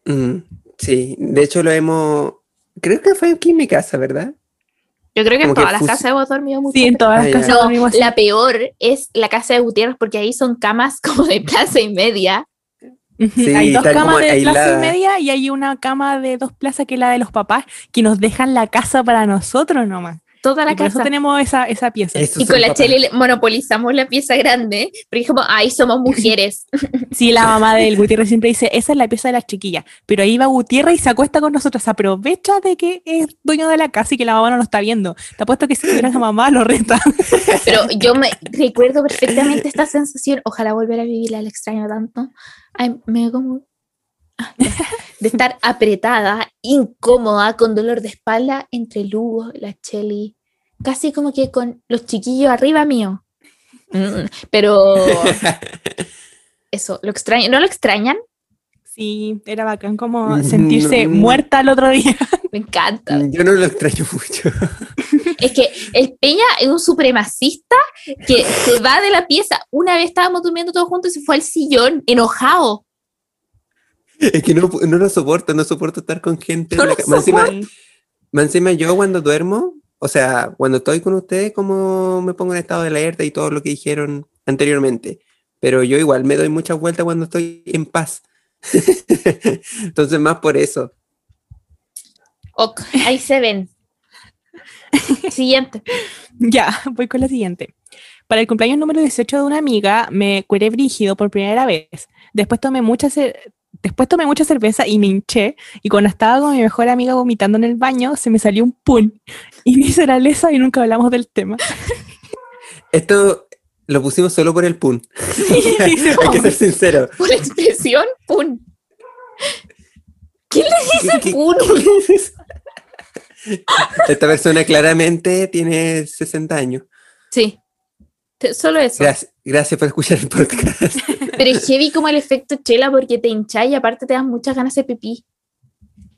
Mm, sí, de hecho lo hemos... Creo que fue aquí en mi casa, ¿verdad? Yo creo que en que todas las fus- casas hemos dormido mucho. Sí, en todas Ah, las ya. casas No, dormimos así. la peor es la casa de Gutiérrez porque ahí son camas como de plaza y media. Sí, hay dos camas de plaza y media y hay una cama de dos plazas que es la de los papás que nos dejan la casa para nosotros nomás. Toda la Y por eso casa. tenemos esa, esa pieza. Eso Y con la papás. Cheli le- monopolizamos la pieza grande, porque dijimos, ahí somos mujeres. Sí, la mamá del Gutiérrez siempre dice, esa es la pieza de las chiquillas. Pero ahí va Gutiérrez y se acuesta con nosotros. Aprovecha de que es dueño de la casa y que la mamá no lo está viendo. Te apuesto que si tuviera esa mamá lo reta. Pero yo me recuerdo perfectamente esta sensación, ojalá volver a vivirla, la extraño tanto. Ay, me como... Ah. De estar apretada, incómoda, con dolor de espalda entre Lugo, la Cheli, casi como que con los chiquillos arriba mío. Mm, Pero eso, lo extraño. ¿No lo extrañan? Sí, era bacán como Mm, sentirse no. muerta el otro día. Me encanta. Yo no lo extraño mucho. Es que el Peña es un supremacista que se va de la pieza. Una vez estábamos durmiendo todos juntos y se fue al sillón, enojado. Es que no, no lo soporto, no soporto estar con gente. en No la lo ca- más encima, Sí. más encima yo cuando duermo, o sea, cuando estoy con ustedes, como me pongo en estado de alerta y todo lo que dijeron anteriormente. Pero yo igual me doy muchas vueltas cuando estoy en paz. Entonces, más por eso. Ok, ahí se ven. Siguiente. Ya, voy con la siguiente. Para el cumpleaños número 18 de una amiga, me curé brígido por primera vez. Después tomé mucha, ce- después tomé mucha cerveza y me hinché. Y cuando estaba con mi mejor amiga vomitando en el baño, se me salió un pun. Y me hice la lesa y nunca hablamos del tema. Esto lo pusimos solo por el pun. Sí, Hay que ser sincero. Por expresión, pun. ¿Quién le dice ¿Qué- qué- pun? Esta persona claramente tiene 60 años. Sí. Solo eso. Gracias, gracias por escuchar el podcast. Pero es heavy como el efecto chela porque te hinchas y aparte te dan muchas ganas de pipí.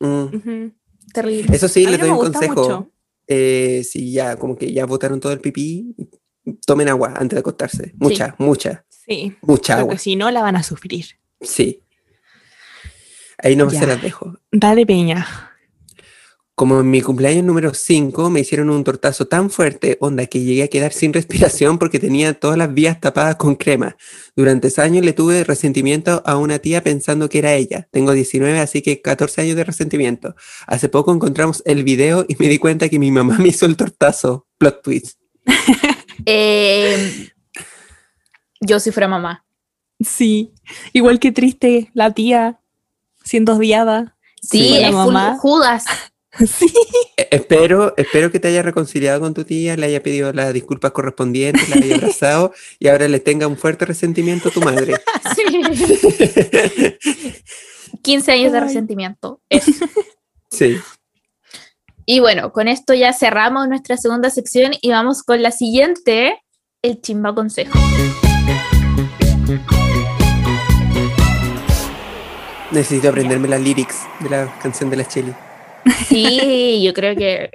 Mm. Terrible. Eso sí, les doy un consejo. Eh, si ya, como que ya botaron todo el pipí, tomen agua antes de acostarse. Mucha, mucha, Sí, mucha agua. porque si no la van a sufrir. Sí. Ahí no Ya. se las dejo. Dale peña. Como en mi cumpleaños número 5 me hicieron un tortazo tan fuerte, onda, que llegué a quedar sin respiración porque tenía todas las vías tapadas con crema. Durante ese año le tuve resentimiento a una tía pensando que era ella. Tengo 19, así que 14 años de resentimiento. Hace poco encontramos el video y me di cuenta que mi mamá me hizo el tortazo. Plot twist. Eh, yo si fuera mamá. Sí, igual que triste la tía siendo odiada. Sí, es full mamá. Judas. Sí, E- Espero, espero que te hayas reconciliado con tu tía, le haya pedido las disculpas correspondientes, la haya abrazado y ahora le tenga un fuerte resentimiento a tu madre. 15 años de resentimiento. Eso. Sí. Y bueno, con esto ya cerramos nuestra segunda sección y vamos con la siguiente, el chimba consejo. Necesito aprenderme las lyrics de la canción de la Cheli. Sí, yo creo que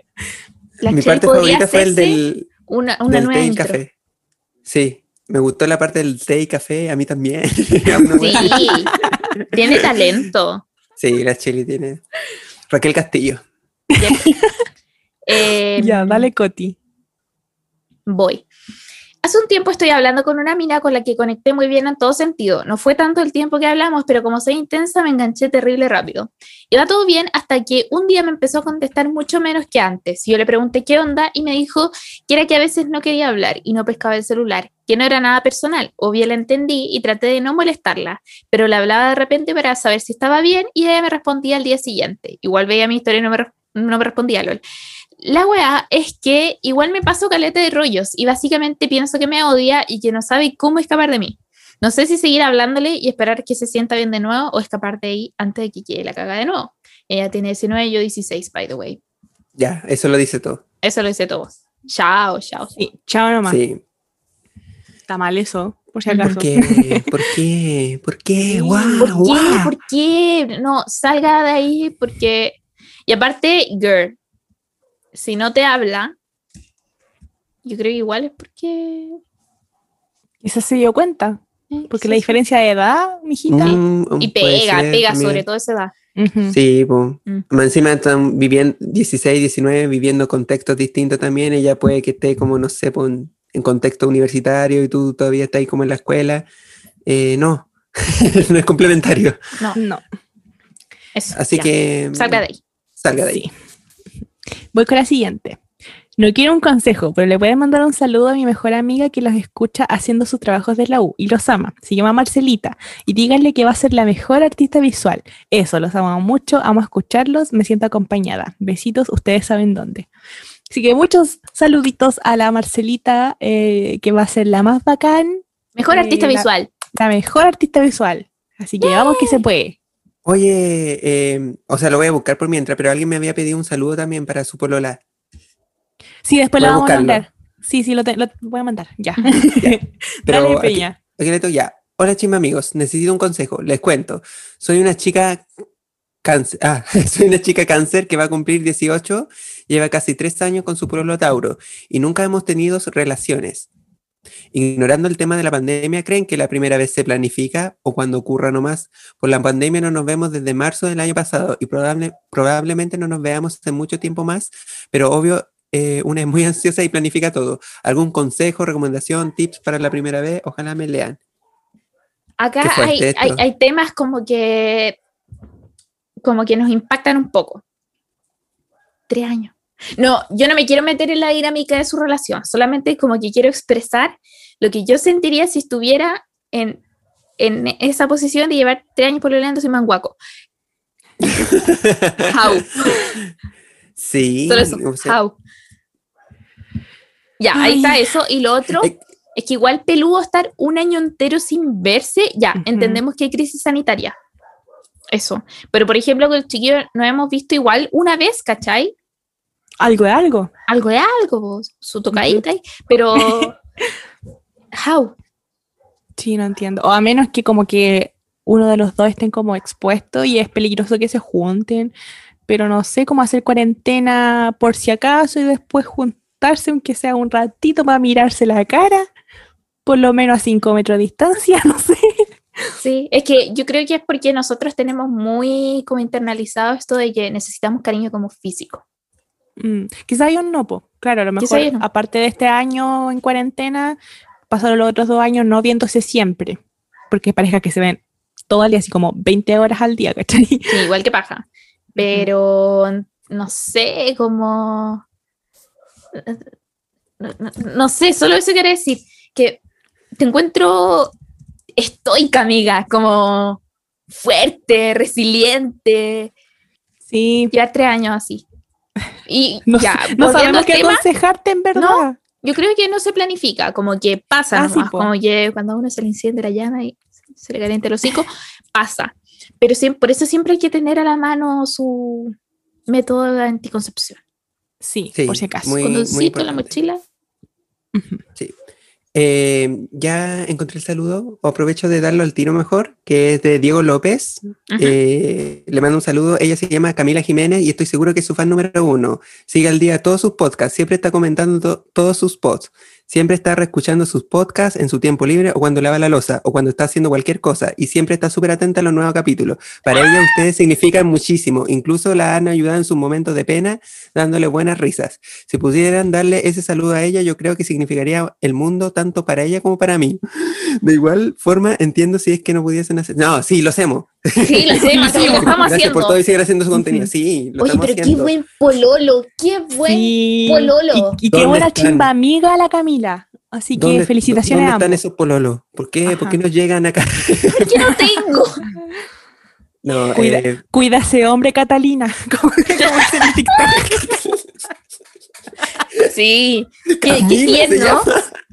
la Mi parte favorita fue el del, una, una del nueva té y intro. café. Sí, me gustó la parte del té y café, a mí también. Sí, tiene talento. sí, la Cheli tiene. Raquel Castillo. Eh, ya, dale Coti. voy. Hace un tiempo estoy hablando con una mina con la que conecté muy bien en todo sentido. No fue tanto el tiempo que hablamos, pero como soy intensa me enganché terrible rápido. Iba todo bien hasta que un día me empezó a contestar mucho menos que antes. Yo le pregunté qué onda y me dijo que era que a veces no quería hablar y no pescaba el celular, que no era nada personal. Obvio la entendí y traté de no molestarla, pero le hablaba de repente para saber si estaba bien y ella me respondía al día siguiente. Igual veía mi historia y no me, no me respondía, lol. La weá es que igual me paso caleta de rollos y básicamente pienso que me odia y que no sabe cómo escapar de mí. No sé si seguir hablándole y esperar que se sienta bien de nuevo o escapar de ahí antes de que quede la caga de nuevo. Ella tiene 19 y yo 16, by the way. Ya, eso lo dice todo. Eso lo dice todos. Chao, chao. Sí, chao nomás. Sí. Está mal eso, por si ¿Por acaso. ¿Por qué? ¿Por qué? ¿Por qué? ¡Guau! ¿Por qué? ¡Guau! ¿Por qué? No, salga de ahí porque... Y aparte, girl, si no te habla, yo creo que igual es porque... Quizás se dio cuenta, eh, porque sí, la diferencia de edad, mijita. Mm, Y pega, ser pega también. sobre todo esa edad. Sí, pues. Mm. Más encima están viviendo 16, 19, viviendo contextos distintos también. Ella puede que esté como, no sé, po, en, contexto universitario y tú todavía estás ahí como en la escuela. Eh, no, no es complementario. No, No. eso. Así ya. que Salga de ahí. salga de ahí. Voy con la siguiente. No quiero un consejo, pero le voy a mandar un saludo a mi mejor amiga que los escucha haciendo sus trabajos de la U y los ama. Se llama Marcelita y díganle que va a ser la mejor artista visual. Eso, los amo mucho, amo escucharlos, me siento acompañada. Besitos, ustedes saben dónde. Así que muchos saluditos a la Marcelita, eh, que va a ser la más bacán, Mejor Eh, artista la- visual. la mejor artista visual. Así que vamos que se puede. Oye, eh, o sea, lo voy a buscar por mientras, pero alguien me había pedido un saludo también para su polola. Sí, después lo vamos a mandar. Sí, sí, lo, te- lo voy a mandar. Ya. Pero Dale, aquí- Peña. Aquí le toco ya. Hola, chima amigos. Necesito un consejo. Les cuento. Soy una chica cáncer. Ah, soy una chica cáncer que va a cumplir 18. Lleva casi tres años con su pueblo Tauro y nunca hemos tenido relaciones. Ignorando el tema de la pandemia, ¿creen que la primera vez se planifica o cuando ocurra nomás? Por la pandemia no nos vemos desde marzo del año pasado y probable, probablemente no nos veamos en mucho tiempo más, pero obvio, eh, una es muy ansiosa y planifica todo. ¿Algún consejo, recomendación, tips para la primera vez? Ojalá me lean. Acá hay, hay, hay temas como que como que nos impactan un poco. Tres años. No, yo no me quiero meter en la dinámica de su relación, solamente como que quiero expresar lo que yo sentiría si estuviera en, en esa posición de llevar tres años por sin manguaco. How. Sí. Solo eso. o sea, How. Ya, ahí Ay. está eso. Y lo otro eh, es que igual peludo estar un año entero sin verse, ya, Ujú. entendemos que hay crisis sanitaria. Eso. Pero por ejemplo, con el chiquillo nos hemos visto igual una vez, ¿cachai? Algo de algo. Algo de algo, vos, su tocadita, ahí, pero. How? Sí, no entiendo. O a menos que como que uno de los dos estén como expuesto y es peligroso que se junten. Pero no sé cómo hacer cuarentena por si acaso y después juntarse, aunque sea un ratito para mirarse la cara. Por lo menos a 5 metros de distancia, no sé. Sí, es que yo creo que es porque nosotros tenemos muy como internalizado esto de que necesitamos cariño como físico. Mm, quizá hay un no, po. Claro, a lo mejor, no. aparte de este año en cuarentena, pasaron los otros dos años no viéndose siempre. Porque parezca que se ven todo el día, así como 20 horas al día, ¿cachai? Sí, igual que paja. Pero no sé, como. No, no- no sé, solo eso quiero decir. Que te encuentro estoica, amiga, como fuerte, resiliente. Sí, Llevar tres años así. Y no, ya, no sabemos qué tema, aconsejarte en verdad. yo creo que no se planifica, como que pasa, Ah, sí, como que cuando a uno se le enciende la llama y se le calienta el hocico, pasa. Pero siempre, por eso siempre hay que tener a la mano su método de anticoncepción. Sí, Sí, por si acaso. muy- Condoncito en la mochila. Ujú. Eh, ya encontré el saludo, aprovecho de darlo al tiro mejor, que es de Diego López. Eh, le mando un saludo. Ella se llama Camila Jiménez y estoy seguro que es su fan número uno. Sigue al día todos sus podcasts, siempre está comentando to- todos sus posts. Siempre está reescuchando sus podcasts en su tiempo libre o cuando lava la losa o cuando está haciendo cualquier cosa y siempre está súper atenta a los nuevos capítulos. Para ella ustedes significan muchísimo. Incluso la han ayudado en sus momentos de pena dándole buenas risas. Si pudieran darle ese saludo a ella, yo creo que significaría el mundo tanto para ella como para mí. De igual forma, entiendo si es que no pudiesen hacer. No, sí, lo hacemos. Sí, lo hacemos, sí, lo estamos Gracias haciendo. por todo y seguir haciendo su contenido. Sí, lo Oye, estamos pero qué haciendo. buen pololo, qué buen Sí. pololo. Y, y qué ¿Dónde buena están? chimba amiga la Camila. Así que ¿Dónde- felicitaciones ¿Dónde a están ambos. esos pololos? ¿Por qué? ¿Por Ajá. qué no llegan acá? ¿Por qué no tengo? No, Cuida, eh, cuida ese hombre, Catalina. Como, dice en el TikTok. Sí. ¿Qué, qué tierno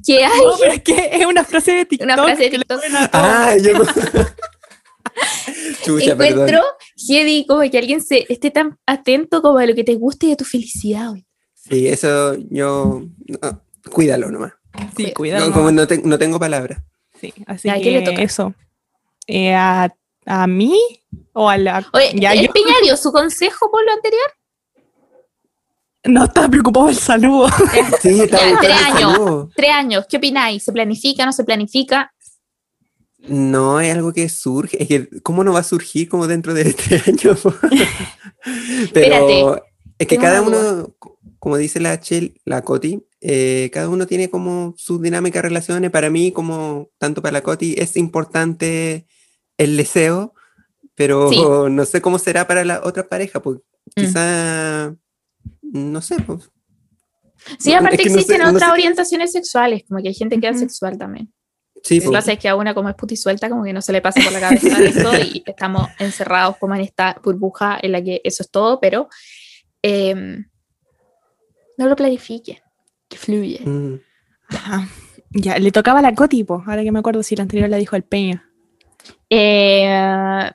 que hay No, pero es que es una frase de TikTok. una frase de TikTok. Ah, yo. Chucha, perdón. Encuentro, Heidi, como que alguien se esté tan atento como a lo que te guste y a tu felicidad. hoy. Sí, eso yo. no, cuídalo nomás. Sí, No, cuidado. como no, te- no tengo palabras. Sí, así Ya, ¿a que quién le toca? eso. Eh, a, ¿A mí? ¿O a la.? Oye, ya, ¿el yo su consejo por lo anterior? no estaba preocupado del saludo. Sí, estaba Ya, tres el años. saludo. Tres años, ¿qué opináis? ¿Se planifica, no se planifica? No, es algo que surge. Es que, ¿cómo no va a surgir como dentro de tres años? Pero Espérate, es que cada uno, como dice la Chel, la Coti, eh, cada uno tiene como sus dinámicas relaciones. Para mí, como tanto para la Coti, es importante el deseo, pero Sí. no sé cómo será para la otra pareja, pues Mm. quizá, no sé, pues. Sí, aparte es que no sé- existen no otras sé- orientaciones sexuales, como que hay gente que es Ujú. sexual también. Sí, Lo que pasa es que a una como es puti suelta, como que no se le pasa por la cabeza eso y estamos encerrados como en esta burbuja en la que eso es todo, pero em, no lo planifiquen, que fluye. Mm. Ajá. Ya, le tocaba la Coti, ahora que me acuerdo si la anterior la dijo el Peña. Eh,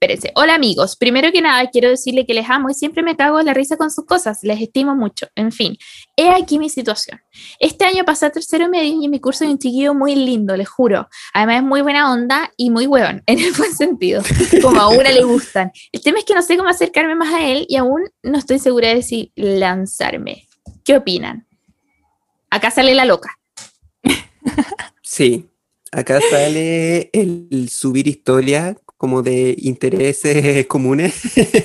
espérense. Hola amigos, primero que nada quiero decirle que les amo y siempre me cago en la risa con sus cosas, les estimo mucho. En fin, he aquí mi situación. Este año pasé a tercero medio y en mi curso hay un chiquillo muy lindo, les juro. Además es muy buena onda y muy hueón, en el buen sentido, como a una le gustan. El tema es que no sé cómo acercarme más a él y aún no estoy segura de si lanzarme. ¿Qué opinan? Acá sale la loca. Sí, acá sale el subir historia como de intereses comunes.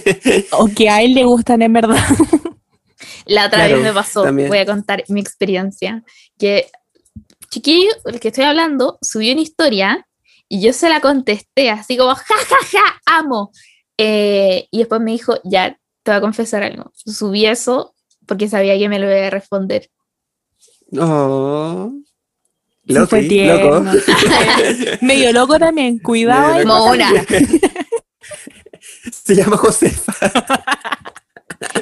O que a él le gustan en verdad. La otra Claro, vez me pasó, también. voy a contar mi experiencia, que chiquillo, el que estoy hablando, subió una historia y yo se la contesté así como, ja, ja, ja, amo. Eh, y después me dijo, ya, te voy a confesar algo. Subí eso porque sabía que me lo iba a responder. Oh. Sí, Loco. Medio loco también, cuidado. con loco. Mona. Se llama Josefa.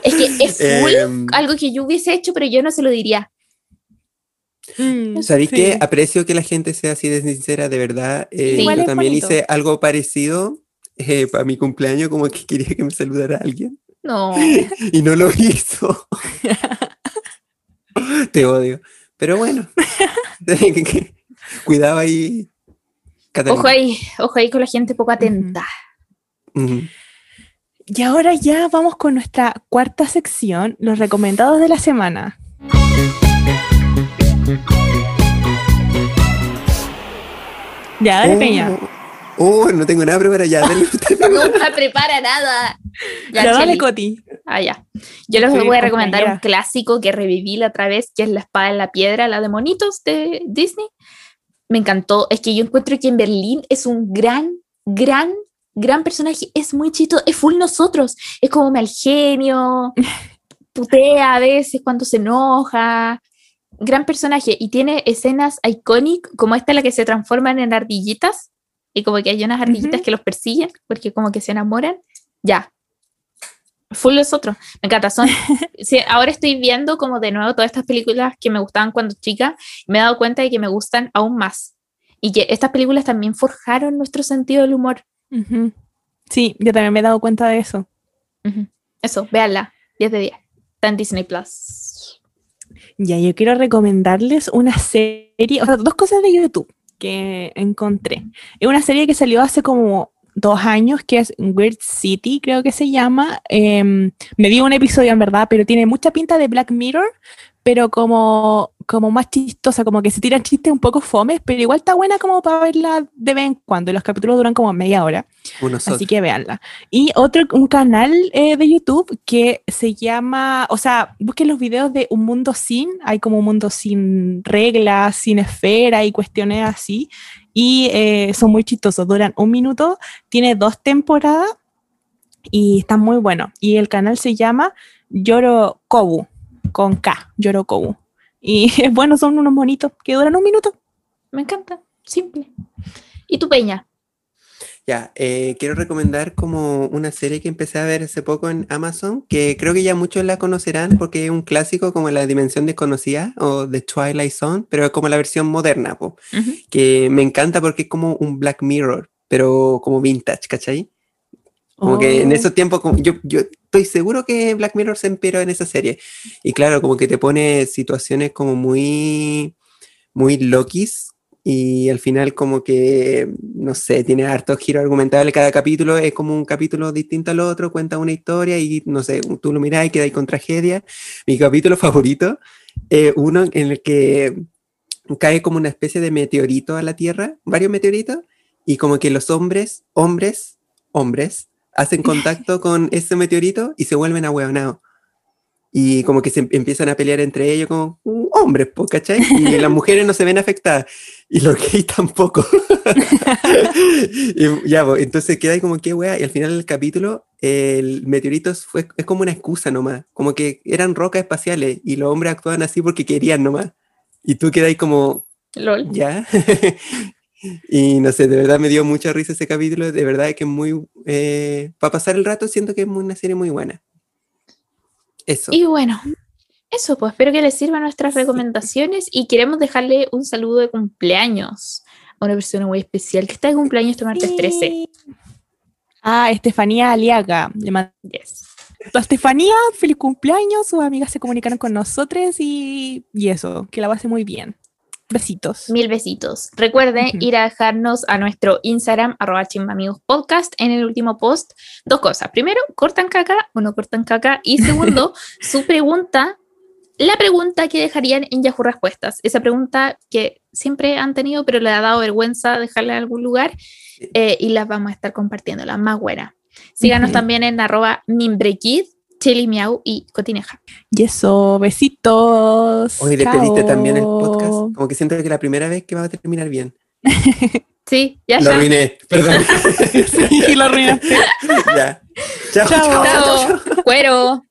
Es que es full Em, algo que yo hubiese hecho, pero yo no se lo diría. Mm, ¿Sabéis sí. que aprecio que la gente sea así de sincera, de verdad? Eh, Sí. Yo también bonito. hice algo parecido eh, para mi cumpleaños, como que quería que me saludara alguien No. y no lo hizo. Te odio. Pero bueno, cuidado ahí. Catalina. Ojo ahí, ojo ahí con la gente poco atenta. Y ahora ya vamos con nuestra cuarta sección, los recomendados de la semana. Ya, dale, Peña. Oh, no tengo nada preparado ya. Nunca prepara nada. Ya, Ya, dale. Coti. Ah, ya. Yo les Soy voy a recomendar un compañera. clásico que reviví la otra vez, que es La Espada en la Piedra, la de monitos de Disney. Me encantó. Es que yo encuentro que en Berlín es un gran, gran, gran personaje. Es muy chito, es full nosotros. Es como mal genio, putea a veces cuando se enoja. Gran personaje. Y tiene escenas icónicas, como esta en la que se transforman en ardillitas. Y como que hay unas ardillitas que los persiguen, porque como que se enamoran. Ya, Full los otros. Me encanta. Son, sí, ahora estoy viendo como de nuevo todas estas películas que me gustaban cuando chica. y Me he dado cuenta de que me gustan aún más. Y que estas películas también forjaron nuestro sentido del humor. Sí, yo también me he dado cuenta de eso. Eso, véanla. 10 de 10. Está en Disney Plus. Ya, yo quiero recomendarles una serie, o sea, dos cosas de YouTube que encontré. Es una serie que salió hace como dos años, que es Weird City, creo que se llama. Em, me vi un episodio en verdad, pero tiene mucha pinta de Black Mirror, pero como, como más chistosa, como que se tiran chistes un poco fomes, pero igual está buena como para verla de vez en cuando. y Los capítulos duran como media hora. Así que véanla. Y otro, un canal eh, de YouTube que se llama, o sea, busquen los videos de Un Mundo Sin, hay como un mundo sin reglas, sin esfera y cuestiones así, y eh, son muy chistosos, duran un minuto, tiene dos temporadas y están muy buenos. Y el canal se llama Yoro Kobu, con K, Yoro Kobu. Y bueno, son unos monitos que duran un minuto. Me encanta. Simple. ¿Y tu peña? Ya, eh, quiero recomendar como una serie que empecé a ver hace poco en Amazon, que creo que ya muchos la conocerán porque es un clásico como La Dimensión Desconocida o The Twilight Zone, pero es como la versión moderna, po, que me encanta porque es como un Black Mirror, pero como vintage, ¿cachai? Como que en Oh. esos tiempos, como yo, yo estoy seguro que Black Mirror se inspiró en esa serie. Y claro, como que te pone situaciones como muy, muy Lokis. Y al final como que, no sé, tiene hartos giros argumentales. Cada capítulo es como un capítulo distinto al otro, cuenta una historia y, no sé, tú lo mirás y quedáis con tragedia. Mi capítulo favorito es uno en el que cae como una especie de meteorito a la Tierra, varios meteoritos, y como que los hombres, hombres, hombres, hacen contacto con ese meteorito y se vuelven ahueonados. y como que se em- empiezan a pelear entre ellos como "Mm, hombres, ¿cachai? Y las mujeres no se ven afectadas y los gays tampoco. y ya, po, entonces queda ahí como que wea, y al final del capítulo el meteorito fue, es como una excusa nomás, como que eran rocas espaciales y los hombres actuaban así porque querían nomás. Y tú quedas ahí como, LOL. ya. Y no sé, de verdad me dio mucha risa ese capítulo, de verdad que es muy, para pasar el rato siento que es una serie muy buena. Eso. Y bueno, eso, pues espero que les sirvan nuestras recomendaciones y queremos dejarle un saludo de cumpleaños a una persona muy especial que está de cumpleaños este martes 13. Ah, Estefanía Aliaga. Le mando Yes. a Estefanía, feliz cumpleaños. Sus amigas se comunicaron con nosotros y, y eso, que la pase muy bien. Besitos. Mil besitos. Recuerden ir a dejarnos a nuestro Instagram, arroba podcast, en el último post. Dos cosas. Primero, ¿cortan caca o no cortan caca? Y segundo, su pregunta, la pregunta que dejarían en Yahoo Respuestas. Esa pregunta que siempre han tenido, pero le ha dado vergüenza dejarla en algún lugar. eh, y las vamos a estar compartiendo, las más buenas. Síganos también en arroba mimbrekid, chili miau y cotineja. Y eso, besitos. Hoy despediste también el podcast. Como que siento que es la primera vez que va a terminar bien. Sí, ya Lo ya. arruiné, perdón. Sí, lo arruinaste. ya. Chao, Chao. chao, chao, chao. Chao. Cuero.